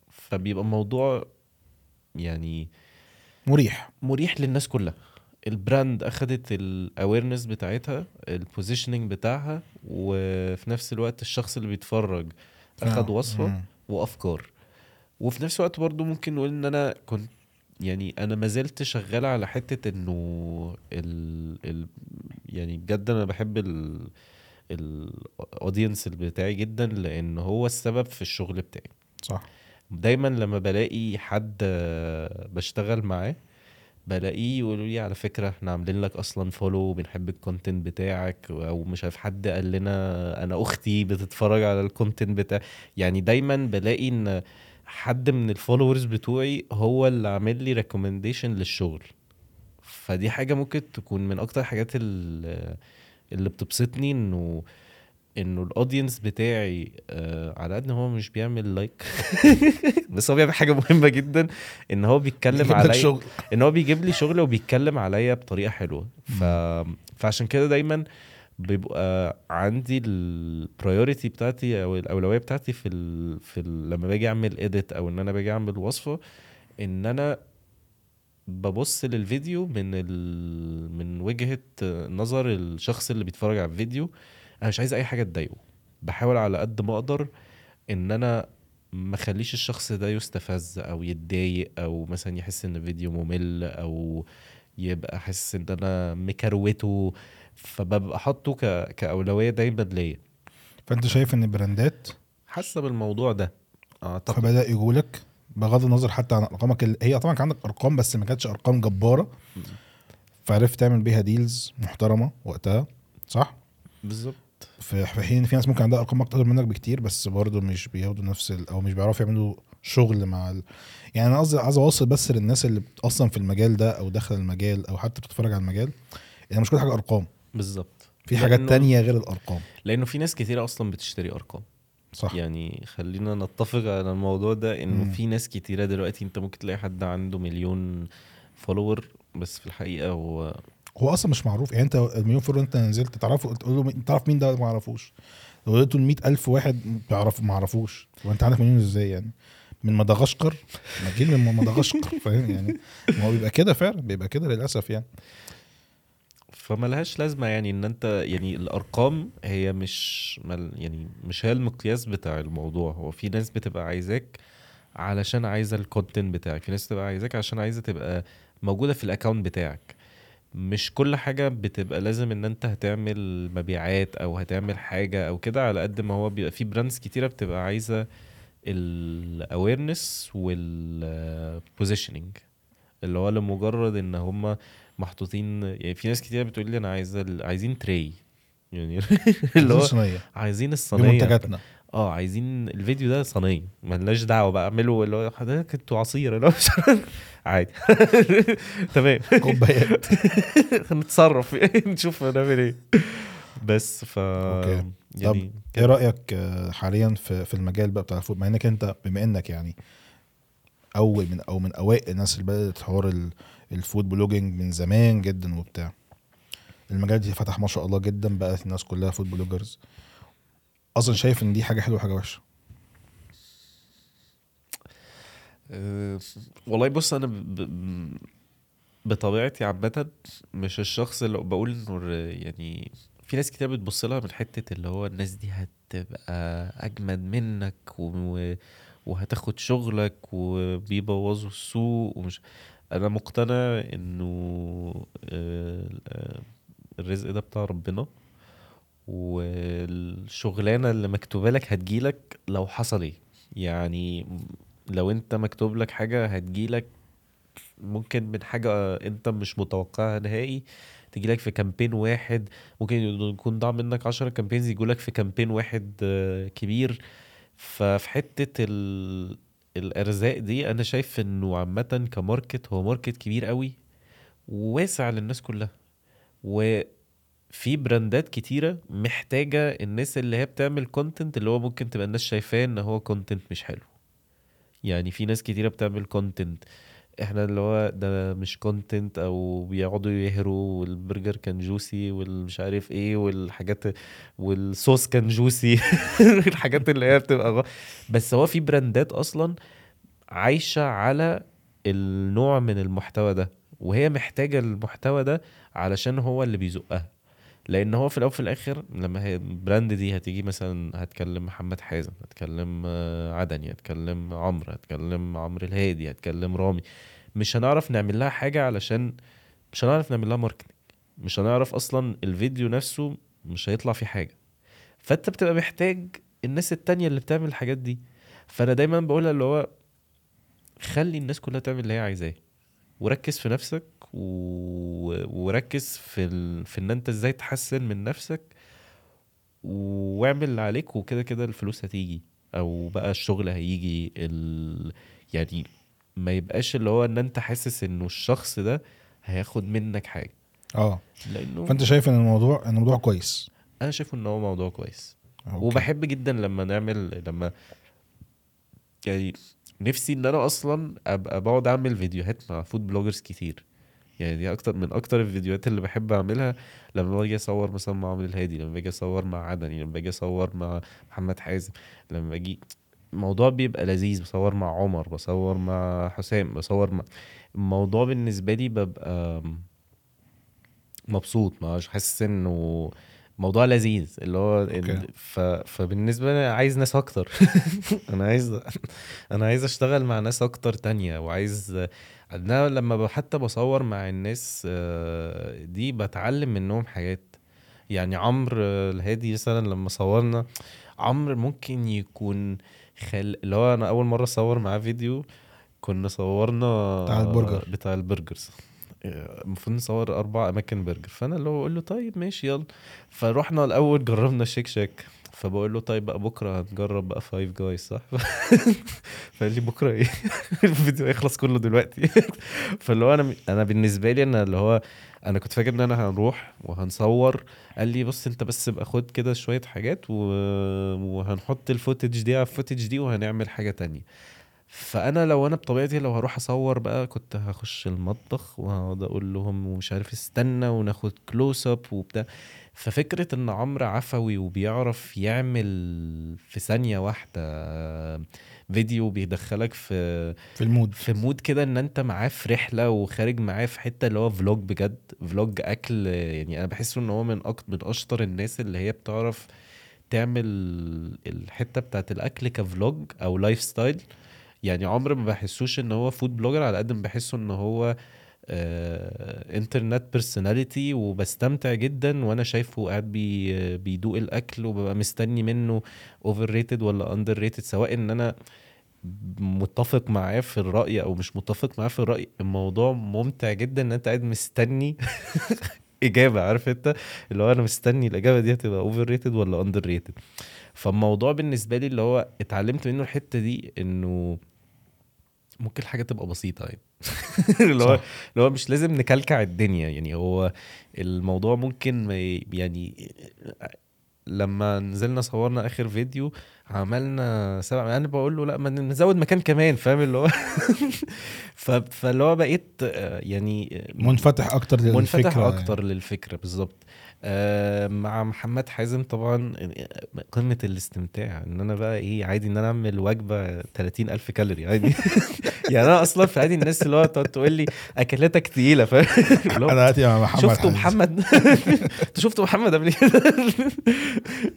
Speaker 2: فبيبقى الموضوع يعني
Speaker 1: مريح.
Speaker 2: مريح للناس كلها. ال brand أخدت ال awareness بتاعتها ال positioning بتاعها وفي نفس الوقت الشخص اللي بيتفرج أخد
Speaker 1: آه. وصفة.
Speaker 2: وافكار وفي نفس الوقت برضو ممكن نقول إن أنا كنت يعني أنا ما زلت شغال على حتة إنه ال ال يعني بجد أنا بحب ال ال audience بتاعي جدا لأن هو السبب في الشغل بتاعي.
Speaker 1: صح.
Speaker 2: دايما لما بلاقي حد بشتغل معاه بلاقيه يقولوا لي على فكرة إحنا عاملين لك أصلا follow وبنحب ال content بتاعك أو مش عارف حد قال لنا أنا أختي بتتفرج على ال content بتاع. يعني دايما بلاقي إن حد من ال followers بتوعي هو اللي عامل لي recommendation للشغل. فدي حاجة ممكن تكون من أكتر الحاجات ال- اللي بتبسطني إنه إنه ال audience بتاعي آه على قد ان هو مش بيعمل like بس هو بيعمل حاجة مهمة جدا إن هو بيتكلم عليا إن هو بيجيب لي شغل وبيتكلم عليا بطريقة حلوة. ف... فعشان كده دايما بيبقى عندي البرايورتي بتاعتي أو الأولوية بتاعتي في ال... في ال... لما باجي أعمل اديت أو إن أنا باجي أعمل وصفة إن أنا ببص للفيديو من ال... من وجهة نظر الشخص اللي بيتفرج على الفيديو أنا مش عايز أي حاجة تضايقه. بحاول على قد ما أقدر إن أنا ما أخليش الشخص ده يستفز أو يتضايق أو مثلا يحس إن الفيديو ممل أو يبقى حاسس إن أنا مكروته. فببقى حاطه ك... كأولوية دايما ليا.
Speaker 1: فأنت شايف إن البراندات
Speaker 2: حاسة بالموضوع ده. أعتقد
Speaker 1: فبدأ يقولك بغض النظر حتى عن أرقامك ال- هي طبعا كان عندك أرقام بس ما كانتش أرقام جبارة. فعرفت تعمل بيها ديلز محترمة وقتها صح؟
Speaker 2: بالظبط.
Speaker 1: في حين في ناس ممكن عندها أرقام أكتر منك بكتير بس برضه مش بياخدوا نفس. أو مش بيعرفوا يعملوا شغل مع ال... يعني أنا قصدي عايز أوصل بس للناس اللي أصلا في المجال ده أو داخل المجال أو حتى بتتفرج على المجال إن مش كل حاجة أرقام
Speaker 2: بالظبط
Speaker 1: في حاجات
Speaker 2: لأنه-
Speaker 1: تانية غير الأرقام
Speaker 2: لأنه في ناس كتيرة أصلا بتشتري أرقام
Speaker 1: صح
Speaker 2: يعني خلينا نتفق على الموضوع ده إنه
Speaker 1: مم.
Speaker 2: في ناس كتيرة دلوقتي أنت ممكن تلاقي حد عنده مليون follower بس في الحقيقة هو
Speaker 1: هو أصلا مش معروف. يعني أنت المليون فولور أنت نزلت تعرفه؟ تقول له تعرف مين ده؟ ما يعرفوش. لو قلت له 100000 واحد بيعرف ما يعرفوش. وانت عندك مليون إزاي يعني؟ من مدغشقر؟ تجيب من مدغشقر فاهم يعني؟ هو بيبقى كده فعلا بيبقى كده للأسف يعني.
Speaker 2: فملهاش لازمة يعني إن أنت يعني الأرقام هي مش مل يعني مش هي المقياس بتاع الموضوع. هو في ناس بتبقى عايزاك علشان عايزة ال content بتاعك في ناس بتبقى عايزاك عشان عايزة تبقى موجودة في ال account بتاعك. مش كل حاجة بتبقى لازم إن أنت هتعمل مبيعات أو هتعمل حاجة أو كده على قد ما هو بيبقى في brands كتيرة بتبقى عايزة ال awareness وال positioning اللي هو لمجرد إن هم محطوطين يعني في ناس كتير بتقول لي أنا عايزه عايزين tray يعني اللي هو عايزين الصينية.
Speaker 1: بمنتجاتنا
Speaker 2: آه عايزين الفيديو ده صينية. ملناش دعوة بقى اعملوا اللي هو حضرتك أنتوا عصير اللي هو عادي. تمام.
Speaker 1: كوبايات.
Speaker 2: نتصرف. نشوف هنعمل إيه. بس ف
Speaker 1: okay.
Speaker 2: يعني
Speaker 1: إيه رأيك آه، حاليا في في المجال بقى بتاع ال food بما إنك أنت بما إنك يعني أول من أو من أوائل الناس اللي بدأت حوار ال- ال food blogging من زمان جدا وبتاع. المجال دي فتح ما شاء الله جدا بقت الناس كلها food bloggers. أصلا شايف إن دي حاجة حلوة وحاجة
Speaker 2: وحشة. والله بص أنا ب... ب... بطبيعتي عامة مش الشخص اللي بقول إنه يعني في ناس كتير بتبص لها من حتة اللي هو الناس دي هتبقى أجمد منك و... وهتاخد شغلك وبيبوظوا السوق ومش. أنا مقتنع إنه آه، الرزق ده بتاع ربنا والشغلانة اللي مكتوبة لك هتجيلك لو حصل إيه. يعني لو انت مكتوب لك حاجة هتجيلك ممكن من حاجة انت مش متوقعها نهائي تجيلك في campaign واحد ممكن يكون ضاع منك عشرة campaigns يجولك في campaign واحد آه، كبير. ففي حتة ال... الأرزاق دي أنا شايف إنه عامة ك market هو market كبير قوي وواسع للناس كلها. وفي brand ات كتيرة محتاجة الناس اللي هي بتعمل content اللي هو ممكن تبقى الناس شايفاه إن هو content مش حلو. يعني في ناس كتيرة بتعمل content إحنا اللي هو ده مش content أو بيقعدوا يهروا والبرجر كان juicy والمش عارف إيه والحاجات والصوص كان juicy الحاجات اللي هي بتبقى غ... بس هو في brand ات أصلا عايشة على النوع من المحتوى ده وهي محتاجة المحتوى ده علشان هو اللي بيزقها. لأن هو في الأول وفي الآخر لما هي ال brand دي هتيجي مثلا هتكلم محمد حازم هتكلم آه، عدني هتكلم عمرو هتكلم عمرو الهادي هتكلم رامي مش هنعرف نعمل لها حاجة علشان مش هنعرف نعمل لها ماركتنج مش هنعرف أصلا الفيديو نفسه مش هيطلع فيه حاجة. فأنت بتبقى محتاج الناس التانية اللي بتعمل الحاجات دي. فأنا دايما بقولها اللي هو خلي الناس كلها تعمل اللي هي عايزاه. وركز في نفسك و... وركز في ال... في ان انت إزاي تحسن من نفسك واعمل اللي عليك وكده كده الفلوس هتيجي أو بقى الشغل هيجي ال... يعني ما يبقاش اللي هو ان انت حاسس انه الشخص ده هياخد منك حاجة.
Speaker 1: آه.
Speaker 2: لأنه
Speaker 1: فأنت شايف إن الموضوع إن الموضوع كويس؟
Speaker 2: أنا شايفه إن هو موضوع كويس.
Speaker 1: okay.
Speaker 2: وبحب جدا لما نعمل لما يعني نفسي إن أنا أصلا أبقى بقعد أعمل فيديوهات مع food bloggers كتير. يعني دي أكتر من أكتر الفيديوهات اللي بحب أعملها لما باجي أصور مثلا مع عمرو الهادي لما باجي أصور مع عدني لما باجي أصور مع محمد حازم لما باجي الموضوع بيبقى لذيذ بصور مع عمر بصور مع حسام بصور مع الموضوع بالنسبة لي ببقى مبسوط مش حاسس إنه موضوع لذيذ اللي هو
Speaker 1: أوكي.
Speaker 2: ف... فبالنسبه لي عايز ناس أكتر أنا عايز أنا عايز أشتغل مع ناس أكتر تانية وعايز أنا لما حتى بصور مع الناس آه، دي بتعلم منهم حاجات. يعني عمرو الهادي مثلا لما صورنا عمرو ممكن يكون خل... اللي هو أنا أول مرة أصور معاه فيديو كنا صورنا
Speaker 1: بتاع البرجر.
Speaker 2: بتاع البرجرز. المفروض نصور أربع أماكن برجر. فأنا اللي هو بقول له طيب ماشي يلا. فروحنا الأول جربنا Shake Shack. فبقول له طيب بقى بكرة هنجرب بقى Five Guys صح؟ فقال لي بكرة إيه؟ الفيديو هيخلص كله دلوقتي. فاللي هو أنا أنا بالنسبة لي أنا اللي هو أنا كنت فاكر إن أنا هنروح وهنصور. قال لي بص أنت بس ابقى خد كده شوية حاجات و... وهنحط ال footage دي على ال footage دي وهنعمل حاجة تانية. فأنا لو أنا بطبيعتي لو هروح أصور بقى كنت هخش المطبخ وهقعد أقول لهم ومش عارف استنى وناخد close up وبتاع. ففكرة إن عمرو عفوي وبيعرف يعمل في ثانية واحدة فيديو بيدخلك في
Speaker 1: في ال mood.
Speaker 2: في mood كده إن أنت معاه في رحلة وخارج معاه في حتة اللي هو vlog بجد vlog أكل يعني أنا بحسه إن هو من أكتر من أشطر الناس اللي هي بتعرف تعمل الحتة بتاعت الأكل ك vlog أو lifestyle يعني عمري ما بحسوش إن هو food blogger على قد ما بحسه إن هو internet personality وبستمتع جدا وأنا شايفه قاعد بي بيدوق الأكل وببقى مستني منه overrated ولا underrated سواء إن أنا متفق معاه في الرأي أو مش متفق معاه في الرأي. الموضوع ممتع جدا إن أنت قاعد مستني إجابة عارف أنت؟ اللي هو أنا مستني الإجابة دي هتبقى overrated ولا underrated فالموضوع بالنسبة لي اللي هو اتعلمت منه الحتة دي إنه ممكن الحاجة تبقى بسيطة يعني اللي هو. اللي هو مش لازم نكلكع الدنيا يعني هو الموضوع ممكن يعني لما نزلنا صورنا آخر فيديو عملنا سبع أنا بقول له لا ما نزود مكان كمان فاهم اللي هو. فاللي هو بقيت آه، يعني
Speaker 1: منفتح أكتر للفكرة
Speaker 2: منفتح
Speaker 1: يعني.
Speaker 2: أكتر للفكرة بالظبط مع محمد حازم طبعا قمة الاستمتاع. إن أنا بقى إيه عادي إن أنا أعمل وجبة 30 ألف كالوري عادي. يعني أنا أصلا في عادي الناس اللي هو تقعد تقول لي أكلاتك تقيلة ف اللي هو
Speaker 1: أنا دلوقتي مع محمد حازم.
Speaker 2: محمد. أنتوا شفتوا محمد قبل كده؟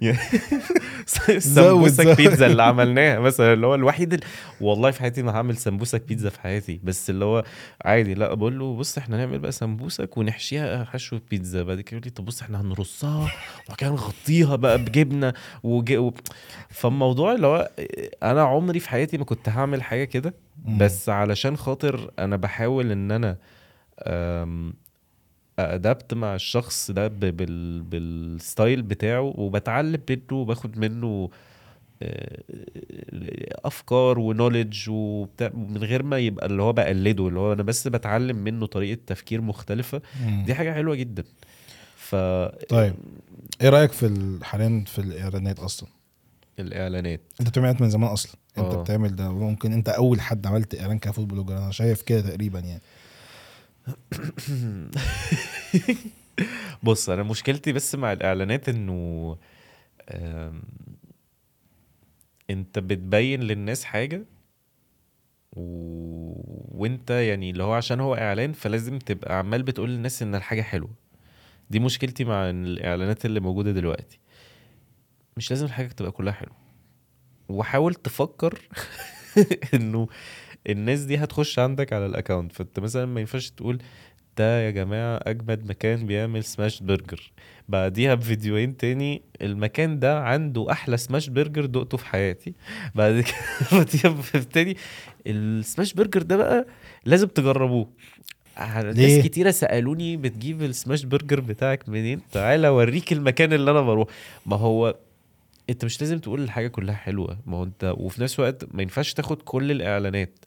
Speaker 2: يعني سمبوسك. بيتزا اللي عملناها مثلا اللي هو الوحيد ال... والله في حياتي ما هعمل سمبوسك بيتزا في حياتي. بس اللي هو عادي لا بقول له بص إحنا نعمل بقى سمبوسك ونحشيها حشو بيتزا. بعد كده يقول لي طب بص إحنا هنرصها وبعد نغطيها بقى بجبنة وج... و... فالموضوع اللي هو أنا عمري في حياتي ما كنت هعمل حاجة كده. بس علشان خاطر أنا بحاول إن أنا أم، adapt مع الشخص ده ب- بال... بال style بتاعه وبتعلم منه وباخد منه آه، أفكار ونولج وبتاع من غير ما يبقى اللي هو بقلده اللي هو أنا بس بتعلم منه طريقة تفكير
Speaker 1: مختلفة.
Speaker 2: دي حاجة حلوة جدا ف
Speaker 1: طيب. إيه رأيك في ال- حاليا في الإعلانات أصلا؟
Speaker 2: الإعلانات.
Speaker 1: أنت بتعمل من زمان أصلا. أنت
Speaker 2: آه.
Speaker 1: بتعمل ده ممكن أنت أول حد عملت إعلان كفود بلوجر أنا شايف كده تقريبا يعني.
Speaker 2: بص أنا مشكلتي بس مع الإعلانات إنه أنت بتبين للناس حاجة و... وأنت يعني اللي هو عشان هو إعلان فلازم تبقى عمال بتقول للناس إن الحاجة حلوة. دي مشكلتي مع الإعلانات اللي موجودة دلوقتي. مش لازم الحاجة تبقى كلها حلوة. وحاول تفكر إنه الناس دي هتخش عندك على ال account فأنت مثلا ما ينفعش تقول ده يا جماعة أجمد مكان بيعمل smash burger. بعديها بفيديوهين تاني المكان ده عنده أحلى smash burger دقته في حياتي. بعد كده بعديها بتاني ال smash burger ده بقى لازم تجربوه. ناس
Speaker 1: ليه؟
Speaker 2: كتيرة سألوني بتجيب ال smash burger بتاعك منين؟ تعالى أوريك المكان اللي أنا بروح. ما هو أنت مش لازم تقول الحاجة كلها حلوة. ما هو أنت وفي نفس الوقت ما ينفعش تاخد كل الإعلانات.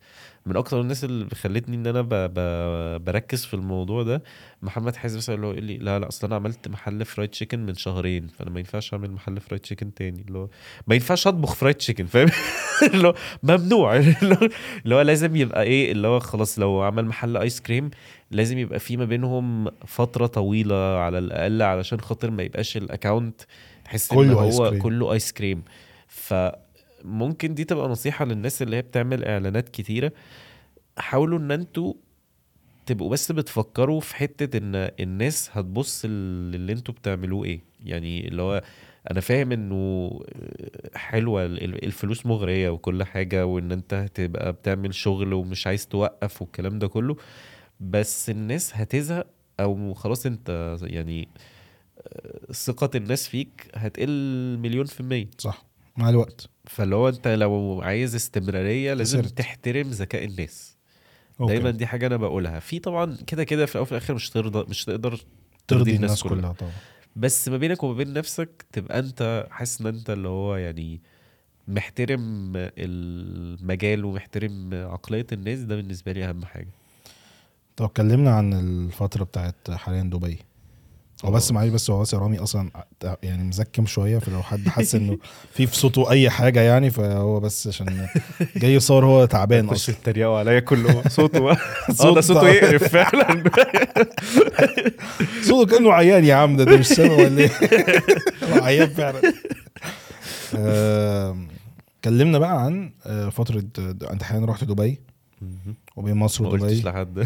Speaker 2: من أكتر الناس اللي خلتني إن أنا ب... ب... بركز في الموضوع ده محمد حازم مثلا اللي هو يقول لي لا لا أصل أنا عملت محل fried chicken من شهرين فأنا ما ينفعش أعمل محل fried chicken تاني. اللي هو ما ينفعش أطبخ fried chicken فاهم؟ اللي هو ممنوع. اللي هو- لازم يبقى إيه اللي هو خلاص لو عمل محل ايس كريم لازم يبقى في ما بينهم فترة طويلة على الأقل علشان خاطر ما يبقاش ال account تحس إن
Speaker 1: كله آيس
Speaker 2: هو
Speaker 1: كريم.
Speaker 2: كله ايس كريم فممكن دي تبقى نصيحة للناس اللي هي بتعمل إعلانات كتيرة. حاولوا إن أنتوا تبقوا بس بتفكروا في حتة إن الناس هتبص للي أنتوا بتعملوه إيه. يعني اللي هو أنا فاهم إنه حلوة ال- الفلوس مغرية وكل حاجة وإن أنت هتبقى بتعمل شغل ومش عايز توقف والكلام ده كله بس الناس هتزهق أو خلاص أنت يعني ثقة الناس فيك هتقل مليون في المية.
Speaker 1: صح. مع الوقت.
Speaker 2: فاللي هو انت لو عايز استمرارية لازم
Speaker 1: خسرت.
Speaker 2: تحترم ذكاء الناس.
Speaker 1: أوكي.
Speaker 2: دايما دي حاجة أنا بقولها. في طبعا كده كده في الأول وفي الآخر مش ترضى مش تقدر
Speaker 1: ترضي الناس كلها طبعا.
Speaker 2: بس ما بينك وما بين نفسك تبقى أنت حاسس إن أنت اللي هو يعني محترم المجال ومحترم عقلية الناس ده بالنسبة لي أهم حاجة.
Speaker 1: طب اتكلمنا عن الفترة بتاعت حاليا دبي. هو بس
Speaker 2: آه.
Speaker 1: معلش بس هو بس رامي أصلا يعني مزكم شوية فلو حد حس إنه في في صوته أي حاجة يعني فهو بس عشان جاي يصور هو تعبان أصلا.
Speaker 2: تتريقوا عليا كله. صوته بقى.
Speaker 1: صوت
Speaker 2: ده صوته يقرف فعلا.
Speaker 1: صوته كأنه عيان يا عم ده ده مش سامع ولا إيه؟ عيان فعلا. آم، اتكلمنا بقى عن آه، فترة آه، انت حاليا رحت دبي. وبين مصر
Speaker 2: ما قلتش لحد.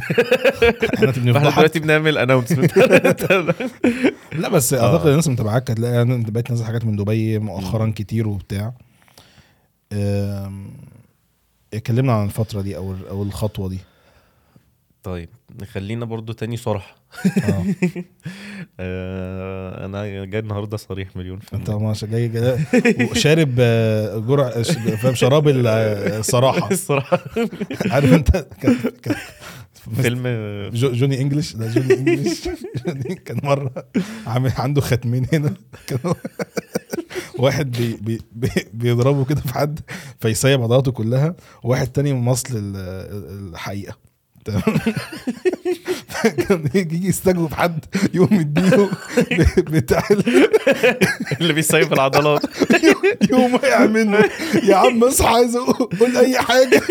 Speaker 2: إحنا
Speaker 1: بنفضحك
Speaker 2: دلوقتي بنعمل اناونسمنت
Speaker 1: لا بس
Speaker 2: آه.
Speaker 1: أعتقد الناس متابعاك هتلاقي أنت بقيت نازل حاجات من دبي مؤخرا. كتير وبتاع. اتكلمنا عن الفترة دي أو أو الخطوة دي.
Speaker 2: طيب خلينا برضو تاني صراحة
Speaker 1: آه.
Speaker 2: آه، أنا جاي النهارده صريح مليون في
Speaker 1: أنت
Speaker 2: المية.
Speaker 1: ما جاي جاي وشارب آه، جرعه فاهم شراب ال- آه، الصراحه
Speaker 2: الصراحة.
Speaker 1: عارف أنت؟ كان كان
Speaker 2: فيلم
Speaker 1: جو- جوني انجلش ده جوني انجلش جوني كان مرة عامل عنده ختمين هنا. كان واحد بي بي بي بيضربه كده في حد فيسيب عضلاته كلها. وواحد تاني مصل ال- الحقيقة. كان يجي يستجوب حد يقوم يديله بتاع ال-
Speaker 2: اللي بيسيب العضلات.
Speaker 1: يقوم وقع منه. يا عم اصحى عايز أقول- قول أي حاجة.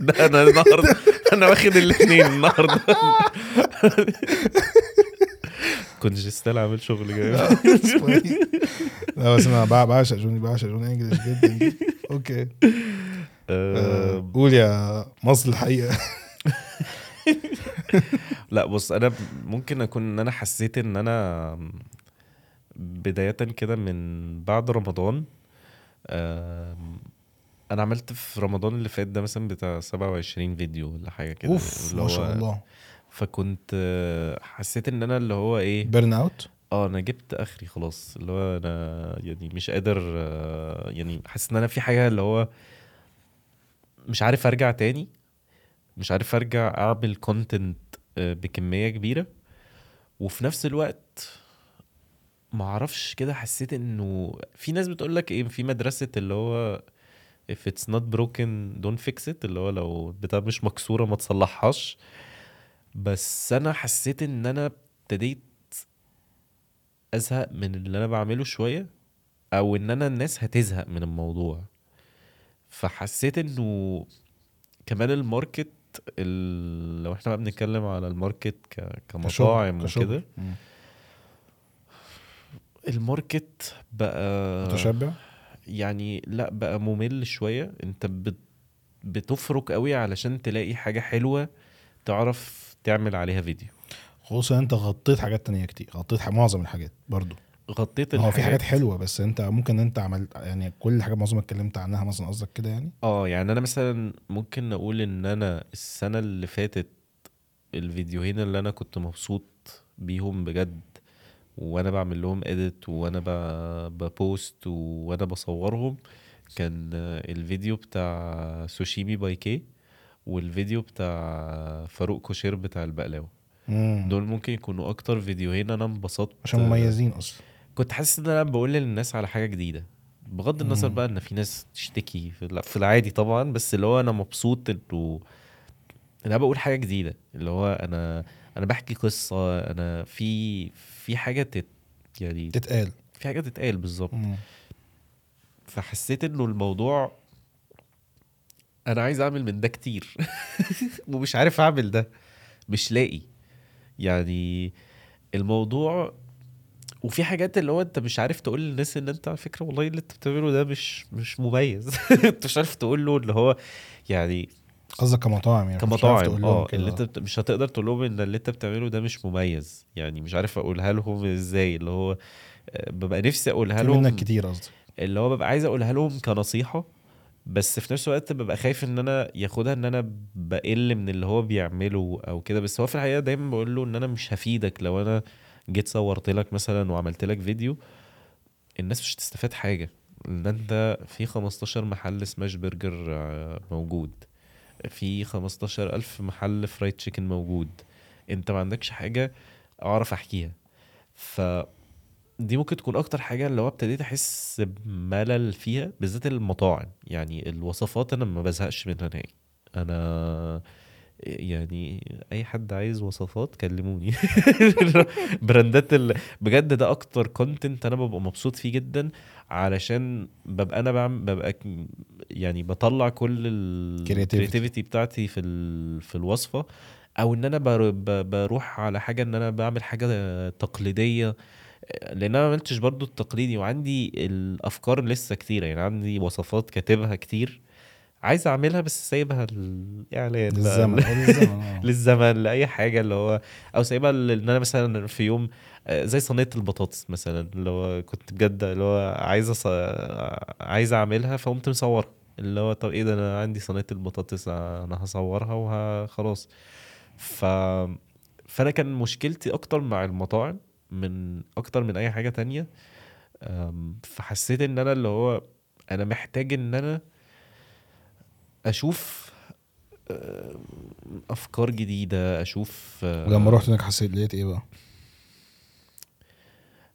Speaker 2: ده أنا النهارده أنا واخد الاثنين النهارده. كنت ستيل عامل شغل جاي؟
Speaker 1: لا بس أنا بع- بعشق جوني بعشق جوني. انجلش جدا.
Speaker 2: أوكي.
Speaker 1: قول يا مصر الحقيقة.
Speaker 2: لا بص أنا ممكن أكون إن أنا حسيت إن أنا بداية كده من بعد رمضان آم، أنا عملت في رمضان اللي فات ده مثلا بتاع 27 فيديو ولا حاجة كده أوف
Speaker 1: ما شاء الله.
Speaker 2: فكنت آه، حسيت إن أنا اللي هو إيه؟
Speaker 1: burn out
Speaker 2: آه أنا جبت آخري خلاص اللي هو أنا يعني مش قادر آه، يعني حاسس إن أنا في حاجة اللي هو مش عارف أرجع تاني. مش عارف أرجع أعمل content بكمية كبيرة. وفي نفس الوقت ما أعرفش كده حسيت إنه في ناس بتقول لك إيه في مدرسة اللي هو if it's not broken don't fix it اللي هو لو البتاع مش مكسورة ما تصلحهاش. بس أنا حسيت إن أنا ابتديت أزهق من اللي أنا بعمله شوية أو إن أنا الناس هتزهق من الموضوع. فحسيت إنه كمان ال market ال- لو إحنا بقى بنتكلم على ال market ك- كمطاعم. وكده.
Speaker 1: ال
Speaker 2: market بقى
Speaker 1: متشبع
Speaker 2: يعني لأ بقى ممل شوية أنت بت بتفرك قوي علشان تلاقي حاجة حلوة تعرف تعمل عليها فيديو
Speaker 1: خصوصا أنت غطيت حاجات تانية كتير غطيت معظم الحاجات برضو
Speaker 2: غطيت
Speaker 1: هو في حاجات حلوة بس انت ممكن انت عملت يعني كل حاجة معظم اتكلمت عنها مثلا قصدك كده يعني؟
Speaker 2: آه يعني أنا مثلا ممكن نقول إن أنا السنة اللي فاتت الفيديوهين اللي أنا كنت مبسوط بيهم بجد وأنا بعمل لهم اديت وأنا ببوست وأنا بصورهم كان الفيديو بتاع Sushimi by K والفيديو بتاع فاروق كوشير بتاع
Speaker 1: البقلاوة.
Speaker 2: دول ممكن يكونوا أكتر فيديوهين أنا انبسطت
Speaker 1: عشان مميزين أصلا.
Speaker 2: كنت حاسس إن أنا بقول للناس على حاجة جديدة بغض النظر. بقى إن في ناس تشتكي في الع- في العادي طبعا بس اللي هو أنا مبسوط إنه أنا بقول حاجة جديدة اللي هو أنا أنا بحكي قصة أنا في في حاجة تت يعني
Speaker 1: تتقال
Speaker 2: في حاجة تتقال بالظبط. فحسيت إنه الموضوع أنا عايز أعمل من ده كتير ومش عارف أعمل ده مش لاقي يعني الموضوع وفي حاجات اللي هو انت مش عارف تقول للناس ان انت على فكرة والله اللي انت بتعمله ده مش مش مميز. انت مش عارف تقول له اللي هو يعني
Speaker 1: قصدك كمطاعم يعني
Speaker 2: كمطاعم
Speaker 1: آه.
Speaker 2: اللي انت مش هتقدر تقول لهم ان اللي انت بتعمله ده مش مميز. يعني مش عارف اقولها لهم إزاي اللي هو آه، ببقى نفسي اقولها لهم
Speaker 1: منك كتير قصدي
Speaker 2: اللي هو ببقى عايز اقولها لهم كنصيحة بس في نفس الوقت ببقى خايف ان أنا ياخدها ان أنا بقل من اللي هو بيعمله أو كده. بس هو في الحقيقة دايما بقول له ان أنا مش هفيدك لو أنا جيت صورت لك مثلا وعملت لك فيديو الناس مش هتستفاد حاجة. إن أنت في 15 محل سماش برجر آه، موجود. في 15 ألف محل فرايد تشيكن موجود. أنت ما عندكش حاجة أعرف أحكيها. ف دي ممكن تكون أكتر حاجة اللي هو ابتديت أحس بملل فيها بالذات المطاعم. يعني الوصفات أنا ما بزهقش منها نهائي. أنا يعني أي حد عايز وصفات كلموني brandات ال... بجد ده أكتر content أنا ببقى مبسوط فيه جدا علشان ببقى أنا بعمل ببقى يعني بطلع كل
Speaker 1: Creativity.
Speaker 2: ال creativity بتاعتي في ال... في الوصفة أو إن أنا بروح على حاجة إن أنا بعمل حاجة تقليدية لأن أنا ما عملتش برضو التقليدي وعندي الأفكار لسه كتيرة يعني عندي وصفات كاتبها كتير عايز اعملها بس سايبها الاعلان بقى،
Speaker 1: للزمن. آه، للزمن آه.
Speaker 2: للزمن لأي حاجة اللي هو أو سايبها إن أنا مثلا في يوم آه، زي صينية البطاطس مثلا اللي هو كنت بجد اللي هو عايز أص... عايز أعملها فقمت مصورها. اللي هو طب إيه ده أنا عندي صينية البطاطس أنا هصورها وخلاص ف فأنا كان مشكلتي أكتر مع المطاعم من أكتر من أي حاجة تانية. فحسيت إن أنا اللي هو أنا محتاج إن أنا أشوف أم، أفكار جديدة أشوف أه،
Speaker 1: ولما رحت هناك حسيت لقيت إيه بقى؟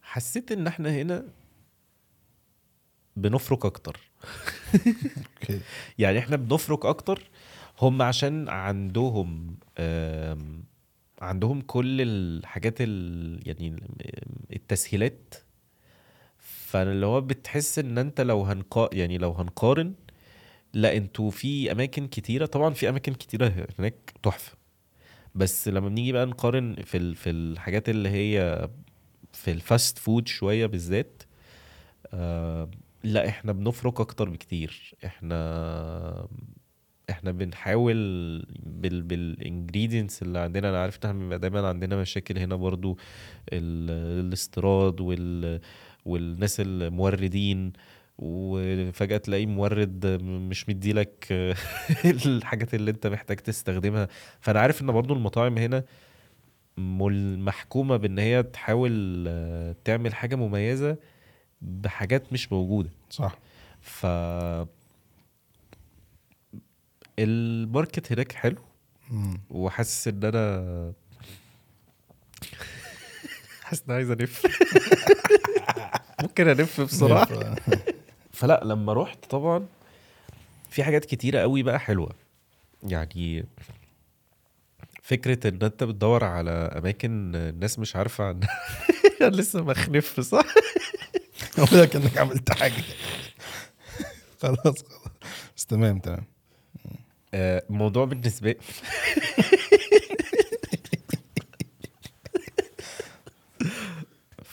Speaker 2: حسيت إن إحنا هنا بنفرك
Speaker 1: أكتر.
Speaker 2: يعني إحنا بنفرك أكتر هم عشان عندهم عندهم كل الحاجات ال يعني التسهيلات. فاللي هو بتحس إن أنت لو هنقا يعني لو هنقارن لا أنتوا في أماكن كتيرة طبعا في أماكن كتيرة هناك تحفة. بس لما بنيجي بقى نقارن في ال- في الحاجات اللي هي في ال fast food شوية بالذات آه لا إحنا بنفرق أكتر بكتير. إحنا إحنا بنحاول بال بال ingredients اللي عندنا أنا عارف ان إحنا دايما عندنا مشاكل هنا برضو ال- الاستيراد وال والناس الموردين. وفجأة تلاقي مورد مش مديلك الحاجات اللي انت محتاج تستخدمها. فأنا عارف إن برضو المطاعم هنا محكومة بإن هي تحاول آه، تعمل حاجة مميزة بحاجات مش موجودة.
Speaker 1: صح.
Speaker 2: ف الماركت هناك حلو. وحاسس إن أنا حاسس إن عايز ألف. ممكن ألف بسرعة. فلا لما رحت طبعا في حاجات كتيرة قوي بقى حلوة. يعني فكرة إن أنت بتدور على أماكن الناس مش عارفة عنها. لسه مخنف صح؟
Speaker 1: أقول لك إنك عملت حاجة. خلاص خلاص. بس تمام تمام.
Speaker 2: آه، الموضوع بالنسبة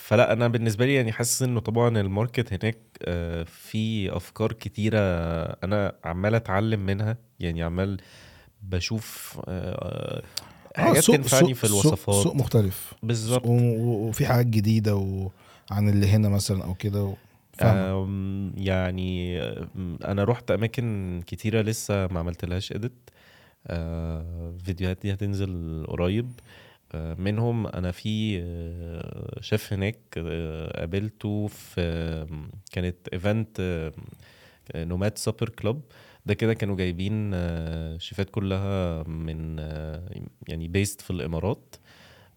Speaker 2: فلا أنا بالنسبة لي يعني حاسس إنه طبعا الماركت هناك آه، في أفكار كتيرة أنا عمال أتعلم منها. يعني عمال بشوف آه، حاجات
Speaker 1: سوق-
Speaker 2: تنفعني
Speaker 1: سوق-
Speaker 2: في الوصفات.
Speaker 1: سوق مختلف.
Speaker 2: بالظبط.
Speaker 1: وفي حاجات جديدة وعن اللي هنا مثلا أو كده و-
Speaker 2: يعني أنا رحت أماكن كتيرة لسه ما عملتلهاش إديت. فيديوهات دي هتنزل قريب. آه، منهم أنا في آه، شيف هناك آه، قابلته في آم، كانت event نوماد supper club ده كده كانوا جايبين آه، chefات كلها من آه، يعني best في الإمارات.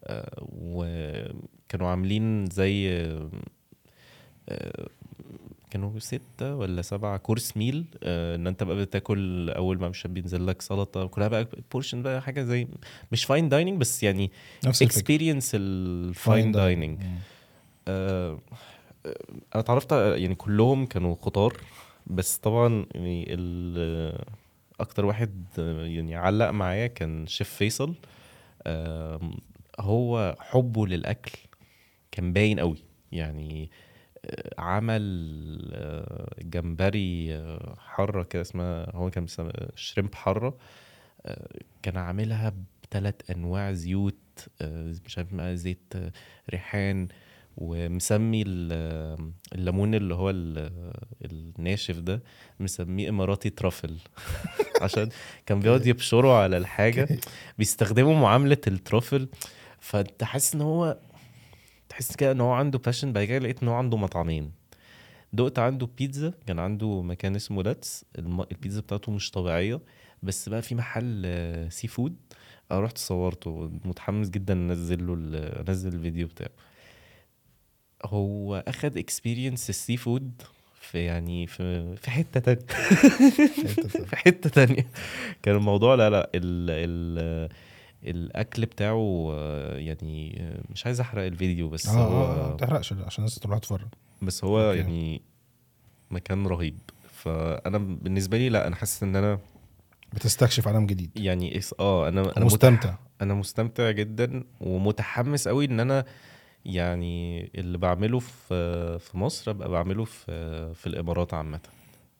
Speaker 2: آه، وكانوا عاملين زي آه، آه، كانوا ستة ولا سبعة course meal آه، إن أنت بقى بتاكل أول ما مش بينزل لك سلطة كلها بقى portion بقى حاجة زي مش fine dining بس يعني experience ال fine
Speaker 1: dining.
Speaker 2: آه، آه، أنا اتعرفت يعني كلهم كانوا خطار بس طبعا يعني أكتر واحد آه، يعني علق معايا كان شيف فيصل. آم، هو حبه للأكل كان باين قوي. يعني آه، عمل آه، جمبري آه، حرة كده اسمها هو كان شريمب حرة. آه، كان عاملها بثلاث أنواع زيوت مش عارف زيت ريحان ومسمي ال- الليمون اللي هو ال- الناشف ده مسميه إماراتي truffle. عشان كان بيقعد يبشروا على الحاجة. بيستخدموا معاملة ال truffle. فأنت حاسس إن هو تحس كده إن هو عنده passion بعد كده لقيت إن هو عنده مطعمين. دقت عنده بيتزا كان عنده مكان اسمه لاتس. البيتزا بتاعته مش طبيعية بس بقى في محل آه، seafood أنا رحت صورته. متحمس جدا أنزل له أنزل الفيديو بتاعه. هو أخد experience ال seafood في يعني في في حتة تانية. في حتة تانية. كان الموضوع لا لا ال ال الأكل بتاعه آه، يعني آه، مش عايز أحرق الفيديو بس
Speaker 1: آه،
Speaker 2: هو
Speaker 1: ما تحرقش عشان الناس تروح تتفرج.
Speaker 2: بس هو
Speaker 1: أوكي.
Speaker 2: يعني مكان رهيب. فأنا بالنسبة لي لا أنا حاسس إن أنا
Speaker 1: بتستكشف عالم جديد.
Speaker 2: يعني آه أنا أنا
Speaker 1: مستمتع.
Speaker 2: أنا مستمتع جدا ومتحمس قوي إن أنا يعني اللي بعمله في في مصر أبقى بعمله في في الإمارات عامة.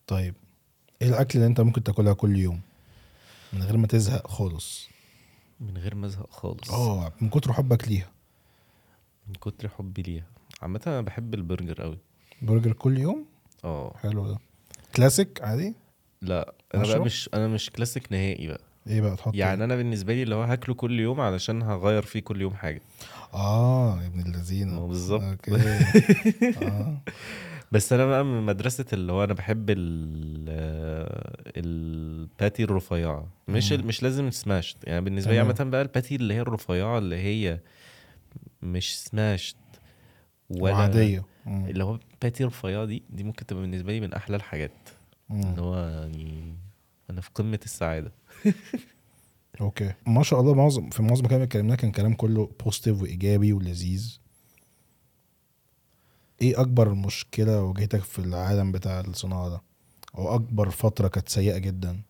Speaker 1: طيب إيه الأكل اللي أنت ممكن تاكلها كل يوم من غير ما تزهق خالص؟
Speaker 2: من غير ما ازهق خالص.
Speaker 1: آه من كتر حبك ليها.
Speaker 2: من كتر حبي ليها. عامة أنا بحب البرجر قوي
Speaker 1: برجر كل يوم؟
Speaker 2: آه.
Speaker 1: حلو ده. كلاسيك عادي؟
Speaker 2: لا أنا بقى؟ مش أنا مش كلاسيك نهائي بقى.
Speaker 1: إيه بقى؟ تحط
Speaker 2: يعني أنا بالنسبة لي اللي هو هاكله كل يوم علشان هغير فيه كل يوم حاجة.
Speaker 1: آه يا ابن اللذينة.
Speaker 2: ما بالظبط.
Speaker 1: أوكي. آه.
Speaker 2: بس أنا بقى من مدرسة اللي هو أنا بحب ال ال patty الرفيعة مش
Speaker 1: مم.
Speaker 2: مش لازم smashed يعني بالنسبة لي. عامة بقى ال patty اللي هي الرفيعة اللي هي مش smashed ولا
Speaker 1: وعادية مم.
Speaker 2: اللي هو patty رفيعة دي دي ممكن تبقى بالنسبة لي من أحلى الحاجات. اللي هو يعني أنا في قمة السعادة
Speaker 1: أوكي ما شاء الله معظم في معظم كلام اتكلمناه كان كلام كله positive وإيجابي ولذيذ إيه أكبر مشكلة واجهتك في العالم بتاع الصناعة ده؟ أو أكبر فترة كانت سيئة جدا؟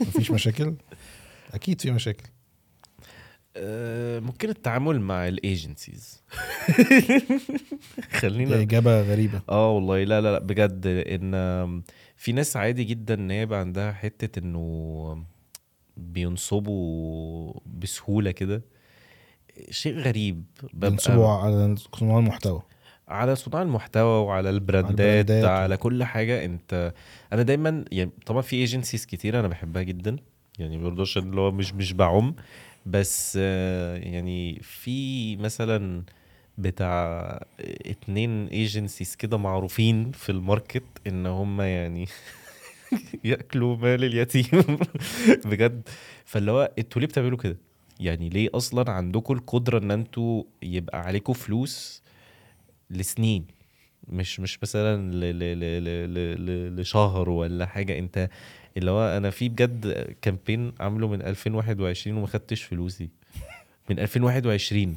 Speaker 1: مفيش مشاكل؟ أكيد في مشاكل.
Speaker 2: أه، ممكن التعامل مع الايجنسيز خلينا
Speaker 1: إجابة غريبة.
Speaker 2: آه والله. لا لا لا بجد إن في ناس عادي جدا إن هي يبقى عندها حتة إنه بينصبوا بسهولة كده. شيء غريب. ببقى
Speaker 1: على صناع المحتوى.
Speaker 2: على صناع المحتوى وعلى البراندات
Speaker 1: ال
Speaker 2: brandات.
Speaker 1: على,
Speaker 2: كل حاجة. انت أنا دايما يعني طبعا في agencies كتير أنا بحبها جدا. يعني برضه عشان اللي هو مش مش بعم. بس آه، يعني في مثلا بتاع اتنين agencies كده معروفين في ال market إن هم يعني يأكلوا مال اليتيم. بجد. فاللي هو أنتوا ليه بتعملوا كده؟ يعني ليه أصلا عندكم القدرة إن أنتوا يبقى عليكم فلوس لسنين؟ مش مش مثلا لشهر ولا حاجة. أنت اللي هو أنا في بجد كامبين عامله من 2021 وما خدتش فلوسي. من 2021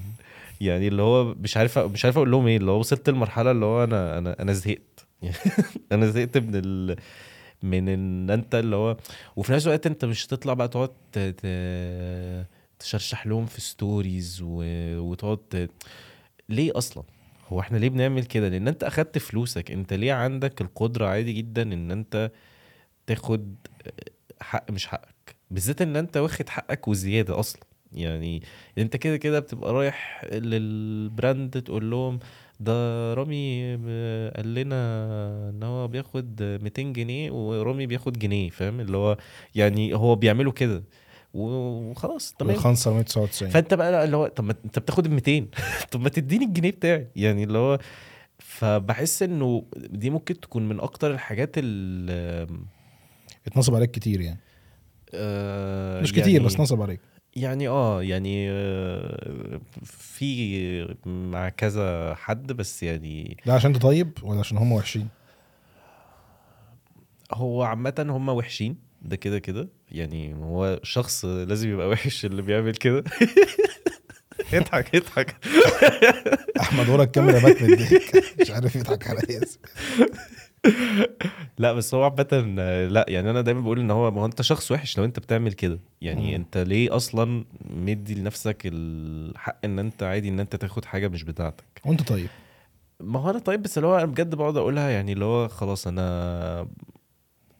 Speaker 2: يعني اللي هو مش عارف مش عارف أقول لهم إيه. اللي هو وصلت لمرحلة اللي هو أنا أنا أنا زهقت. أنا زهقت من ال من إن أنت اللي هو وفي نفس الوقت أنت مش هتطلع بقى تقعد ت- تشرشح لهم في ستوريز و... وتقعد. ليه أصلا؟ هو إحنا ليه بنعمل كده؟ لأن أنت أخدت فلوسك. أنت ليه عندك القدرة عادي جدا إن أنت تاخد حق مش حقك؟ بالذات إن أنت واخد حقك وزيادة أصلا. يعني أنت كده كده بتبقى رايح للبراند تقول لهم ده رامي قال لنا إن هو بياخد 200 جنيه ورامي بياخد جنيه. فاهم؟ اللي هو يعني هو بيعملوا كده. وخلاص تمام.
Speaker 1: الخنصر 199
Speaker 2: فأنت بقى اللي هو طب ما انت بتاخد ال 200 طب ما تديني الجنيه بتاعي. يعني اللي هو فبحس إنه دي ممكن تكون من أكتر الحاجات اللي
Speaker 1: اتنصب عليك كتير يعني.
Speaker 2: آه
Speaker 1: مش كتير بس نصب عليك.
Speaker 2: يعني آه يعني آه في مع كذا حد بس يعني
Speaker 1: ده عشان أنت طيب ولا عشان هم وحشين؟
Speaker 2: هو عامة هم وحشين. ده كده كده. يعني هو شخص لازم يبقى وحش اللي بيعمل كده. اضحك اضحك.
Speaker 1: أحمد ورا الكاميرا مات من الضحك. مش عارف يضحك على إيه
Speaker 2: لا بس هو عامة لا يعني أنا دايما بقول إن هو ما هو أنت شخص وحش لو أنت بتعمل كده. يعني
Speaker 1: مم.
Speaker 2: أنت ليه أصلا مدي لنفسك الحق إن أنت عادي إن أنت تاخد حاجة مش بتاعتك؟
Speaker 1: وأنت طيب؟
Speaker 2: ما هو أنا طيب بس اللي هو أنا بجد بقعد أقولها يعني اللي هو خلاص أنا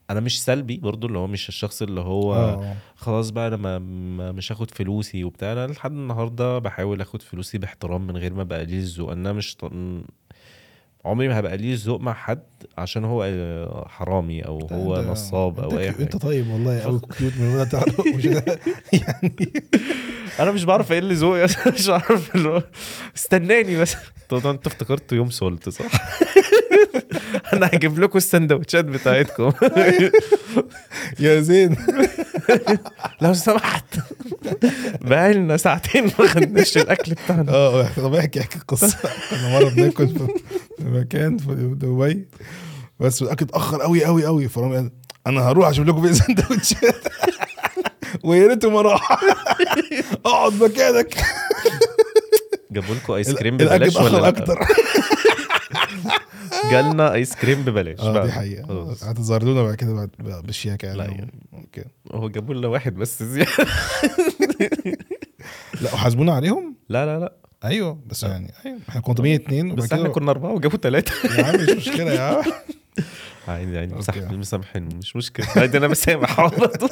Speaker 2: أنا مش سلبي برضو اللي هو مش الشخص اللي هو
Speaker 1: آه.
Speaker 2: خلاص بقى أنا ما ما- مش هاخد فلوسي وبتاع. أنا لحد النهارده بحاول اخد فلوسي باحترام من غير ما ابقى قليل الذوق. أنا مش ط... عمري ما هبقى قليل الذوق مع حد. عشان هو آه، حرامي أو هو نصاب
Speaker 1: أو
Speaker 2: أي
Speaker 1: ك- انت
Speaker 2: حاجة.
Speaker 1: طيب والله قوي كيوت من ولا تعرف مش يعني
Speaker 2: أنا مش بعرف إيه اللي ذوقي مش عارف اللي هو استناني بس. طب أنت افتكرت يوم سولت صح؟ أنا هجيب لكم السندوتشات بتاعتكم.
Speaker 1: يا زين.
Speaker 2: لو سمحت. بقالنا ساعتين ما خدناش الأكل بتاعنا.
Speaker 1: آه طب احكي احكي القصة. كنا مرة بناكل في مكان في دبي. بس الاكل اتاخر قوي قوي قوي فرامي قال أنا هروح أجيب لكم بيه سندوتشات ويا ريته ما راح أقعد مكانك.
Speaker 2: جابوا لكم ice
Speaker 1: cream
Speaker 2: ببلاش ولا؟
Speaker 1: أكتر.
Speaker 2: جالنا ice cream ببلاش. آه.
Speaker 1: دي حقيقة.
Speaker 2: خلاص.
Speaker 1: هتظهرلونا بعد كده بعد بالشياكه
Speaker 2: لا
Speaker 1: يعني.
Speaker 2: يعني.
Speaker 1: أوكي.
Speaker 2: هو جابوا لنا واحد بس زيادة.
Speaker 1: لا وحاسبونا عليهم؟
Speaker 2: لا لا لا.
Speaker 1: أيوه بس يعني أيوه. إحنا كنا 102 وبعد
Speaker 2: بس
Speaker 1: إحنا
Speaker 2: كنا أربعة وجابوا ثلاثة
Speaker 1: يا عم مش مشكلة يا عم
Speaker 2: عادي يعني
Speaker 1: أوكي.
Speaker 2: مسامح مسامحين مش مشكلة. عادي أنا بسامح على طول.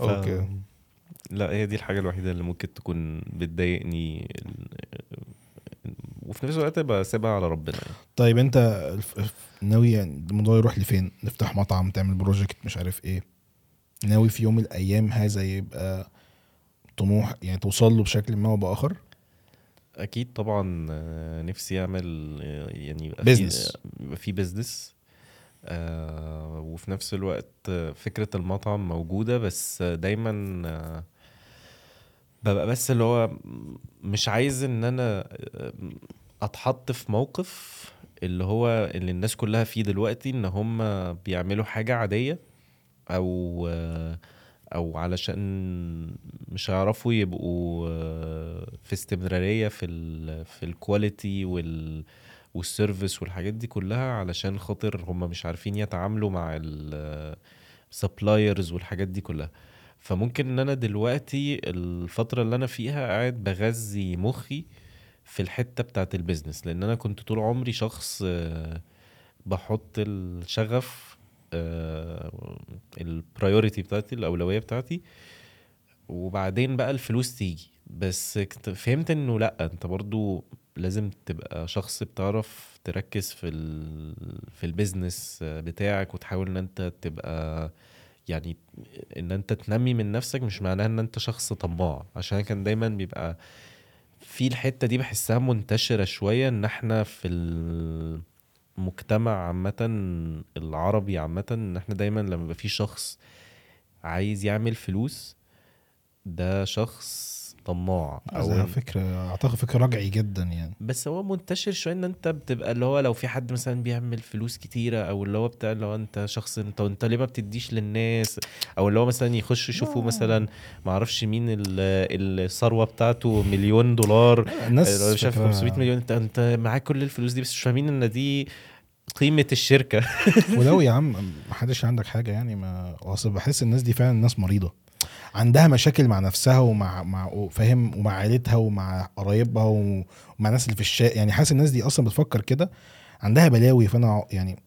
Speaker 1: أوكي.
Speaker 2: لا هي دي الحاجة الوحيدة اللي ممكن تكون بتضايقني وفي نفس الوقت بسيبها على ربنا يعني.
Speaker 1: طيب أنت ناوي يعني الموضوع يروح لفين؟ نفتح مطعم تعمل project مش عارف إيه. ناوي في يوم من الأيام هذا يبقى طموح يعني توصل له بشكل ما أو بآخر؟
Speaker 2: أكيد طبعا آه، نفسي أعمل آه، يعني يبقى في-
Speaker 1: Business.
Speaker 2: يبقى في business آه وفي نفس الوقت آه، فكرة المطعم موجودة بس آه، دايما آه ببقى بس اللي هو مش عايز إن أنا آه، أتحط في موقف اللي هو اللي الناس كلها فيه دلوقتي إن هم بيعملوا حاجة عادية أو آه، أو علشان مش هيعرفوا يبقوا آه، في استمرارية في ال في الكواليتي وال وال service والحاجات دي كلها علشان خاطر هم مش عارفين يتعاملوا مع ال suppliers والحاجات دي كلها. فممكن إن أنا دلوقتي الفترة اللي أنا فيها قاعد بغذي مخي في الحتة بتاعت ال business لأن أنا كنت طول عمري شخص آه، بحط الشغف ال priority بتاعتي الأولوية بتاعتي. وبعدين بقى الفلوس تيجي. بس فهمت إنه لأ أنت برضو لازم تبقى شخص بتعرف تركز في ال في البيزنس بتاعك وتحاول إن أنت تبقى يعني إن أنت تنمي من نفسك مش معناها إن أنت شخص طماع. عشان كان دايما بيبقى في الحتة دي بحسها منتشرة شوية إن إحنا في المجتمع عامة العربي عامة إن إحنا دايما لما يبقى في شخص عايز يعمل فلوس ده شخص طماع أو
Speaker 1: فكرة أعتقد فكرة رجعي جدا يعني.
Speaker 2: بس هو منتشر شوية إن أنت بتبقى اللي هو لو في حد مثلا بيعمل فلوس كتيرة أو اللي هو بتاع اللي هو أنت شخص أنت أنت ليه ما بتديش للناس؟ أو اللي هو مثلا يخش يشوفوا مثلا ما أعرفش مين ال- الثروة بتاعته مليون دولار
Speaker 1: الناس
Speaker 2: مش عارف
Speaker 1: فكرة-
Speaker 2: 500 مليون أنت أنت معاك كل الفلوس دي بس مش فاهمين إن دي قيمة الشركة.
Speaker 1: ولو يا عم ما حدش عندك حاجة يعني ما أصل بحس الناس دي فعلا ناس مريضة. عندها مشاكل مع نفسها ومع مع فاهم ومع عيلتها ومع قرايبها ومع الناس اللي في الشارع يعني حاسس الناس دي أصلا بتفكر كده عندها بلاوي. فأنا يعني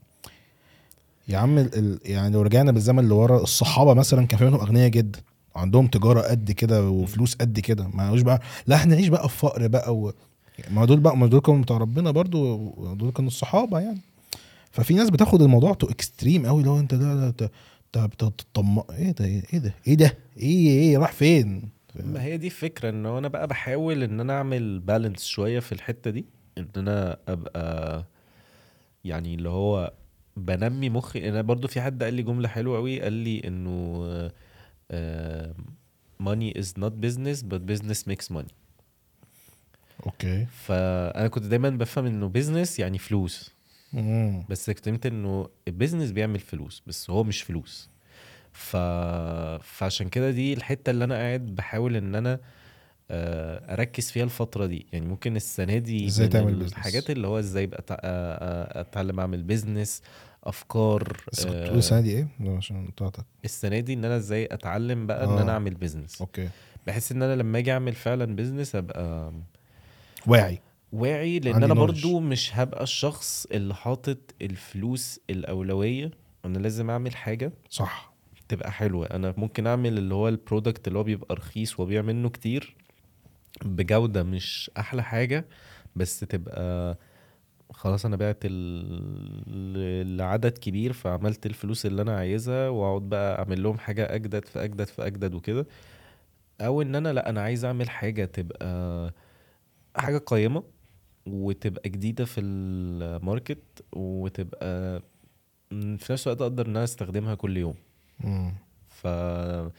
Speaker 1: يا عم ال- يعني لو رجعنا بالزمن لورا الصحابة مثلا كان في منهم أغنياء جدا. عندهم تجارة قد كده وفلوس قد كده. ما قالوش بقى لا إحنا نعيش بقى في فقر بقى و... ما دول بقى ما دول كانوا بتوع ربنا برضو دول كانوا الصحابة يعني. ففي ناس بتاخد الموضوع to extreme قوي لو أنت ده ده انت بتطمع إيه ده؟ إيه ده؟ إيه ده؟ إيه إيه راح فين؟
Speaker 2: ما هي دي الفكرة إن أنا بقى بحاول إن أنا أعمل balance شوية في الحتة دي إن أنا أبقى يعني اللي هو بنمي مخي. أنا برضو في حد قال لي جملة حلوة قوي قال لي إنه money is not business but business makes money.
Speaker 1: okay.
Speaker 2: فأنا كنت دايما بفهم إنه business يعني فلوس.
Speaker 1: مم.
Speaker 2: بس اكتشفت إنه ال business بيعمل فلوس بس هو مش فلوس ف... فعشان كده دي الحتة اللي أنا قاعد بحاول إن أنا آه، أركز فيها الفترة دي يعني ممكن السنة دي
Speaker 1: إزاي
Speaker 2: من
Speaker 1: تعمل business؟
Speaker 2: الحاجات اللي هو إزاي بقى آه، آه، أتعلم أعمل business أفكار
Speaker 1: بس كنت بتقول السنة دي إيه؟ عشان قطعتك
Speaker 2: السنة دي إن أنا إزاي أتعلم بقى إن
Speaker 1: آه.
Speaker 2: أنا أعمل business
Speaker 1: okay
Speaker 2: بحيث إن أنا لما أجي أعمل فعلا business أبقى
Speaker 1: واعي
Speaker 2: واعي
Speaker 1: لأن
Speaker 2: أنا
Speaker 1: knowledge.
Speaker 2: برضو مش هبقى الشخص اللي حاطط الفلوس الأولوية. أنا لازم أعمل حاجة
Speaker 1: صح.
Speaker 2: تبقى حلوة. أنا ممكن أعمل اللي هو ال product اللي هو بيبقى رخيص وبيع منه كتير بجودة مش أحلى حاجة بس تبقى خلاص أنا بعت ال- لعدد كبير فعملت الفلوس اللي أنا عايزها وأقعد بقى أعمل لهم حاجة أجدد في أجدد في أجدد وكده. أو إن أنا لأ أنا عايز أعمل حاجة تبقى حاجة قيمة. وتبقى جديدة في الماركت وتبقى في نفس الوقت أقدر إن أنا أستخدمها كل يوم.
Speaker 1: مم.
Speaker 2: فان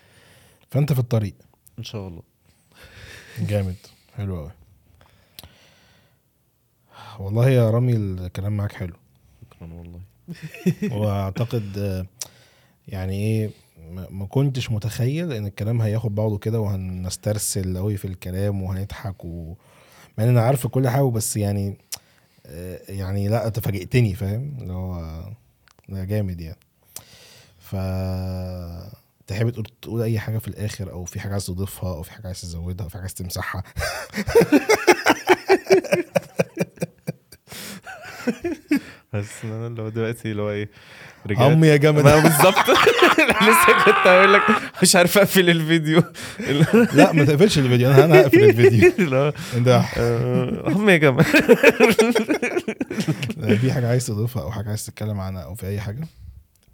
Speaker 1: فأنت في الطريق.
Speaker 2: شاء الله.
Speaker 1: جامد. حلو قوي والله يا رامي الكلام معاك حلو.
Speaker 2: شكرا والله.
Speaker 1: وأعتقد يعني إيه ما ما كنتش متخيل إن الكلام هياخد بعضه كده وهنسترسل قوي في الكلام وهنضحك و مع إن أنا عارف كل حاجة بس يعني آه، يعني لا انت فاجئتني فاهم؟ اللي هو ده جامد يعني. ف تحب تقول تقول أي حاجة في الآخر أو في حاجة عايز تضيفها أو في حاجة عايز تزودها أو في حاجة عايز تمسحها؟
Speaker 2: بس إن أنا اللي هو دلوقتي اللي هو إيه رجعت.
Speaker 1: عمي يا جامد.
Speaker 2: بالظبط. لسه كنت هقول لك مش عارف أقفل الفيديو.
Speaker 1: لا ما تقفلش الفيديو. أنا أنا هقفل الفيديو. ده
Speaker 2: آه، هم يا جماعة
Speaker 1: في حاجة عايز تضيفها أو حاجة عايز تتكلم عنها أو في أي حاجة؟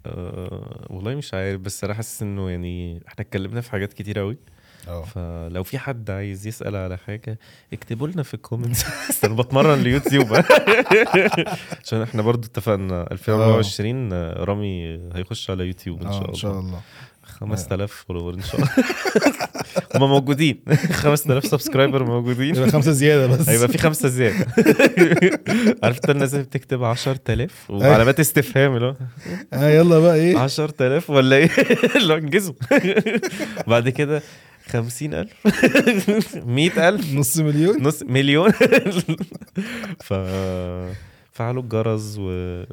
Speaker 2: آه، والله مش عارف بس أنا حاسس إنه يعني إحنا اتكلمنا في حاجات كتير قوي
Speaker 1: آه.
Speaker 2: فلو في حد عايز يسأل على حاجة اكتبوا لنا في ال comments أنا بتمرن اليوتيوب عشان إحنا برضو اتفقنا 2024 آه، رامي هيخش على يوتيوب إن
Speaker 1: آه
Speaker 2: شاء
Speaker 1: إن شاء
Speaker 2: الله.
Speaker 1: الله
Speaker 2: 5000 follower إن شاء الله. هم موجودين. 5000 subscriber موجودين.
Speaker 1: يبقى خمسة زيادة بس.
Speaker 2: هيبقى في خمسة زيادة. عارف انت الناس اللي بتكتب 10000 وعلامات استفهام اللي هو
Speaker 1: آه يلا بقى إيه؟
Speaker 2: 10000 ولا إيه؟ اللي هو انجزوا. بعد كده 50000 100000
Speaker 1: نص مليون؟
Speaker 2: نص مليون؟ ف فعلوا الجرس و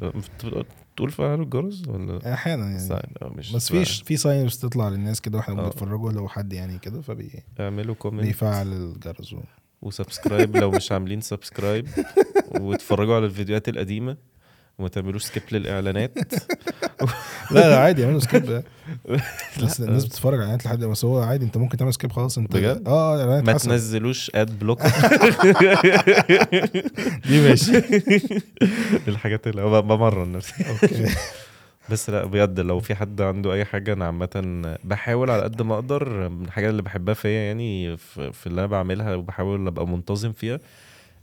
Speaker 2: تقول فعلوا الجرس ولا؟
Speaker 1: أحيانا يعني.
Speaker 2: signs أو مش
Speaker 1: بس في في signs بتطلع للناس كده وإحنا
Speaker 2: آه.
Speaker 1: بنتفرجوا لو حد يعني كده
Speaker 2: اعملوا comment
Speaker 1: فبيفعل الجرس
Speaker 2: و subscribe لو مش عاملين subscribe واتفرجوا على الفيديوهات القديمة. وما تعملوش skip للإعلانات.
Speaker 1: لا لا عادي يعملوا skip بس الناس بتتفرج على اعلانات لحد بس هو عادي انت ممكن تعمل skip خلاص انت
Speaker 2: بجد؟
Speaker 1: آه إعلانات
Speaker 2: ما. تنزلوش ad block
Speaker 1: دي ماشي.
Speaker 2: الحاجات اللي بمرن نفسي.
Speaker 1: okay.
Speaker 2: بس لا بجد لو في حد عنده أي حاجة أنا عامة بحاول على قد ما أقدر. من الحاجات اللي بحبها فيا يعني في اللي أنا بعملها وبحاول أبقى منتظم فيها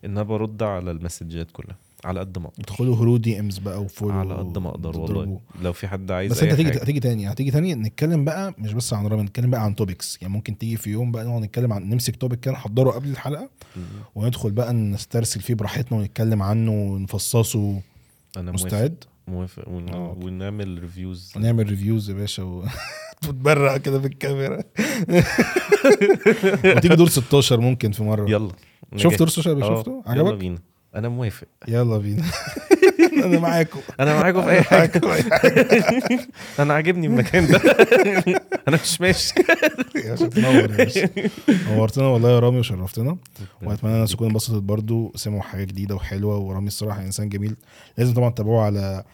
Speaker 2: إن أنا برد على ال messages كلها. على قد ما أقدر.
Speaker 1: ادخلوا هرو DMs بقى و follow
Speaker 2: على قد ما أقدر والله. لو في حد عايز
Speaker 1: بس أنت هتيجي. هتيجي تاني هتيجي تاني نتكلم بقى مش بس عن رامي نتكلم بقى عن topics يعني ممكن تيجي في يوم بقى نقعد نتكلم عن نمسك topic كده نحضره قبل
Speaker 2: الحلقة.
Speaker 1: وندخل بقى نسترسل فيه براحتنا ونتكلم عنه ونفصصه.
Speaker 2: أنا
Speaker 1: مستعد؟
Speaker 2: موافق. ون...
Speaker 1: آه،.
Speaker 2: ونعمل reviews
Speaker 1: نعمل reviews يا باشا و... وتبرق كده في الكاميرا. وتيجي دور 16 ممكن في مرة.
Speaker 2: يلا.
Speaker 1: شفت دور 16 اللي
Speaker 2: آه،
Speaker 1: شفته؟
Speaker 2: يلا
Speaker 1: عجبك؟
Speaker 2: بينا. أنا موافق.
Speaker 1: يلا بينا. أنا معاكم.
Speaker 2: أنا معاكم في أي حاجة. أنا عاجبني المكان ده. أنا مش ماشي.
Speaker 1: يا باشا تنور يا باشا. نورتنا والله يا رامي وشرفتنا. وأتمنى الناس تكون انبسطت برضو. سمعوا حاجة جديدة وحلوة. ورامي الصراحة إنسان جميل. لازم طبعا تتابعوه على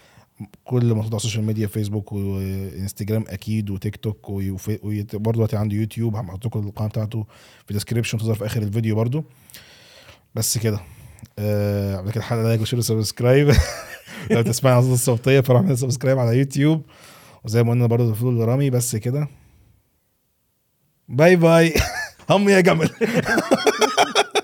Speaker 1: كل منصات على السوشيال ميديا فيسبوك وإنستجرام أكيد وتيك توك وبرضه دلوقتي عنده يوتيوب. هحط لكم القناة بتاعته في ال description تظهر في آخر الفيديو برضه بس كده. قبل كده الحلقة like و share و subscribe لو تسمعنا الصوت الصوتية فروح اعمل subscribe على يوتيوب. وزي ما قلنا برضه فضل رامي بس كده. bye bye. هم يا جمل